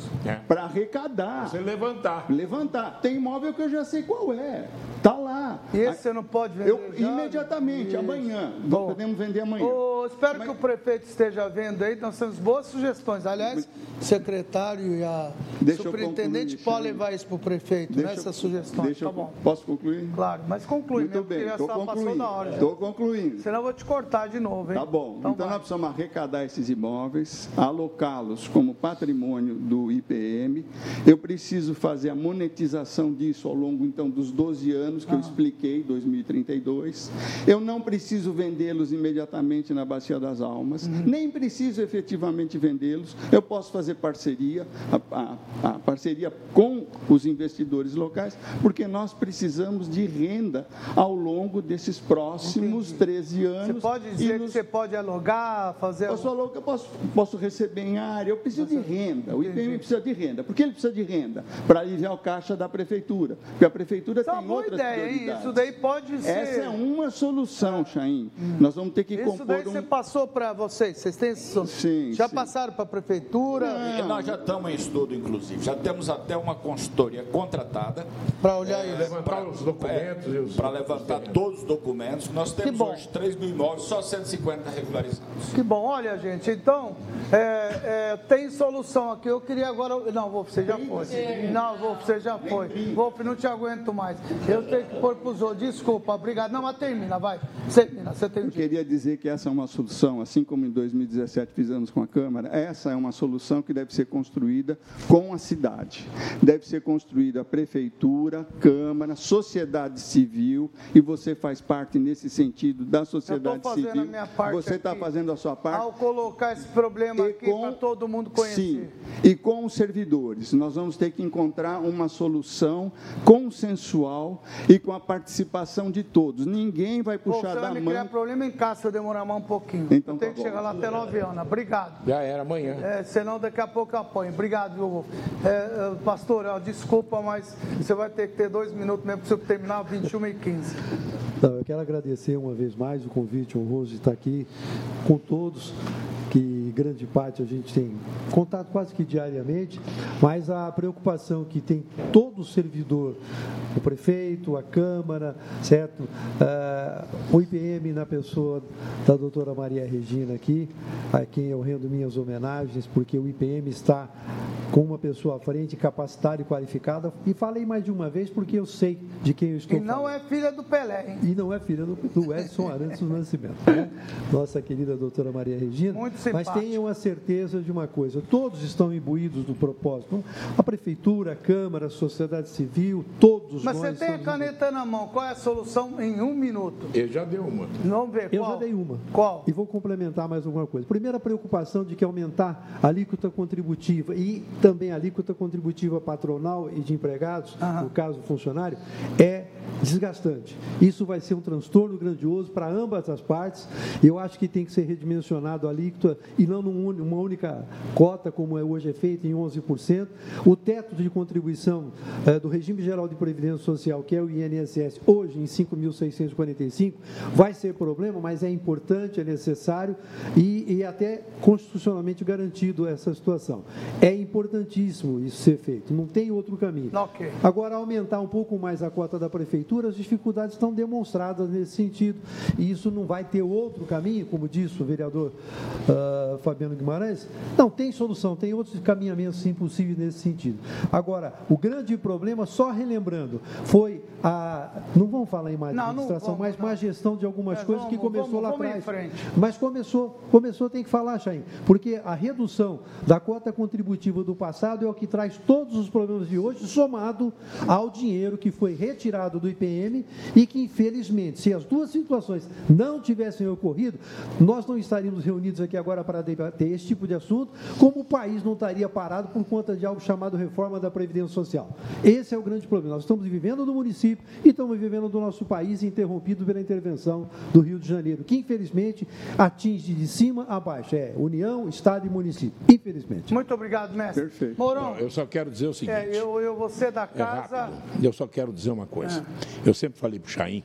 Para arrecadar. Você levantar. Levantar. Tem imóvel que eu já sei qual é. Está lá. E esse você não pode vender Eu, imediatamente, Isso. amanhã. Bom. Podemos vender amanhã. Ô, espero que o prefeito esteja vendo aí, nós temos boas sugestões. Aliás, o secretário e a Deixa superintendente podem levar isso para o prefeito, Deixa né, eu- essas sugestões. deixa tá bom. Posso concluir? Claro, mas conclui Muito mesmo, bem, porque já só passou concluindo. da hora. Estou concluindo. Senão eu vou te cortar de novo, hein? Tá bom. Então Então, nós precisamos arrecadar esses imóveis, alocá-los como patrimônio do IPM. Eu preciso fazer a monetização disso ao longo, então, dos 12 anos Ah. que eu expliquei, 2032. Eu não preciso vendê-los imediatamente na Bacia das Almas, Uhum. nem preciso efetivamente vendê-los. Eu posso fazer parceria, a, a- a parceria com os investidores locais, porque nós precisamos de renda ao longo desses próximos 13 anos. Você pode dizer que você pode alugar, fazer... Posso falar que eu posso, posso receber em área, eu preciso de renda. O IPM precisa de renda. Por que ele precisa de renda? Para aliviar o caixa da prefeitura. Porque a prefeitura é tem uma boa outras ideia, hein? Isso daí pode ser... Essa é uma solução, Chaim. Nós vamos ter que Isso compor daí um... você passou para vocês? Vocês têm. Sim, Já sim. passaram para a prefeitura? E nós já estamos em estudo, inclusive. Já temos até uma consultoria contratada. Para olhar isso. Levantar os documentos os- Para levantar todos os documentos. Nós temos bom. hoje 3 mil imóveis, só 150 regularizados. Que bom, olha gente, então é, é, tem solução aqui. Eu queria agora. Não, Wolf, você já foi. Não, Wolf, você já foi. Wolf, não te aguento mais. Eu tenho que pôr para os outros. Desculpa, obrigado. Não, mas termina, vai. Termina, você tem Eu queria dizer que essa é uma solução, assim como em 2017 fizemos com a Câmara, essa é uma solução que deve ser construída com a cidade. Deve ser construída a Prefeitura, Câmara, sociedade civil, e você faz parte nesse sentido da sociedade fazendo civil. a minha parte você está fazendo a sua parte. Ao colocar esse problema aqui para todo mundo conhecer. Sim, e com os servidores. Nós vamos ter que encontrar uma solução consensual e com a participação de todos. Ninguém vai Pô, puxar você da vai me criar mão. problema em casa se eu demorar mais um pouquinho. Então eu tenho tá que bom. chegar lá até 9 anos. Obrigado. Já era amanhã. É, senão daqui a pouco eu apanho. Obrigado, viu? É, é, pastor, desculpa, mas você vai ter que ter dois minutos mesmo para você terminar 21 e 15. Não, eu quero agradecer uma vez mais o convite honroso de estar aqui com todos, que grande parte a gente tem contato quase que diariamente, mas a preocupação que tem todo servidor, o prefeito, a Câmara, certo? Ah, o IPM na pessoa da doutora Maria Regina aqui, a quem eu rendo minhas homenagens, porque o IPM está com uma pessoa à frente, capacitada e qualificada, e falei mais de uma vez porque eu sei de quem eu estou E não é filha do Pelé, hein? e não é filha do, do Edson Arantes do Nascimento. né? Nossa querida doutora Maria Regina. Muito Mas simpática. tenham a certeza de uma coisa: todos estão imbuídos do propósito. A Prefeitura, a Câmara, a sociedade civil, todos Mas nós. você tem a caneta na mão. Qual é a solução em um minuto? Eu já dei uma. Vamos ver Eu qual. já dei uma. Qual? E vou complementar mais alguma coisa. Primeira preocupação de que aumentar a alíquota contributiva e também a alíquota contributiva patronal e de empregados, no caso funcionário, é desgastante. Isso vai ser um transtorno grandioso para ambas as partes. Eu acho que tem que ser redimensionado a alíquota e não numa única cota, como é hoje é feito, em 11%. O teto de contribuição eh, do regime geral de previdência social, que é o INSS, hoje em 5.645, vai ser problema, mas é importante, é necessário e, e até constitucionalmente garantido essa situação. É importantíssimo isso ser feito, não tem outro caminho. Okay. Agora, aumentar um pouco mais a cota da prefeitura, as dificuldades estão demonstradas nesse sentido. E isso não vai ter outro caminho, como disse o vereador uh, Fabiano Guimarães? Não, tem solução, tem outros caminhamentos sim, possíveis nesse sentido. Agora, o grande problema, só relembrando, foi a. Não vamos falar em má administração, mas má gestão de algumas é, coisas vamos, que começou vamos, lá atrás. Mas começou, começou, tem que falar, Chain, porque a redução da cota contributiva do passado é o que traz todos os problemas de hoje, somado ao dinheiro que foi retirado do IPM e que, infelizmente, se as duas situações não tivessem ocorrido, nós não estaríamos reunidos aqui agora para debater esse tipo de assunto, como o país não estaria parado por conta de algo chamado reforma da Previdência Social. Esse é o grande problema. Nós estamos vivendo no município e estamos vivendo no nosso país interrompido pela intervenção do Rio de Janeiro, que infelizmente atinge de cima a baixo. É União, Estado e município. Infelizmente. Muito obrigado, mestre. Perfeito. Morão. Eu só quero dizer o seguinte. É, eu, eu, você da casa. É eu só quero dizer uma coisa. Eu sempre falei para o Chaim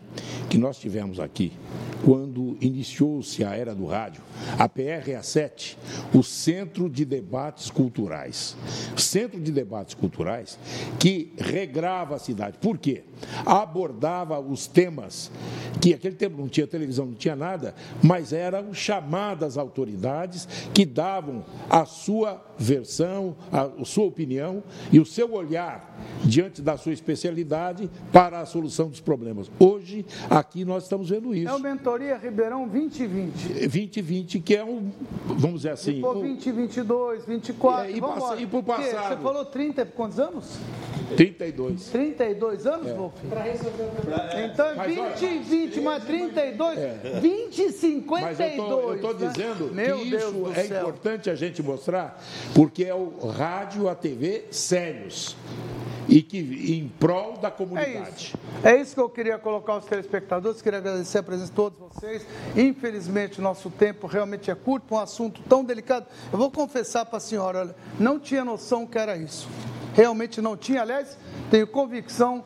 que nós tivemos aqui, quando iniciou-se a era do rádio, a PRA7, o Centro de Debates Culturais. Centro de Debates Culturais que regrava a cidade. Por quê? Abordava os temas que aquele tempo não tinha televisão, não tinha nada, mas eram chamadas autoridades que davam a sua versão, a, sua opinião e o seu olhar diante da sua especialidade para a solução dos problemas. Hoje, aqui nós estamos vendo isso. É o Mentoria Ribeirão 2020. 2020, que é um, vamos dizer assim... Depois 2022, 2024, é, e, passa, e por passado. Você falou 30, quantos anos? 32. 32 anos, é. Wolf? Para resolver o problema. Então, é 20, 20, mais 32, é. 20 52. Mas eu estou né? dizendo Meu que Deus isso é céu. importante a gente mostrar, porque é o rádio, a TV sérios e que em prol da comunidade. É isso. É isso que eu queria colocar aos telespectadores, queria agradecer a presença de todos vocês. Infelizmente, nosso tempo realmente é curto, um assunto tão delicado. Eu vou confessar para a senhora, olha, não tinha noção que era isso. Realmente não tinha, aliás, tenho convicção.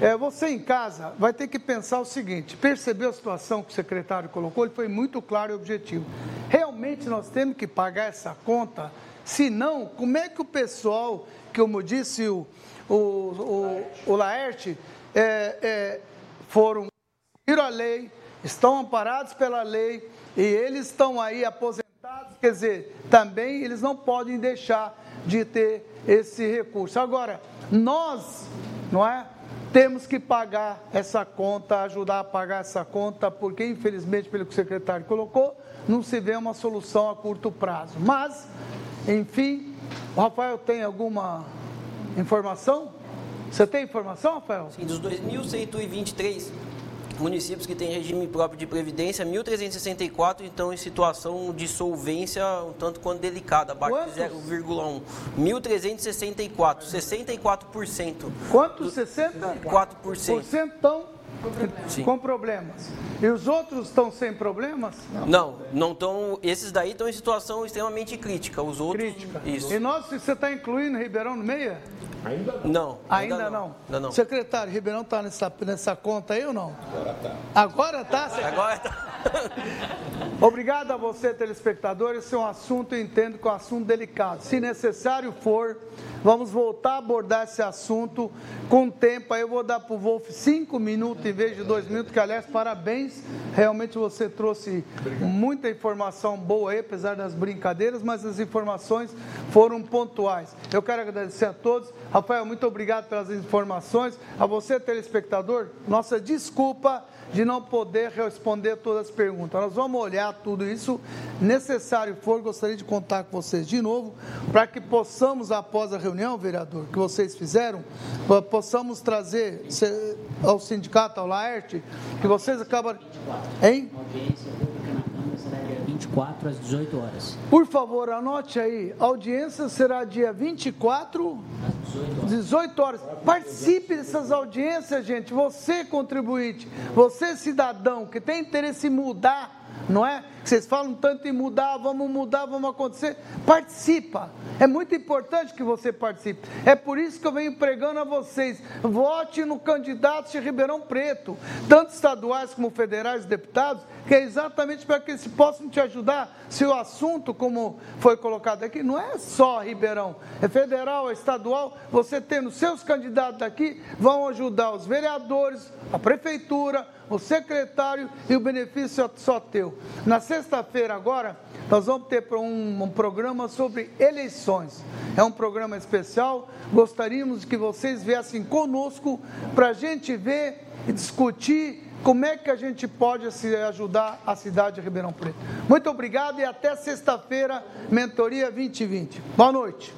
É, você em casa vai ter que pensar o seguinte: percebeu a situação que o secretário colocou? Ele foi muito claro e objetivo. Realmente nós temos que pagar essa conta? Se não, como é que o pessoal, que como disse o, o, o, o Laerte, é, é, foram, seguiram a lei, estão amparados pela lei e eles estão aí aposentados, quer dizer, também eles não podem deixar de ter esse recurso. Agora, nós, não é? Temos que pagar essa conta, ajudar a pagar essa conta, porque infelizmente, pelo que o secretário colocou, não se vê uma solução a curto prazo. Mas, enfim, o Rafael tem alguma informação? Você tem informação, Rafael? Sim, dos 2.123 municípios que têm regime próprio de previdência, 1.364 estão em situação de solvência um tanto quanto delicada, abaixo de 0,1. 1.364, 64%. Quanto? 64%? 4%. estão Sim. com problemas. E os outros estão sem problemas? Não, não estão. Esses daí estão em situação extremamente crítica. Os outros. Crítica. Isso. E nós, você está incluindo Ribeirão no meia? Ainda não. não ainda, ainda não. não. não. Secretário, Ribeirão está nessa, nessa conta aí ou não? Agora está. Agora está, Agora está. Obrigado a você, telespectador. Esse é um assunto, eu entendo que é um assunto delicado. Se necessário for, vamos voltar a abordar esse assunto com tempo. Aí eu vou dar para o Wolf cinco minutos em vez de dois minutos, que aliás, parabéns. Realmente você trouxe Obrigado. muita informação boa aí, apesar das brincadeiras, mas as informações foram pontuais. Eu quero agradecer a todos. Rafael, muito obrigado pelas informações. A você, telespectador, nossa desculpa de não poder responder todas as perguntas. Nós vamos olhar tudo isso. Necessário for, gostaria de contar com vocês de novo, para que possamos, após a reunião, vereador, que vocês fizeram, possamos trazer ao sindicato, ao Laerte, que vocês acabam. Hein? 24 às 18 horas. Por favor, anote aí. A audiência será dia 24, às 18 horas. Participe dessas audiências, gente. Você, contribuinte, você, cidadão, que tem interesse em mudar não é? Vocês falam tanto em mudar, vamos mudar, vamos acontecer. Participa. É muito importante que você participe. É por isso que eu venho pregando a vocês. Vote no candidato de Ribeirão Preto, tanto estaduais como federais deputados, que é exatamente para que eles possam te ajudar. Se o assunto, como foi colocado aqui, não é só Ribeirão, é federal, é estadual. Você tendo seus candidatos aqui, vão ajudar os vereadores, a prefeitura, o secretário e o benefício é só teu. Na sexta-feira, agora, nós vamos ter um, um, programa sobre eleições. É um programa especial. Gostaríamos que vocês viessem conosco para a gente ver e discutir como é que a gente pode ajudar a cidade de Ribeirão Preto. Muito obrigado e até sexta-feira, Mentoria 2020. Boa noite.